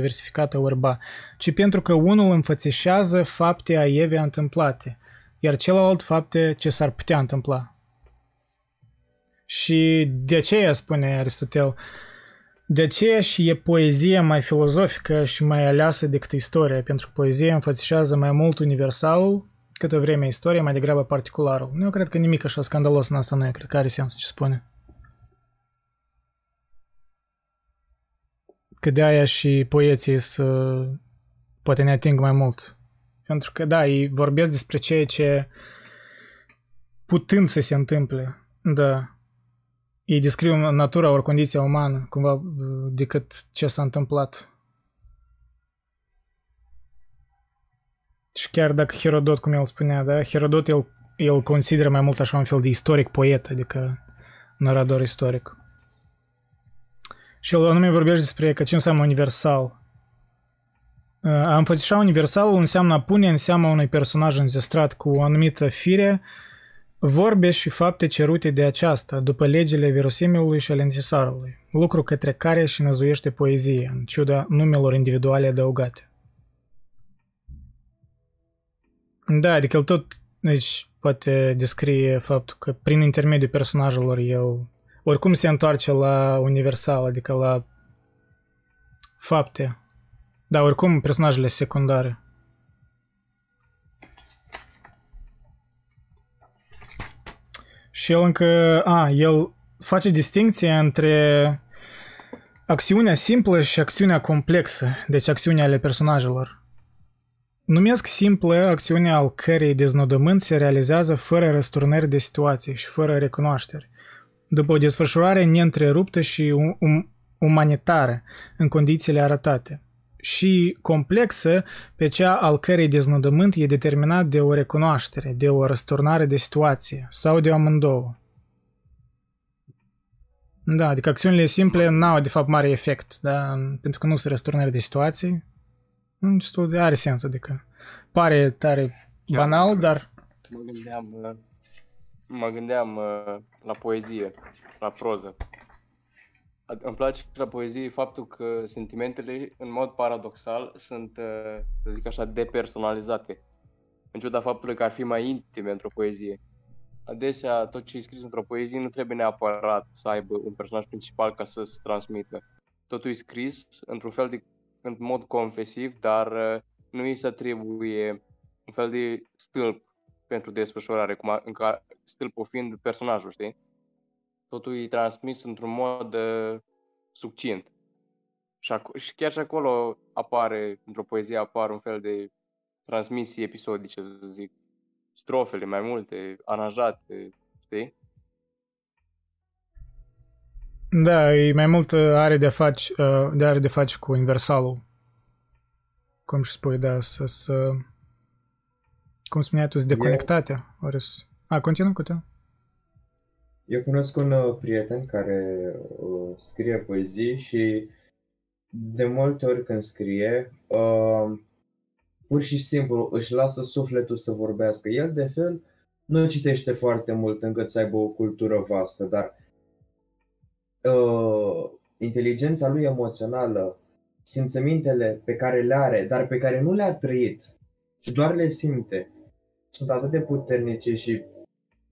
versificată orba, ci pentru că unul înfățișează fapte aievea întâmplate, iar celălalt fapte ce s-ar putea întâmpla. Și de aceea, spune Aristotel, de aceea și e poezie mai filozofică și mai aleasă decât istoria, pentru că poezia înfățișează mai mult universalul, câtă vreme istoria mai degrabă particularul. Nu, eu cred că nimic așa scandalos în asta nu e, cred că are sens ce spune. Că de aia și poeții să poate ne ating mai mult. Pentru că, da, ei vorbesc despre ceea ce putând să se întâmple, da, ei descriu natura ori condiția umană, cumva, decât ce s-a întâmplat. Și chiar dacă Herodot, cum el spunea, da, Herodot el, el consideră mai mult așa un fel de istoric poet, adică narador istoric. Și el anume vorbește despre că ce înseamnă universal. A înfățișa universalul înseamnă a pune în seama unui personaj înzestrat cu o anumită fire vorbe și fapte cerute de aceasta, după legile verosimilului și ale necesarului, lucru către care și năzuiește poezie, în ciuda numelor individuale adăugate. Da, adică el tot deci, poate descrie faptul că prin intermediul personajelor el oricum se întoarce la universal, adică la fapte. Da, oricum personajele secundare. Și el încă, a, el face distinție între acțiunea simplă și acțiunea complexă, deci acțiunea ale personajelor. Numesc simplă acțiunea al cărei deznodământ se realizează fără răsturnări de situație și fără recunoaștere, după o desfășurare neîntreruptă și um, umanitară în condițiile arătate. și complexă pe cea al cărei deznodământ e determinat de o recunoaștere, de o răsturnare de situație sau de o amândouă. Da, adică acțiunile simple n-au de fapt mare efect, da? pentru că nu sunt răsturnare de situații. Nu de are sens, adică pare tare banal, dar... Mă gândeam, mă gândeam la poezie, la proză. Îmi place la poezie faptul că sentimentele, în mod paradoxal, sunt, să zic așa, depersonalizate. În ciuda faptului că ar fi mai intime într-o poezie adesea tot ce e scris într-o poezie nu trebuie neapărat să aibă un personaj principal ca să se transmită. Totul e scris într-un fel de, în mod confesiv, dar uh, nu îi se trebuie un fel de stâlp pentru desfășurare, cum a, în care, stâlpul fiind personajul, știi? Totul e transmis într-un mod uh, succint. Și, ac- și chiar și acolo apare, într-o poezie apar un fel de transmisii episodice, să zic strofele mai multe, aranjate, știi? Da, e mai mult uh, are de faci, uh, de are de face cu universalul. Cum și spui, da, să, să cum spuneai tu, deconectatea. Eu... A, continuă, continuă. Eu cunosc un uh, prieten care uh, scrie poezii și de multe ori când scrie, uh, pur și simplu își lasă sufletul să vorbească. El, de fel, nu citește foarte mult încât să aibă o cultură vastă, dar uh, inteligența lui emoțională, simțămintele pe care le are, dar pe care nu le-a trăit și doar le simte, sunt atât de puternice și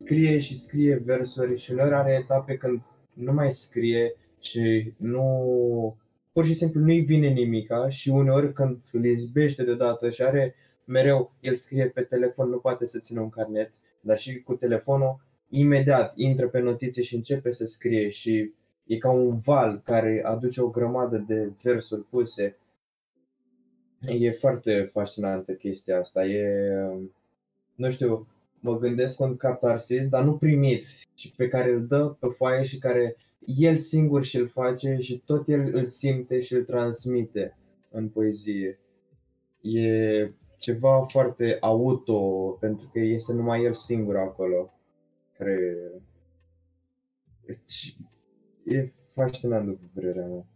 scrie și scrie versuri și uneori are etape când nu mai scrie și nu pur și simplu nu-i vine nimica și uneori când îl izbește deodată și are mereu, el scrie pe telefon, nu poate să țină un carnet, dar și cu telefonul, imediat intră pe notițe și începe să scrie și e ca un val care aduce o grămadă de versuri puse. E foarte fascinantă chestia asta, e, nu știu, mă gândesc un catarsis, dar nu primiți, și pe care îl dă pe foaie și care el singur și-l face și tot el îl simte și îl transmite în poezie. E ceva foarte auto, pentru că este numai el singur acolo. Care e fascinant după părerea mea.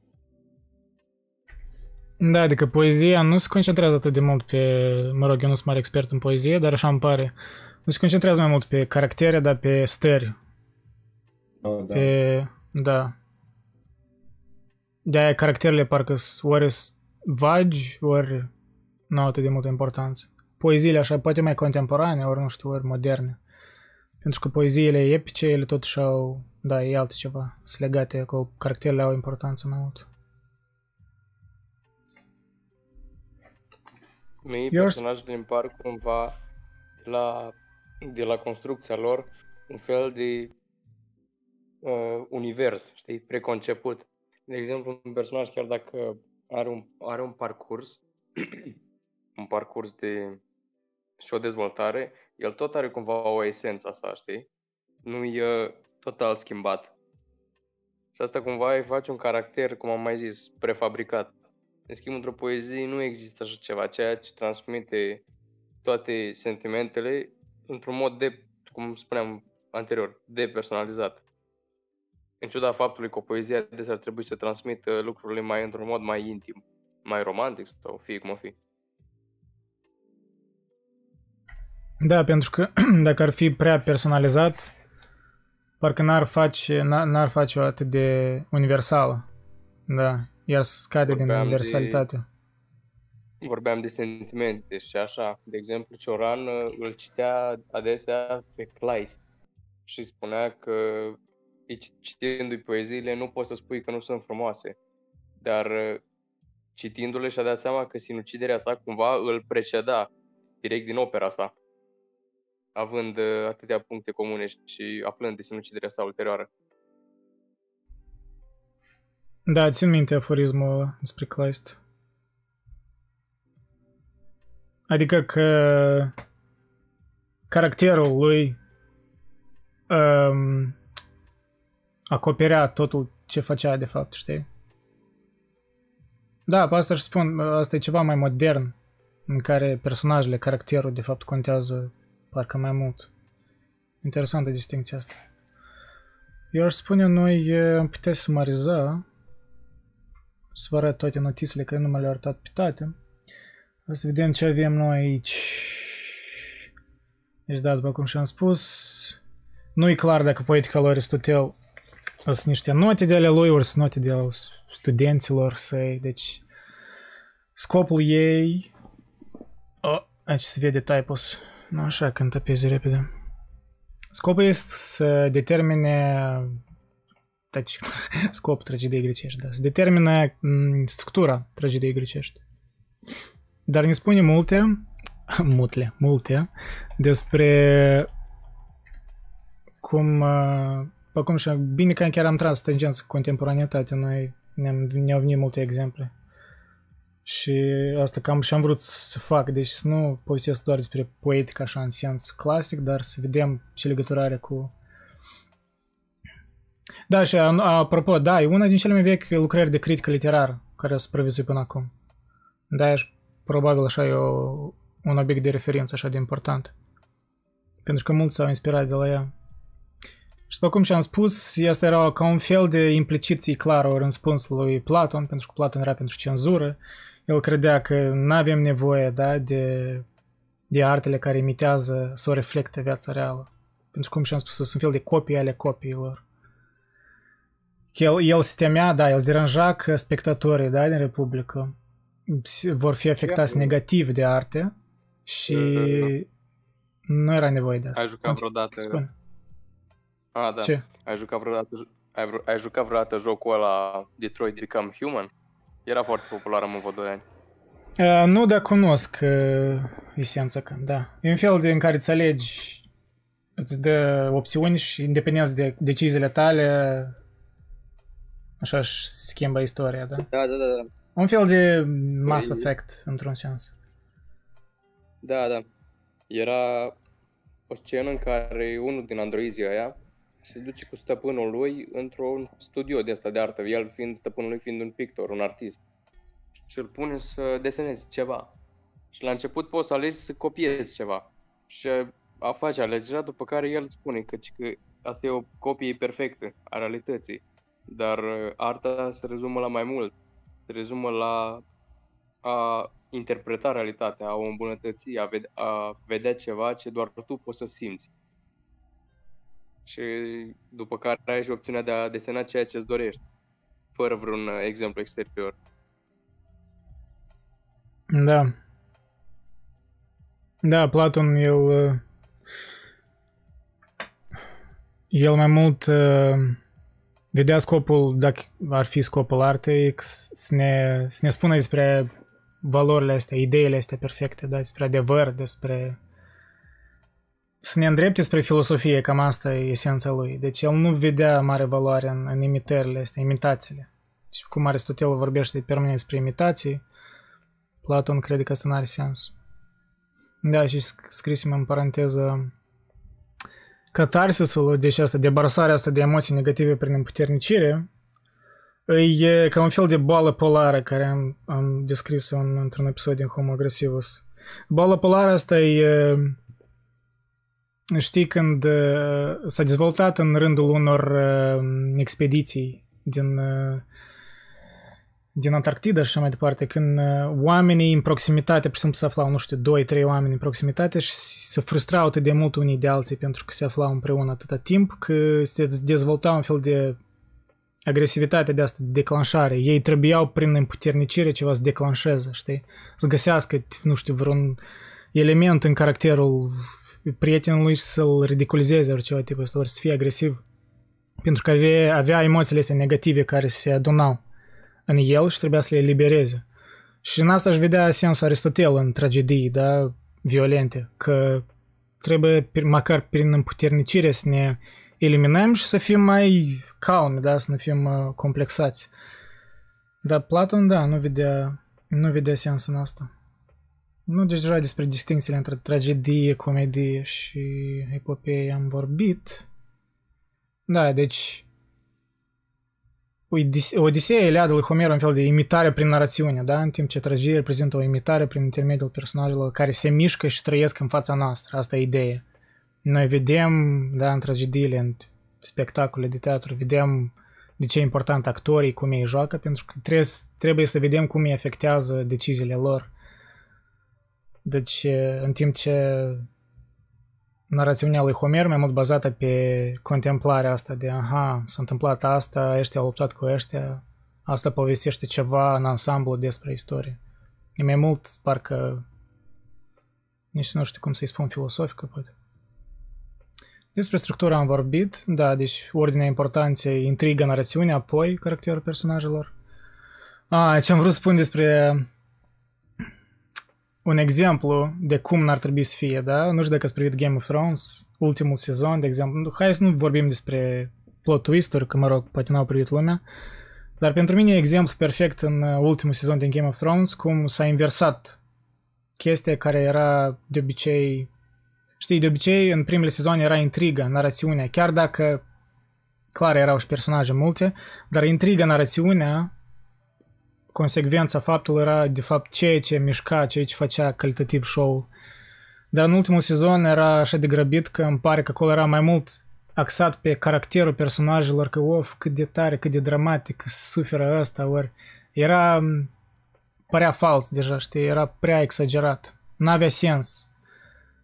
Da, adică poezia nu se concentrează atât de mult pe, mă rog, eu nu sunt mare expert în poezie, dar așa îmi pare. Nu se concentrează mai mult pe caractere, dar pe stări. Oh, da. Pe da. De-aia caracterele parcă ori vagi, ori nu au atât de multă importanță. Poeziile așa, poate mai contemporane, ori nu știu, ori moderne. Pentru că poeziile epice, ele totuși au, da, e altceva, sunt legate cu caracterele au importanță mai mult. Mie personajele îmi par cumva la, de la construcția lor un fel de uh, univers, știi, preconceput. De exemplu, un personaj, chiar dacă are un, are un parcurs, [clears throat] un parcurs de și o dezvoltare, el tot are cumva o esență sa, știi? Nu e total schimbat. Și asta cumva îi face un caracter, cum am mai zis, prefabricat. În schimb, într-o poezie nu există așa ceva, ceea ce transmite toate sentimentele într-un mod de, cum spuneam anterior, depersonalizat în ciuda faptului că o poezie adesea ar trebui să transmită lucrurile mai într-un mod mai intim, mai romantic sau fie cum o fi. Da, pentru că [clears throat] dacă ar fi prea personalizat, parcă n-ar face, n-ar face o atât de universală. Da, iar scade vorbeam din universalitate. De, vorbeam de sentimente și așa. De exemplu, Cioran uh, îl citea adesea pe Kleist și spunea că citindu-i poeziile, nu poți să spui că nu sunt frumoase. Dar uh, citindu-le și-a dat seama că sinuciderea sa cumva îl preceda direct din opera sa, având uh, atâtea puncte comune și aflând de sinuciderea sa ulterioară. Da, țin minte aforismul ăla despre Kleist. Adică că caracterul lui um, acoperea totul ce făcea de fapt, știi? Da, pe asta și spun, asta e ceva mai modern, în care personajele, caracterul, de fapt, contează parcă mai mult. Interesantă distinția asta. Eu aș spune, noi am putea sumariza, să vă arăt toate notițele, că nu m le-au arătat pe toate. O să vedem ce avem noi aici. Deci da, după cum și-am spus, nu e clar dacă poetica lui Aristotel sunt niște note de ale lui, ori sunt note de ale studenților săi, deci scopul ei... Oh, aici se vede typos. Nu așa când apezi repede. Scopul este să determine deci, [laughs] scop tragediei grecești, da, să determine structura tragediei grecești. Dar ne spune multe, [laughs] multe, multe, despre cum, pe cum și bine că chiar am tras tangență cu contemporaneitate, noi ne-am, ne-au venit multe exemple. Și asta cam și-am vrut să fac, deci să nu povestesc doar despre poetică așa în sens clasic, dar să vedem ce legătură are cu... Da, și apropo, da, e una din cele mai vechi lucrări de critică literară care a supraviețuit până acum. Da, și probabil așa e o, un obiect de referință așa de important. Pentru că mulți s-au inspirat de la ea. Și după cum și-am spus, asta era ca un fel de implicit clar o răspuns lui Platon, pentru că Platon era pentru cenzură. El credea că nu avem nevoie da, de, de artele care imitează sau reflectă viața reală. Pentru cum și-am spus, sunt un fel de copii ale copiilor. El, el se temea, da, el se deranja că spectatorii da, din Republică vor fi afectați negativ de arte și nu era nevoie de asta. Ai jucat vreodată... Spune. Ah, da. Ce? Ai jucat vreodată, ai, ai jucat vreodată jocul ăla Detroit Become Human? Era foarte popular în vreo 2 ani. Uh, nu, dar cunosc uh, esența că, da. E un fel de în care îți alegi, îți dă opțiuni și independent de deciziile tale, așa își schimbă istoria, da? Da, da, da. da. Un fel de Mass Effect, într-un sens. Da, da. Era o scenă în care unul din androizii aia se duce cu stăpânul lui într-un studio de asta de artă, el fiind stăpânul lui fiind un pictor, un artist. Și îl pune să deseneze ceva. Și la început poți să alegi să copiezi ceva. Și a face alegerea, după care el spune că, că asta e o copie perfectă a realității. Dar uh, arta se rezumă la mai mult. Se rezumă la a interpreta realitatea, a o îmbunătăți, a, vede- a vedea ceva ce doar tu poți să simți și după care ai și opțiunea de a desena ceea ce îți dorești, fără vreun uh, exemplu exterior. Da. Da, Platon, el... Uh, el mai mult uh, vedea scopul, dacă ar fi scopul artei, să ne, să ne spună despre valorile astea, ideile astea perfecte, da, despre adevăr, despre să ne îndrepte spre filosofie, cam asta e esența lui. Deci el nu vedea mare valoare în, în imitările astea, imitațiile. Și cum Aristotel vorbește permanent despre imitații, Platon crede că asta nu are sens. Da, și scrisem în paranteză catarsisul, deci asta, debarsarea asta de emoții negative prin împuternicire, e ca un fel de boală polară care am, am descris în, într-un episod din Homo Agresivus. Boala polară asta e Știi, când uh, s-a dezvoltat în rândul unor uh, expediții din, uh, din Antarctida și așa mai departe, când oamenii în proximitate, pur și simplu se aflau, nu știu, 2-3 oameni în proximitate și se frustrau atât de mult unii de alții pentru că se aflau împreună atâta timp, că se dezvolta un fel de agresivitate de asta, de declanșare. Ei trebuiau prin împuternicire ceva să declanșeze, știi? Să găsească, nu știu, vreun element în caracterul prietenului să-l ridiculizeze ori ceva tipul ăsta, ori să fie agresiv. Pentru că avea, avea emoțiile astea negative care se adunau în el și trebuia să le elibereze. Și în asta își vedea sensul Aristotel în tragedii, da, violente, că trebuie măcar prin împuternicire să ne eliminăm și să fim mai calmi, da, să nu fim uh, complexați. Dar Platon, da, nu vedea, nu vedea sens în asta. Nu, deci deja despre distințiile între tragedie, comedie și epopee am vorbit. Da, deci Odiseea, Iliada lui Homer, un fel de imitare prin narațiune, da? În timp ce tragedia reprezintă o imitare prin intermediul personajelor care se mișcă și trăiesc în fața noastră. Asta e ideea. Noi vedem, da, în tragediile, în spectacole de teatru, vedem de ce e important actorii, cum ei joacă, pentru că trebuie, trebuie să vedem cum îi afectează deciziile lor. Deci, în timp ce narațiunea lui Homer mai mult bazată pe contemplarea asta de aha, s-a întâmplat asta, ăștia au luptat cu ăștia, asta povestește ceva în ansamblu despre istorie. E mai mult, parcă, nici nu știu cum să-i spun filosofică, poate. Despre structura am vorbit, da, deci ordinea importanței, intriga, narațiunea, apoi caracterul personajelor. A, ce am vrut să spun despre un exemplu de cum n-ar trebui să fie, da? Nu știu dacă ați privit Game of Thrones, ultimul sezon, de exemplu. Hai să nu vorbim despre plot twist-uri, că, mă rog, poate n-au privit lumea. Dar pentru mine e exemplu perfect în ultimul sezon din Game of Thrones, cum s-a inversat chestia care era de obicei... Știi, de obicei în primele sezoane era intriga, narațiunea, chiar dacă clar erau și personaje multe, dar intriga, narațiunea consecvența faptului era de fapt ceea ce mișca, ceea ce făcea calitativ show Dar în ultimul sezon era așa de grăbit că îmi pare că acolo era mai mult axat pe caracterul personajelor, că of, cât de tare, cât de dramatic, suferă ăsta, ori era, părea fals deja, știi, era prea exagerat. N-avea sens.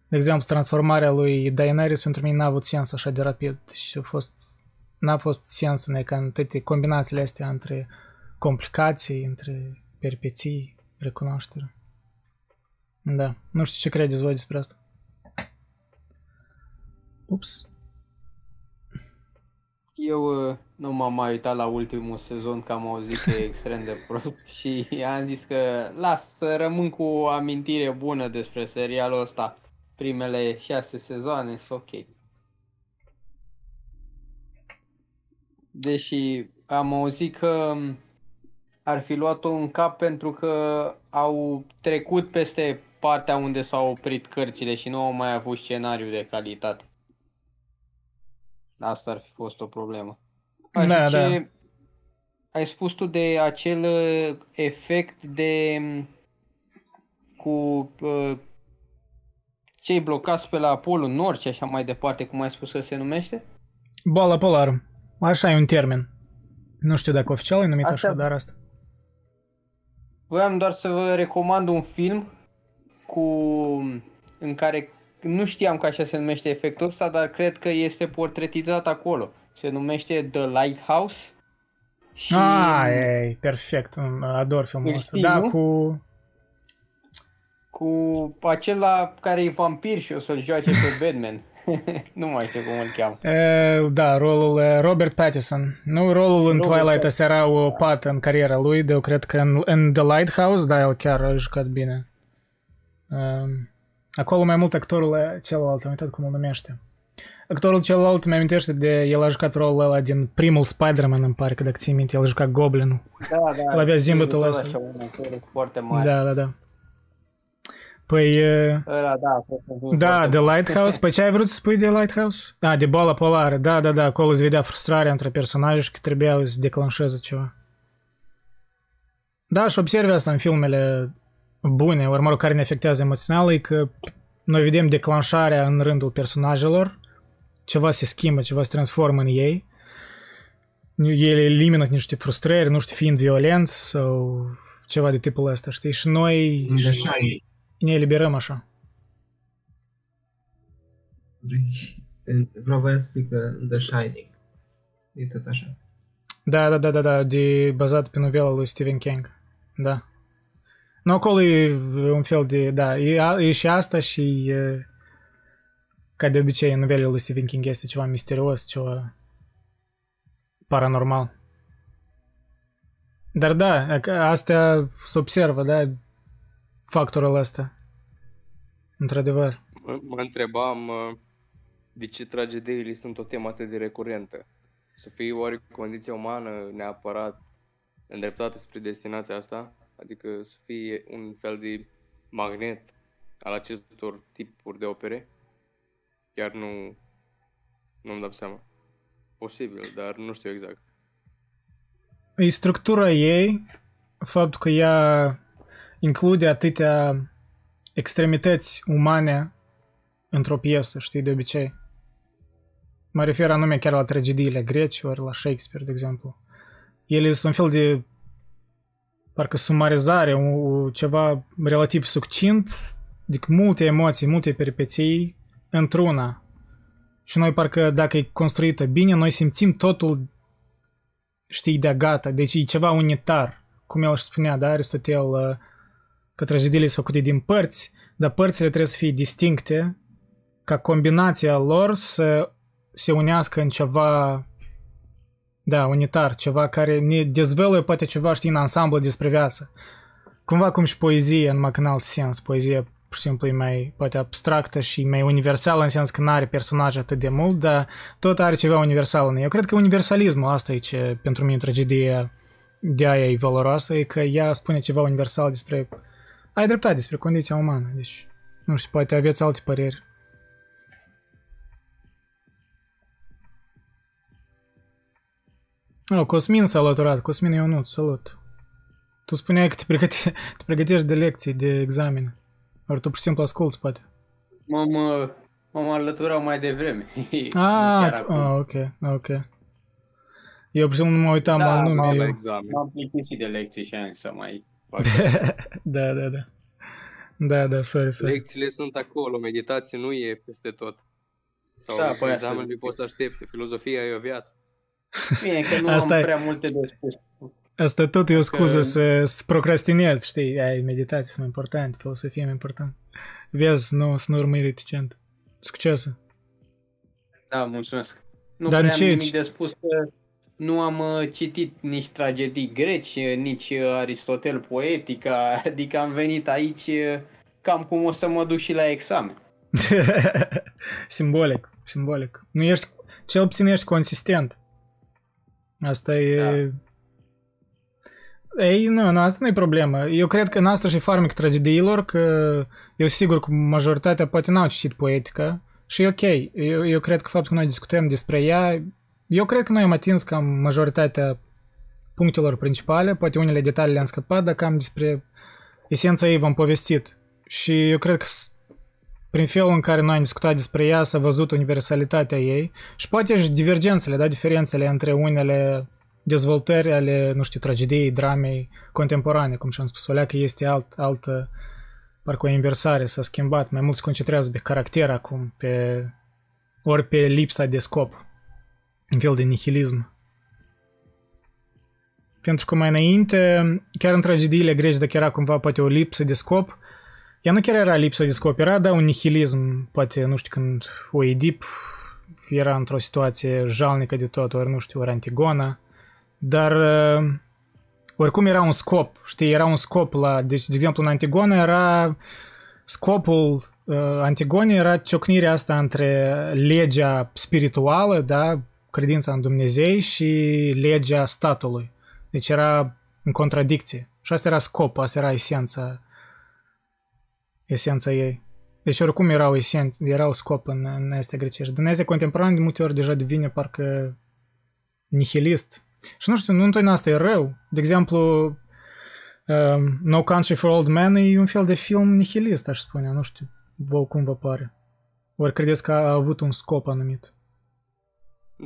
De exemplu, transformarea lui Daenerys pentru mine n-a avut sens așa de rapid. Deci a fost, n-a fost sens în ca în toate combinațiile astea între complicații, între perpeții, recunoaștere. Da, nu știu ce credeți voi despre asta. Ups. Eu uh, nu m-am mai uitat la ultimul sezon, că am auzit că e extrem de prost [laughs] și am zis că las să rămân cu o amintire bună despre serialul ăsta. Primele șase sezoane sunt ok. Deși am auzit că um, ar fi luat-o în cap pentru că au trecut peste partea unde s-au oprit cărțile și nu au mai avut scenariu de calitate. Asta ar fi fost o problemă. Da, ce da. ai spus tu de acel uh, efect de cu uh, cei blocați pe la Polul Nord și așa mai departe, cum ai spus că se numește? Boala polară. Așa e un termen. Nu știu dacă oficial e numit așa, Așa. așa dar asta. Voiam doar să vă recomand un film cu în care nu știam că așa se numește efectul ăsta, dar cred că este portretizat acolo. Se numește The Lighthouse. Și Ah, e perfect. Ador filmul Îl ăsta. știi, Da, nu? cu... cu acela care e vampir și o să-l joace pe [laughs] Batman. [laughs] nu mai știu cum îl cheamă. E, da, rolul e Robert Pattinson. Nu, rolul în Robert Twilight ăsta era o pată în cariera lui, de eu cred că în, în The Lighthouse, da, el chiar a jucat bine. Um, acolo mai mult actorul e celălalt, am uitat cum îl numește. Actorul celălalt mi amintește de, el a jucat rolul ăla din primul Spider-Man, îmi pare că dacă ții minte, el a jucat Goblinul. Da, da. El avea zâmbetul tot ăsta. Așa, un actor foarte mare. Da, da, da. Păi, e, Ăla, da, a fost un film Da, foarte The bun. Lighthouse. Păi ce ai vrut să spui de Lighthouse? Da, de boala polară. Da, da, da. Acolo se vedea frustrarea între personaje și că trebuiau să declanșeze ceva. Da, și observi asta în filmele bune, ori mă rog, care ne afectează emoțional, e că noi vedem declanșarea în rândul personajelor, ceva se schimbă, ceva se transformă în ei, ele elimină niște frustrări, nu știu, fiind violenți sau ceva de tipul ăsta, știi? Și noi In The Shining. Ne eliberăm așa. În- Vreau voia să zic că în The Shining. E tot așa. Da, da, da, da, da, de bazat pe novela lui Stephen King. Da. Nu, acolo e un fel de, da, e, a- e și asta și e, ca de obicei în novelele lui Stephen King este ceva misterios, ceva paranormal. Dar da, că astea se observă, da, factorul ăsta. Într-adevăr. Mă, mă întrebam uh, de ce tragediile sunt o temă atât de recurentă. Să fie oare condiția umană neapărat îndreptată spre destinația asta? Adică să fie un fel de magnet al acestor tipuri de opere? Chiar nu nu-mi dau seama. Posibil, dar nu știu exact. e structura ei, faptul că ea include atâtea extremități umane într-o piesă, știi, de obicei. Mă refer anume chiar la tragediile greci, ori la Shakespeare, de exemplu. Ele sunt un fel de parcă sumarizare, un, ceva relativ succint, adică multe emoții, multe peripeții într-una. Și noi parcă dacă e construită bine, noi simțim totul, știi, de gata. Deci e ceva unitar, cum el își spunea, da, Aristotel, uh, că tragediile sunt făcute din părți, dar părțile trebuie să fie distincte, ca combinația lor să se unească în ceva, da, unitar, ceva care ne dezvăluie poate ceva, știi, în ansamblu despre viață. Cumva cum și poezie, numai că în alt sens, poezie pur și simplu e mai, poate abstractă și mai universală în sens că nu are personaje atât de mult, dar tot are ceva universal în ea. Eu cred că universalismul asta e ce pentru mine tragedie de aia e valoroasă, e că ea spune ceva universal despre, ai dreptate, despre condiția umană, deci nu știu, poate aveți alte păreri. Oh, Cosmin s-a alăturat. Cosmin Ionut, salut. Tu spuneai că te, pregăte- [laughs] te pregătești de lecții, de examene. Ori tu pur și simplu asculti, poate. M-am, m-am alăturat mai devreme. [laughs] Ah, tu, ah, ok, ok. Eu pur și simplu nu mă uitam Da, la nume. la Eu... examen. M-am plictisit de lecții și am zis să mai fac. [laughs] da, da, da. Da, da, sorry, sorry. Lecțiile sunt acolo, meditație nu e peste tot. Sau Da, da, păi asta examenul zic. poți să aștepte, filozofia e o viață. Bine, că nu [laughs] Asta am e- prea multe de spus. Asta tot e o scuză Că- să, să procrastinezi, știi? Ai, meditații sunt mai importante, filosofia e mai important. Vezi, nu, să nu urmări reticent. Succesul. Da, mulțumesc. Nu Dar în prea am ce- nimic de spus că nu am uh, citit nici tragedii greci, uh, nici uh, Aristotel Poetica, [laughs] adică am venit aici uh, cam cum o să mă duc și la examen. [laughs] simbolic, simbolic. Nu ești, cel puțin ești consistent. Asta e... Ei, nu, nu, asta nu e problemă. Eu cred că în asta și farmec tragediilor, că eu sunt sigur că majoritatea poate n-au citit poetica și e ok. Eu, eu cred că faptul că noi discutăm despre ea, eu cred că noi am atins cam majoritatea punctelor principale, poate unele detalii le-am scăpat, dar cam despre esența ei v-am povestit. Și eu cred că s- prin felul în care noi am discutat despre ea s-a văzut universalitatea ei și poate și divergențele, da, diferențele între unele dezvoltări ale, nu știu, tragediei, dramei contemporane, cum și-am spus, o că este alt, altă, parcă o inversare, s-a schimbat, mai mult se concentrează pe caracter acum, pe, ori pe lipsa de scop, un fel de nihilism. Pentru că mai înainte, chiar în tragediile greci, dacă era cumva poate o lipsă de scop, ea nu chiar era lipsă de scop, era, da, un nihilism, poate, nu știu, când Oedip era într-o situație jalnică de tot, ori, nu știu, ori Antigona, dar uh, oricum era un scop, știi, era un scop la, deci, de exemplu, în Antigona era scopul uh, Antigonei era ciocnirea asta între legea spirituală, da, credința în Dumnezei și legea statului. Deci era în contradicție. Și asta era scopul, asta era esența esența ei. Deci oricum erau esenți, erau scop în, în astea grecești. Din astea contemporane de multe ori deja devine parcă nihilist. Și nu știu, nu întotdeauna asta e rău. De exemplu, um, No Country for Old Men e un fel de film nihilist, aș spune. Nu știu, vă cum vă pare. Ori credeți că a avut un scop anumit?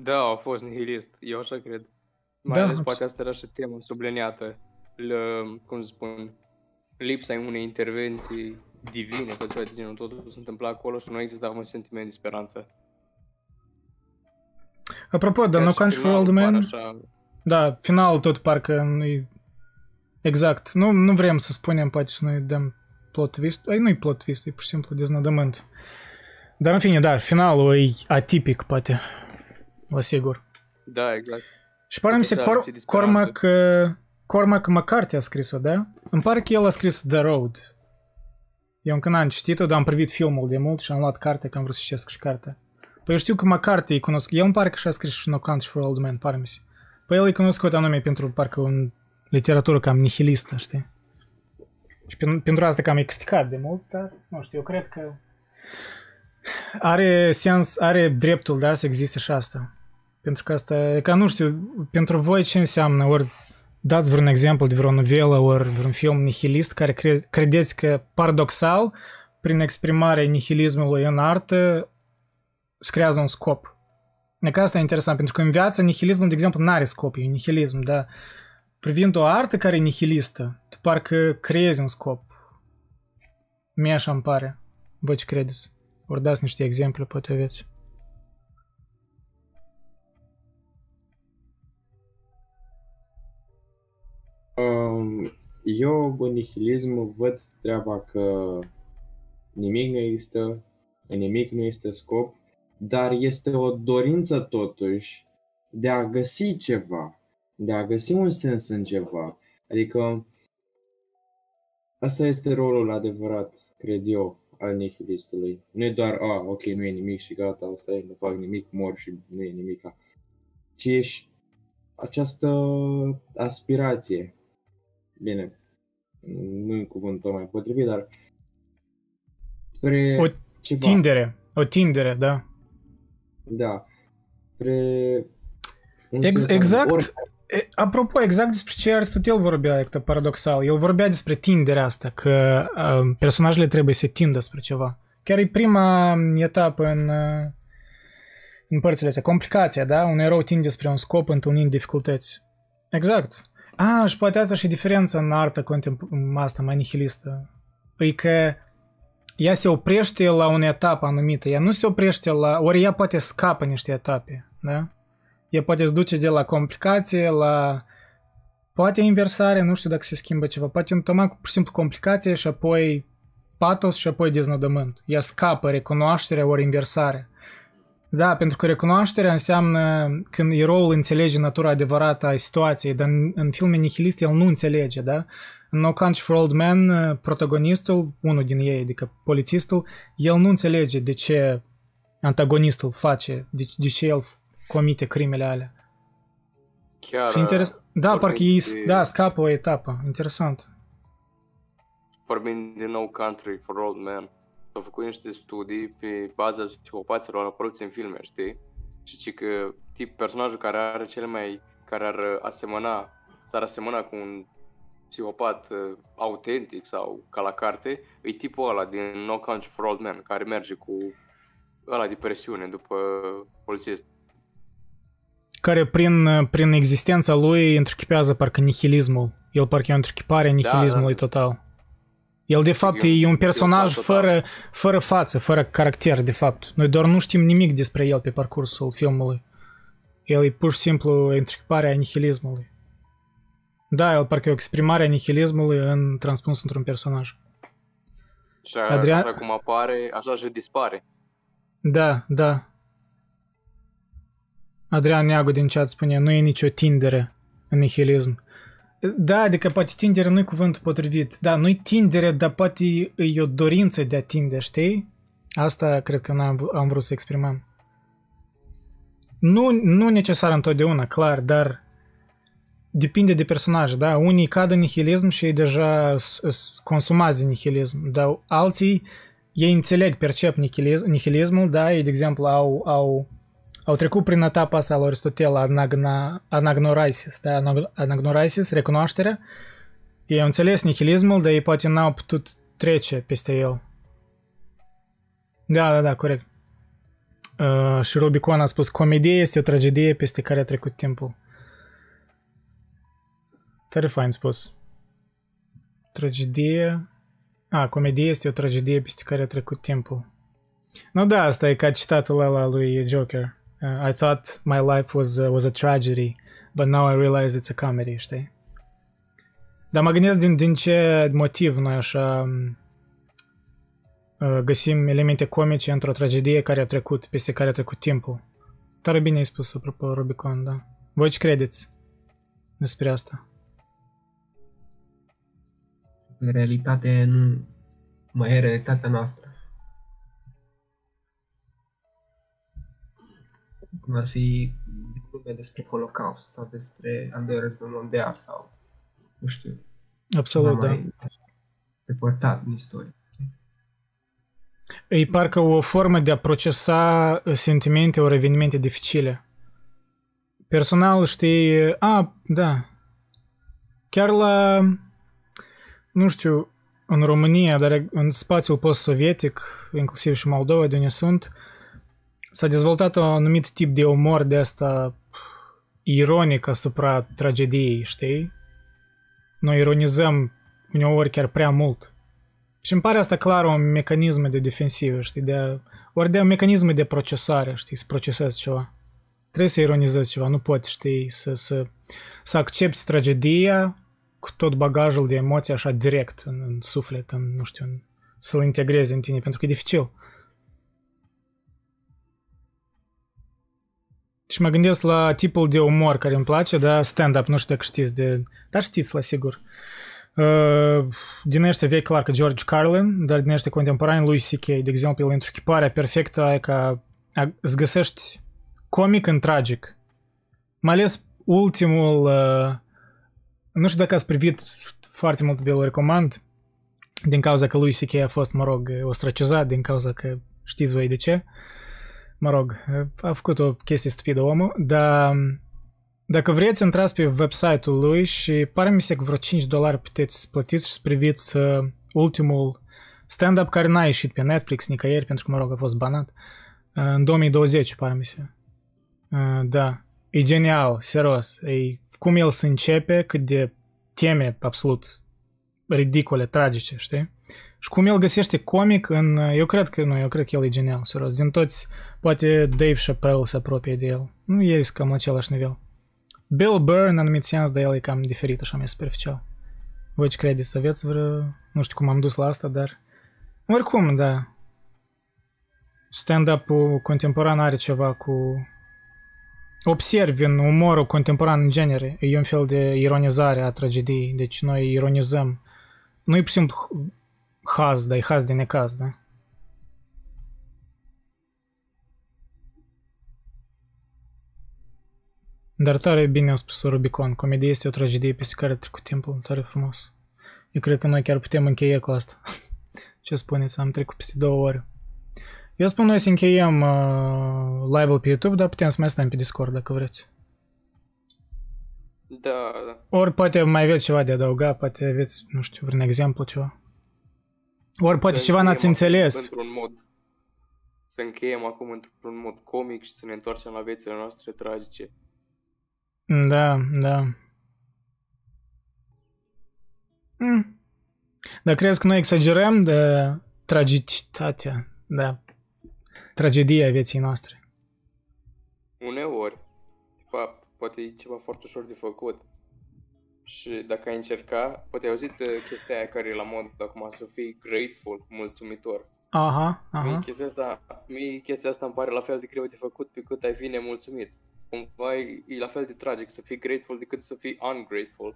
Da, a fost nihilist, eu așa cred. Mai Da, ales abs- poate asta era și tema subliniată, l, cum să spun, lipsa unei intervenții divine sau ceva de genul, totul se întâmpla acolo și nu exista un sentiment de speranță. Apropo, dar Chiar No și Country for finalul Old pare Men, Așa, da, finalul tot parcă nu Exact. Nu, nu vrem să spunem, poate să noi dăm plot twist. Ai, nu-i plot twist, e pur și simplu deznodământ. Dar în fine, da, finalul e atipic, poate. La sigur. da, exact. Și pare mi se Da, Cor- și disperanță. Cormac, uh, Cormac McCarthy a scris-o, da? Îmi pare că el a scris The Road. Eu încă n-am citit-o, dar am privit filmul de mult și am luat cartea, că am vrut să citesc și cartea. Păi eu știu că McCarthy îi cunosc. El îmi pare că și-a scris și No Country for Old Men, pare mi se. Păi el e cunoscut anume pentru parcă un literatură cam nihilistă, știi? Și pen- pentru asta cam e criticat de mult, dar nu știu, eu cred că are sens, are dreptul, da, să existe și asta. Pentru că asta, e ca nu știu, pentru voi ce înseamnă, ori dați vreun exemplu de vreo novelă ori vreun film nihilist care cre- credeți că paradoxal, prin exprimarea nihilismului în artă, îți creează un scop. Deci asta e interesant, pentru că în viață nihilismul, de exemplu, nu are scop, e un nihilism, dar privind o artă care e nihilistă, tu parcă creezi un scop. Mie așa îmi pare. Voi ce credeți? Ori dați niște exemple, poate aveți. Um, eu în nihilism văd treaba că nimic nu există, în nimic nu este scop, dar este o dorință totuși de a găsi ceva, de a găsi un sens în ceva. Adică asta este rolul adevărat, cred eu, al nihilistului. Nu e doar, a, ok, nu e nimic și gata, asta e, nu fac nimic, mor și nu e nimic. Ci e această aspirație. Bine, nu e cuvântul mai potrivit, dar spre O ceva. tindere, o tindere, da. Da. Spre un Ex- sens al exact. Oricare. E, Apropo, exact despre ce Aristotel vorbea, e paradoxal. El vorbea despre tinderea asta, că uh, personajele trebuie să tindă spre ceva. Chiar e prima etapă în, uh, în părțile astea, complicația, da? Un erou tinde spre un scop întâlnind dificultăți. Exact. Ah, și poate asta și diferența în artă contemp- asta mai nihilistă. E că ea se oprește la o etapă anumită, ea nu se oprește la... Ori ea poate scapă niște etape, da? Ea poate se duce de la complicație la... Poate inversare, nu știu dacă se schimbă ceva, poate un tomat pur și simplu complicație și apoi patos și apoi deznodământ. Ea scapă recunoașterea ori inversare. Da, pentru că recunoașterea înseamnă când eroul înțelege natura adevărată a situației, dar în, în filme nihiliste el nu înțelege, da? În No Country for Old Men, protagonistul, unul din ei, adică polițistul, el nu înțelege de ce antagonistul face, de, de ce el comite crimele alea. Chiar, Și interes... Da, vorbim parcă ei, de- da, scapă o etapă. Interesant. vorbind de No Country for Old Men, au făcut niște studii pe baza psihopaților apăruți în filme, știi? Și ci că tip personajul care are cele mai, care ar asemăna, s-ar asemăna cu un psihopat uh, autentic sau ca la carte, e tipul ăla din No Country for Old Men, care merge cu ăla de presiune după polițist. Care prin, prin existența lui întruchipează parcă nihilismul. El parcă e o întruchipare a nihilismului da. total. El de fapt E un- e un e un personaj fan total. fără, fără față, fără caracter, de fapt. Noi doar nu știm nimic despre el pe parcursul filmului. El e pur și simplu întruchiparea nihilismului. Da, el parcă e o exprimare a nihilismului în transpus într-un personaj. Și Adrian- așa cum apare, așa și dispare. Da, da. Adrian Neagu din chat spune, nu e nicio tindere în nihilism. Da, adică poate tindere nu e cuvântul potrivit. Da, nu e tindere, dar poate e o dorință de a tinde, știi? Asta cred că n-am, am vrut să exprimăm. Nu, nu necesar întotdeauna, clar, dar depinde de personaje, da? Unii cad în nihilism și ei deja s- consumați de nihilism, dar alții ei înțeleg, percep nihilism, nihilismul, da, ei, de exemplu, au, au, au trecut prin etapa asta lui Aristotel, anagna, anagnoraisis, da, anag- anagnoraisis, recunoașterea, ei au înțeles nihilismul, dar ei poate n-au putut trece peste el. Da, da, da, corect. Uh, și Rubicon a spus, comedie este o tragedie peste care a trecut timpul. Tare fain spus. Tragedie... A, comedie este o tragedie peste care a trecut timpul. Nu da, asta e ca citatul ăla lui Joker. Uh, I thought my life was, uh, was a tragedy, but now I realize it's a comedy, știi? Dar mă gândesc din, din ce motiv noi așa um, uh, găsim elemente comice într-o tragedie care a trecut, peste care a trecut timpul. Tare bine ai spus, apropo, Rubicon, da. Voi ce credeți despre asta? În realitate nu mai e realitatea noastră. Cum ar fi glume despre Holocaust sau despre al doilea război mondial sau nu știu, Absolut, ceva da. mai depărtat în istorie. E parcă o formă de a procesa sentimente ori evenimente dificile. Personal, știi, a, da, chiar la, nu știu, în România, dar în spațiul post-sovietic, inclusiv și Moldova, de unde sunt, s-a dezvoltat un anumit tip de umor de asta ironic asupra tragediei, știi? Noi ironizăm uneori chiar prea mult. Și îmi pare asta clar un mecanism de defensivă, știi? De, ori de mecanisme de procesare, știi? Să procesezi ceva. Trebuie să ironizezi ceva, nu poți, știi, să, să, să accepti tragedia cu tot bagajul de emoții așa direct în, în suflet, în, nu știu, în, să-l integrezi în tine, pentru că e dificil. Și mă gândesc la tipul de umor care îmi place, da, stand-up, nu știu dacă știți de... Dar știți, la sigur. Uh, din ăștia vechi, clar că George Carlin, dar din ăștia contemporani, lui C.K. De exemplu, el întruchiparea perfectă e ca îți găsești comic în tragic. Mai ales ultimul, uh, nu știu dacă ați privit foarte mult, vi-l recomand, din cauza că lui C.K. a fost, mă rog, ostracizat, din cauza că știți voi de ce. Mă rog, a făcut o chestie stupidă omul, dar dacă vreți, intrați pe website-ul lui și pare mi se că vreo 5 dolari puteți plătiți și să priviți uh, ultimul stand-up care n-a ieșit pe Netflix nicăieri, pentru că, mă rog, a fost banat. Uh, în 2020, pare mi se. Uh, da. E genial, serios. E cum el se începe, cât de teme absolut ridicole, tragice, știi? Și cum el găsește comic în... Eu cred că nu, eu cred că el e genial, serios. Din toți, poate Dave Chappelle se apropie de el. Nu e cam la același nivel. Bill Burr, în anumit sens, dar el e cam diferit, așa mai superficial. Voi ce credeți? Aveți vreo... Nu știu cum am dus la asta, dar... Oricum, da. Stand-up-ul contemporan are ceva cu... Observi în umorul contemporan în genere. E un fel de ironizare a tragediei. Deci noi ironizăm. Nu e pur și simplu haz, dar e haz de necaz, da? Dar tare bine a spus Rubicon. Comedia este o tragedie peste care trecut timpul. Tare frumos. Eu cred că noi chiar putem încheia cu asta. [laughs] Ce spuneți? Am trecut peste două ore. Eu spun noi să încheiem uh, live-ul pe YouTube, dar putem să mai stăm pe Discord dacă vreți. Da, da. Ori poate mai aveți ceva de adăugat, poate aveți, nu știu, vreun exemplu, ceva. Ori poate Să ceva n-ați încheiem acum înțeles. Într-un mod. Să încheiem acum într-un mod comic și să ne întoarcem la viețile noastre tragice. Da, da. Mm. Dar crezi că noi exagerăm de tragicitatea, da, tragedia vieții noastre? Uneori, de fapt, poate e ceva foarte ușor de făcut. Și dacă ai încerca, poate ai auzit uh, chestia aia care e la mod acum să fii grateful, mulțumitor. Aha, Mie aha. chestia asta, mie chestia asta îmi pare la fel de greu de făcut pe cât ai fi nemulțumit. Cumva e, e la fel de tragic să fii grateful decât să fii ungrateful.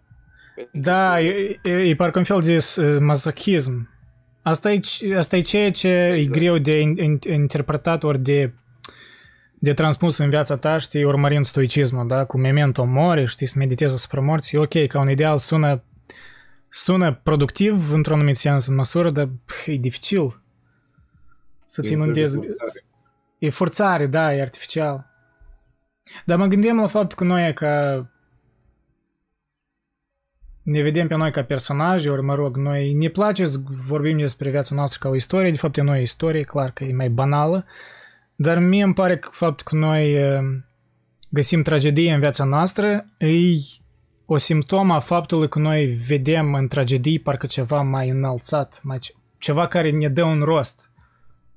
Pentru Da, că- e, e, e parcă un fel de uh, masochism. Asta e, c- asta e ceea ce e Exact. greu de in, in, interpretat ori de, de transpus în viața ta, știi, urmărind stoicismul, da, cu memento mori, știi, să meditezi asupra morții. Ok, ca un ideal sună, sună productiv într-un anumit sens în măsură, dar pf, e dificil să-ți E un fel de inundezi. forțare. E forțare, da, e artificial. Dar mă gândeam la faptul că noi ca ne vedem pe noi ca personaje, ori mă rog, noi ne place să vorbim despre viața noastră ca o istorie, de fapt e noi istorie, clar că e mai banală, dar mie îmi pare că faptul că noi eh, găsim tragedie în viața noastră e o simptomă a faptului că noi vedem în tragedii parcă ceva mai înălțat, mai ce- ceva care ne dă un rost.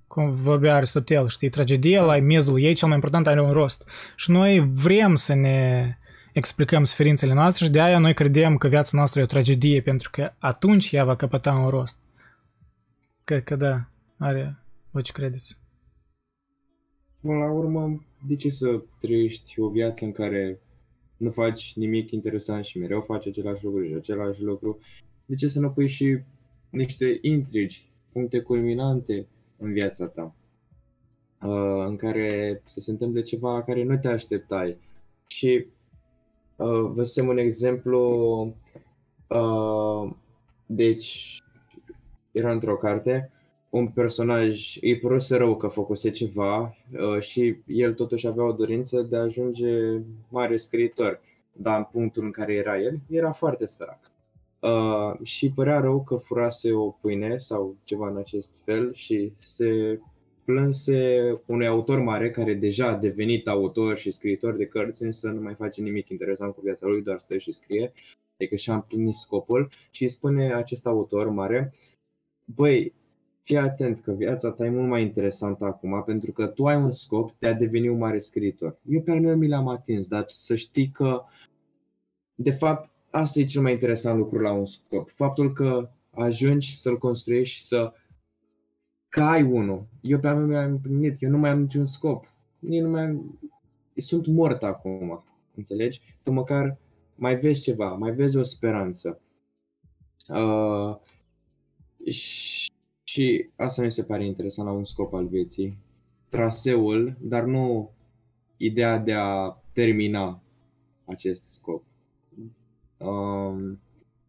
Cum vorbea Aristotel, știi, tragedia la miezul ei, cel mai important, are un rost. Și noi vrem să ne explicăm suferințele noastre și de aia noi credem că viața noastră e o tragedie, pentru că atunci ea va căpăta un rost. Cred că da, are, voi ce credeți? Până la urmă, de ce să trăiești o viață în care nu faci nimic interesant și mereu faci același lucru și același lucru? De ce să nu pui și niște intrigi, puncte culminante în viața ta? Uh, în care să se întâmple ceva la care nu te așteptai. Și uh, vă să un exemplu. Uh, deci, era într-o carte un personaj îi păruse rău că făcuse ceva uh, și el totuși avea o dorință de a ajunge mare scriitor. Dar în punctul în care era el, era foarte sărac. Uh, și părea rău că furase o pâine sau ceva în acest fel și se plânse unui autor mare care deja a devenit autor și scriitor de cărți, însă nu mai face nimic interesant cu viața lui, doar stă și scrie, adică și-a împlinit scopul și îi spune acest autor mare, băi, fii atent că viața ta e mult mai interesantă acum pentru că tu ai un scop de a deveni un mare scriitor. Eu pe al meu mi l-am atins, dar să știi că de fapt asta e cel mai interesant lucru la un scop. Faptul că ajungi să-l construiești și să că ai unul. Eu pe al meu mi-am împlinit, eu nu mai am niciun scop. Eu nu mai am... Sunt mort acum, înțelegi? Tu măcar mai vezi ceva, mai vezi o speranță. Uh, și și asta mi se pare interesant la un scop al vieții. Traseul, dar nu ideea de a termina acest scop. Um,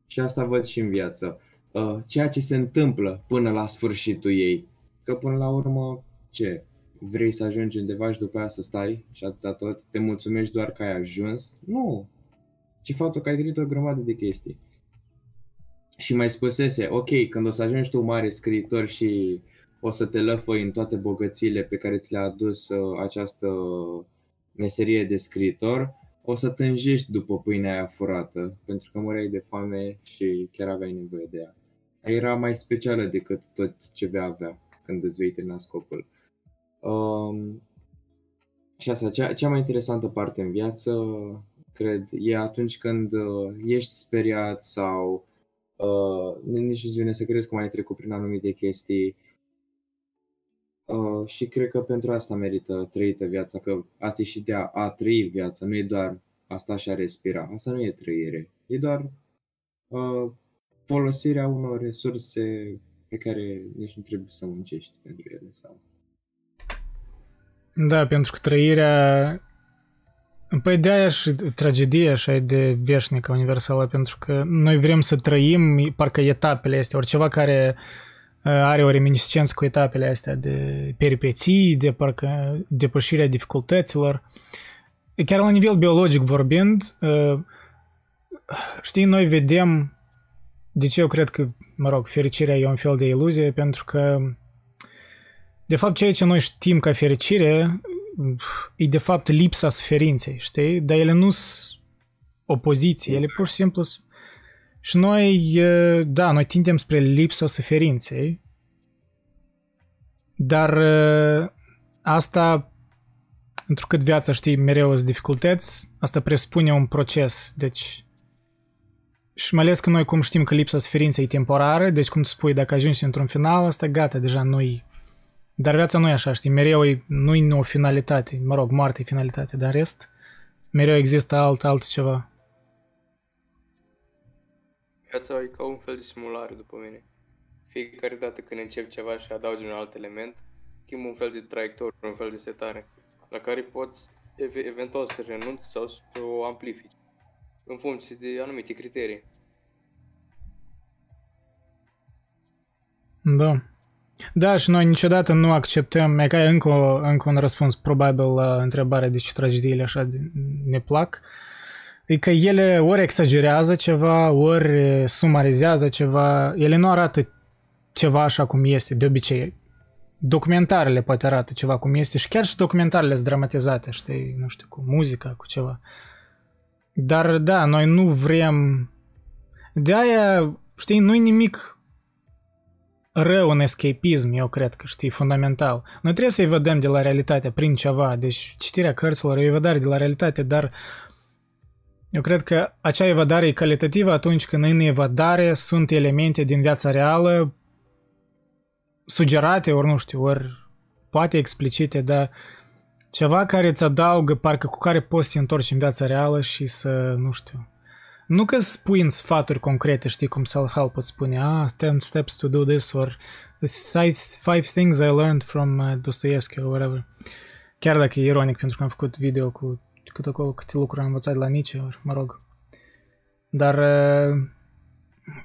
și asta văd și în viață. Uh, ceea ce se întâmplă până la sfârșitul ei. Că până la urmă, ce? Vrei să ajungi undeva și după aia să stai și atâta tot? Te mulțumești doar că ai ajuns? Nu! Ci faptul că ai trăit o grămadă de chestii și mai spusese, ok, când o să ajungi tu mare scriitor și o să te lăfăi în toate bogățiile pe care ți le-a adus uh, această meserie de scriitor, o să tânjești după pâinea aia furată, pentru că mureai de foame și chiar aveai nevoie de ea. Era mai specială decât tot ce vei avea când îți vei termina scopul. Um, și asta, cea, cea mai interesantă parte în viață, cred, e atunci când uh, ești speriat sau Uh, nici nu-ți vine să crezi că mai ai trecut prin anumite chestii. Uh, și cred că pentru asta merită trăită viața, că asta e și de a, a trăi viața, nu e doar asta și a respira. Asta nu e trăire, e doar uh, folosirea unor resurse pe care nici nu trebuie să muncești pentru ele. Sau... Da, pentru că trăirea Păi de aia și tragedia așa e de veșnică universală, pentru că noi vrem să trăim parcă etapele astea, ori ceva care are o reminiscență cu etapele astea de peripeții, de parcă depășirea dificultăților. Chiar la nivel biologic vorbind, știi, noi vedem, de ce eu cred că, mă rog, fericirea e un fel de iluzie, pentru că de fapt, ceea ce noi știm ca fericire e de fapt lipsa suferinței, știi? Dar ele nu sunt opoziție, ele pur și simplu și noi, da, noi tindem spre lipsa suferinței, dar asta, întrucât viața, știi, mereu sunt dificultăți, asta presupune un proces, deci și mai ales că noi cum știm că lipsa suferinței e temporară, deci cum tu spui, dacă ajungi într-un final, asta gata, deja nu-i dar viața nu e așa, știi, mereu e, nu e o finalitate, mă rog, moartea e finalitate, dar rest, mereu există alt, alt ceva. Viața e ca un fel de simulare, după mine. Fiecare dată când încep ceva și adaugi un alt element, schimb un fel de traiectorie, un fel de setare, la care poți eventual să renunți sau să o amplifici, în funcție de anumite criterii. Da. Da, și noi niciodată nu acceptăm, e ca încă, încă un răspuns probabil la întrebarea de ce tragediile așa ne plac, e că ele ori exagerează ceva, ori sumarizează ceva, ele nu arată ceva așa cum este, de obicei. Documentarele poate arată ceva cum este și chiar și documentarele sunt dramatizate, știi, nu știu, cu muzica, cu ceva. Dar da, noi nu vrem... De aia, știi, nu-i nimic rău în escapism, eu cred că, știi, fundamental. Noi trebuie să vedem de la realitate prin ceva, deci citirea cărților e evadare de la realitate, dar eu cred că acea evadare e calitativă atunci când în evadare sunt elemente din viața reală sugerate, ori nu știu, ori poate explicite, dar ceva care îți adaugă, parcă cu care poți să te întorci în viața reală și să, nu știu, nu că spui în sfaturi concrete, știi, cum self-help îți spune, ah, 10 steps to do this, or five, five things I learned from uh, Dostoevsky, or whatever. Chiar dacă e ironic, pentru că am făcut video cu cât acolo câte lucruri am învățat de la Nietzsche, or, mă rog. Dar, uh,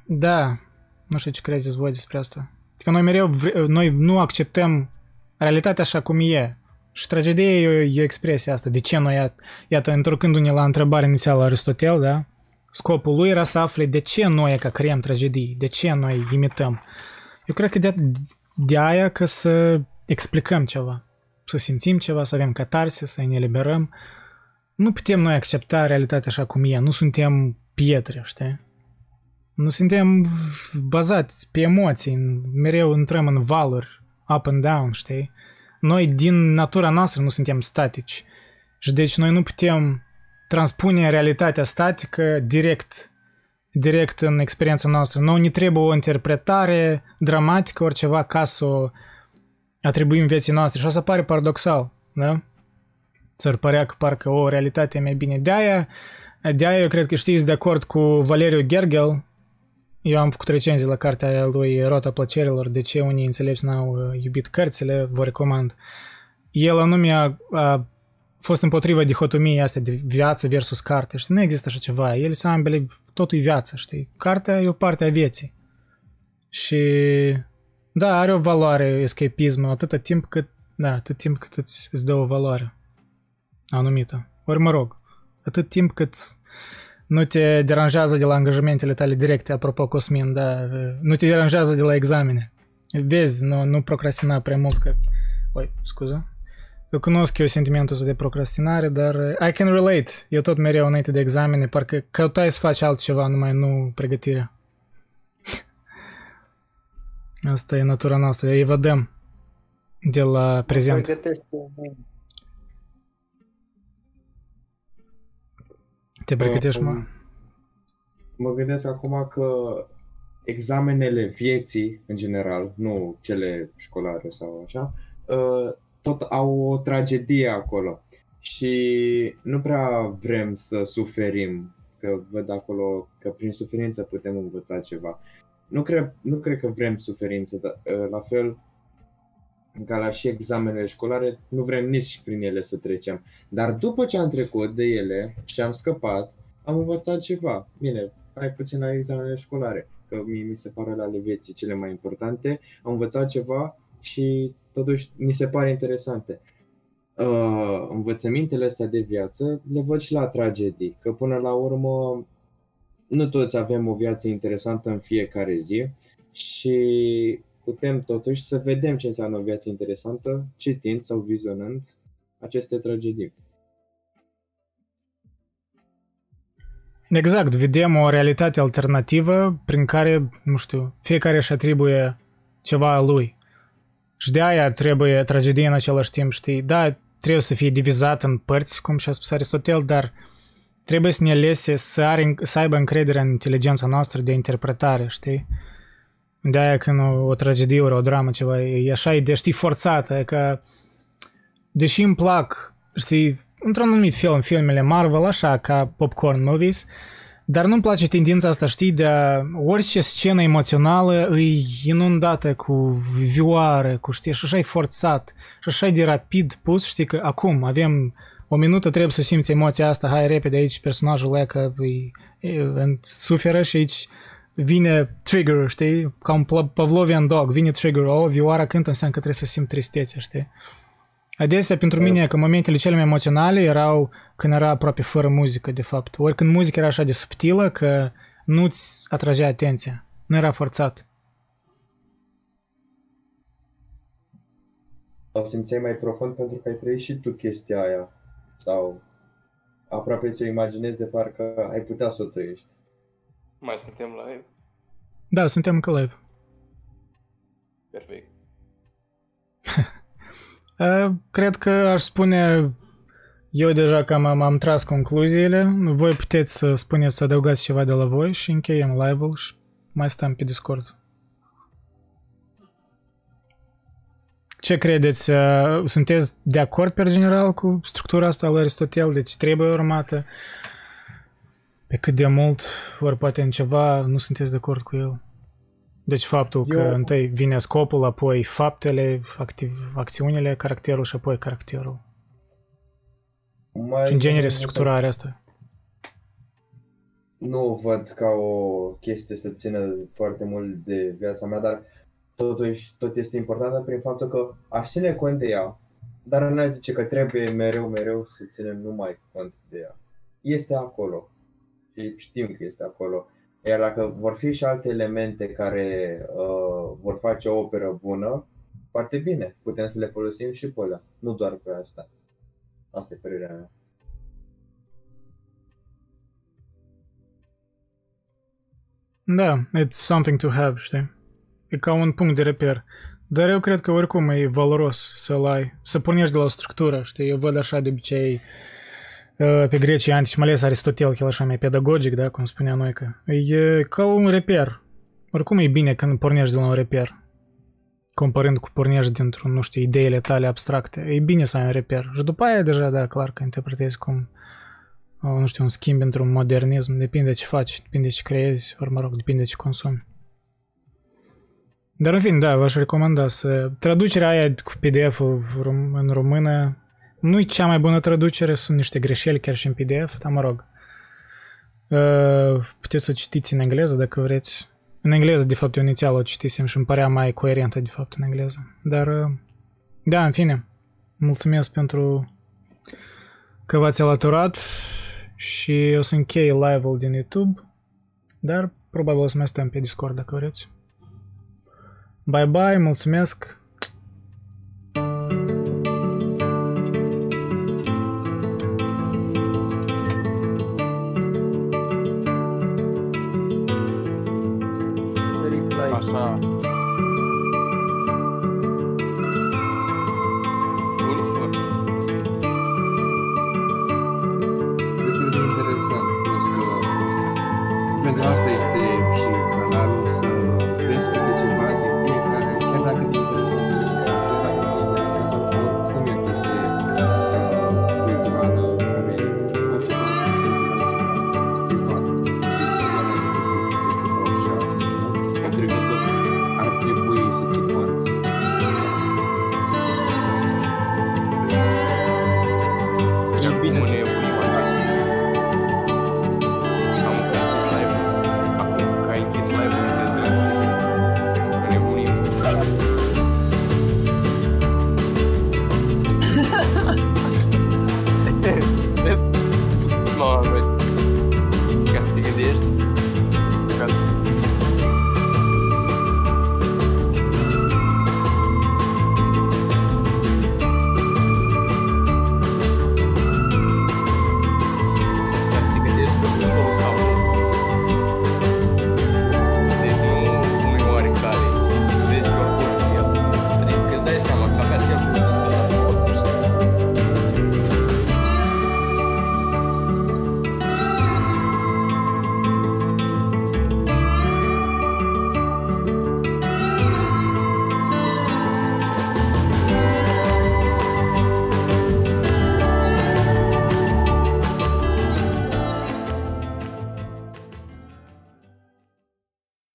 da, nu știu ce credeți voi despre asta. Că noi mereu, noi nu acceptăm realitatea așa cum e. Și tragedia e o, e o expresie asta. De ce noi, iată, întorcându-ne la întrebarea inițială Aristotel, da? Scopul lui era să afle de ce noi ca creăm tragedii, de ce noi imităm. Eu cred că de, de aia că să explicăm ceva, să simțim ceva, să avem catarse, să ne eliberăm. Nu putem noi accepta realitatea așa cum e, nu suntem pietre, știi? Nu suntem bazați pe emoții, mereu intrăm în valuri, up and down, știi? Noi din natura noastră nu suntem statici. Și deci noi nu putem transpune realitatea statică direct direct în experiența noastră. Nu ne trebuie o interpretare dramatică, oriceva, ca să o atribuim vieții noastre. Și asta pare paradoxal, da? Ți-ar părea că parcă o realitate e mai bine. De-aia, de-aia eu cred că știți de acord cu Valeriu Gergel, eu am făcut recenzii la cartea lui Rota Plăcerilor, de ce unii înțelepți n-au uh, iubit cărțile, vă recomand. El anume a, a fost împotriva dihotomiei astea de viață versus carte. Știi, nu există așa ceva. El sunt ambele, totul e viață, știi. Cartea e o parte a vieții. Și da, are o valoare escapismul atâta timp cât, da, atât timp cât îți, îți dă o valoare anumită. Ori mă rog, atât timp cât nu te deranjează de la angajamentele tale directe, apropo Cosmin, da, nu te deranjează de la examene. Vezi, nu, nu procrastina prea mult că... Oi, scuză. Eu cunosc eu sentimentul ăsta de procrastinare, dar I can relate. Eu tot mereu înainte de examene, parcă căutai să faci altceva, numai nu pregătirea. [laughs] Asta e natura noastră, evadăm de la prezent. Te pregătești, mă? Mă gândesc acum că examenele vieții, în general, nu cele școlare sau așa, uh, tot au o tragedie acolo. Și nu prea vrem să suferim, că văd acolo că prin suferință putem învăța ceva. Nu cred, nu cred că vrem suferință, dar uh, la fel ca la și examenele școlare, nu vrem nici prin ele să trecem. Dar după ce am trecut de ele și am scăpat, am învățat ceva. Bine, hai puțin la examenele școlare, că mie mi se pare la ale vieții cele mai importante. Am învățat ceva și totuși mi se pare interesante. Uh, învățămintele astea de viață le văd și la tragedii, că până la urmă nu toți avem o viață interesantă în fiecare zi și putem totuși să vedem ce înseamnă o viață interesantă citind sau vizionând aceste tragedii. Exact, vedem o realitate alternativă prin care, nu știu, fiecare își atribuie ceva a lui. Și de aia trebuie tragedie în același timp, știi? Da, trebuie să fie divizat în părți, cum și-a spus Aristotel, dar trebuie să ne lese să, are, să aibă încredere în inteligența noastră de interpretare, știi? De aia când o, o tragedie ori o dramă ceva, e așa, e de, știi, forțată, e că deși îmi plac, știi, într-un anumit fel în filmele Marvel, așa, ca popcorn movies, dar nu-mi place tendința asta, știi, de a, orice scenă emoțională e inundată cu vioare, cu, știi, și așa e forțat, și așa e de rapid pus, știi, că acum avem o minută trebuie să simți emoția asta, hai repede aici personajul ăla că e, e, suferă și aici vine trigger, știi? Ca un Pavlovian dog, vine trigger, o, oh, vioara cântă, înseamnă că trebuie să simt tristețe, știi? Adesea, pentru mine, că momentele cele mai emoționale erau când era aproape fără muzică, de fapt. Ori când muzica era așa de subtilă că nu-ți atragea atenția. Nu era forțat. Sau simțeai mai profund pentru că ai trăit și tu chestia aia. Sau aproape ți-o imaginezi de parcă ai putea să o trăiești. Mai suntem live? Da, suntem încă live. Perfect. [laughs] Cred că aș spune, eu deja cam am, am tras concluziile, voi puteți să spuneți să adăugați ceva de la voi și încheiem live-ul și mai stăm pe Discord. Ce credeți? Sunteți de acord pe general cu structura asta lui Aristotel? Deci trebuie urmată? Pe cât de mult, ori poate în ceva nu sunteți de acord cu el? Deci faptul Eu... că întâi vine scopul, apoi faptele, activ, acțiunile, caracterul și apoi caracterul. Mai și în genere structurarea asta. Nu văd ca o chestie să țină foarte mult de viața mea, dar totuși tot este importantă prin faptul că aș ține cont de ea, dar nu zice că trebuie mereu, mereu să ținem numai cont de ea. Este acolo știm că este acolo. Iar dacă vor fi și alte elemente care uh, vor face o operă bună, foarte bine, putem să le folosim și pe alea, nu doar pe asta. Asta e părerea mea. Da, it's something to have, știi? E ca un punct de reper. Dar eu cred că oricum e valoros să-l ai, să pornești de la o structură, știi? Eu văd așa de obicei pe grecii antici, mai ales Aristotel, el așa mai pedagogic, da, cum spunea noi că e ca un reper. Oricum e bine când pornești de la un reper, comparând cu pornești dintr-un, nu știu, ideile tale abstracte. E bine să ai un reper. Și după aia deja, da, clar că interpretezi cum, nu știu, un schimb într-un modernism, depinde ce faci, depinde ce creezi, ori mă rog, depinde ce consumi. Dar în fin, da, v-aș recomanda să... Traducerea aia cu PDF-ul în română nu-i cea mai bună traducere, sunt niște greșeli chiar și în PDF, dar mă rog. Uh, puteți să o citiți în engleză dacă vreți. În engleză, de fapt, eu inițial o citisem și îmi părea mai coerentă, de fapt, în engleză. Dar, uh, da, în fine, mulțumesc pentru că v-ați alăturat și o să închei live-ul din YouTube, dar probabil o să mai stăm pe Discord dacă vreți. Bye bye, mulțumesc!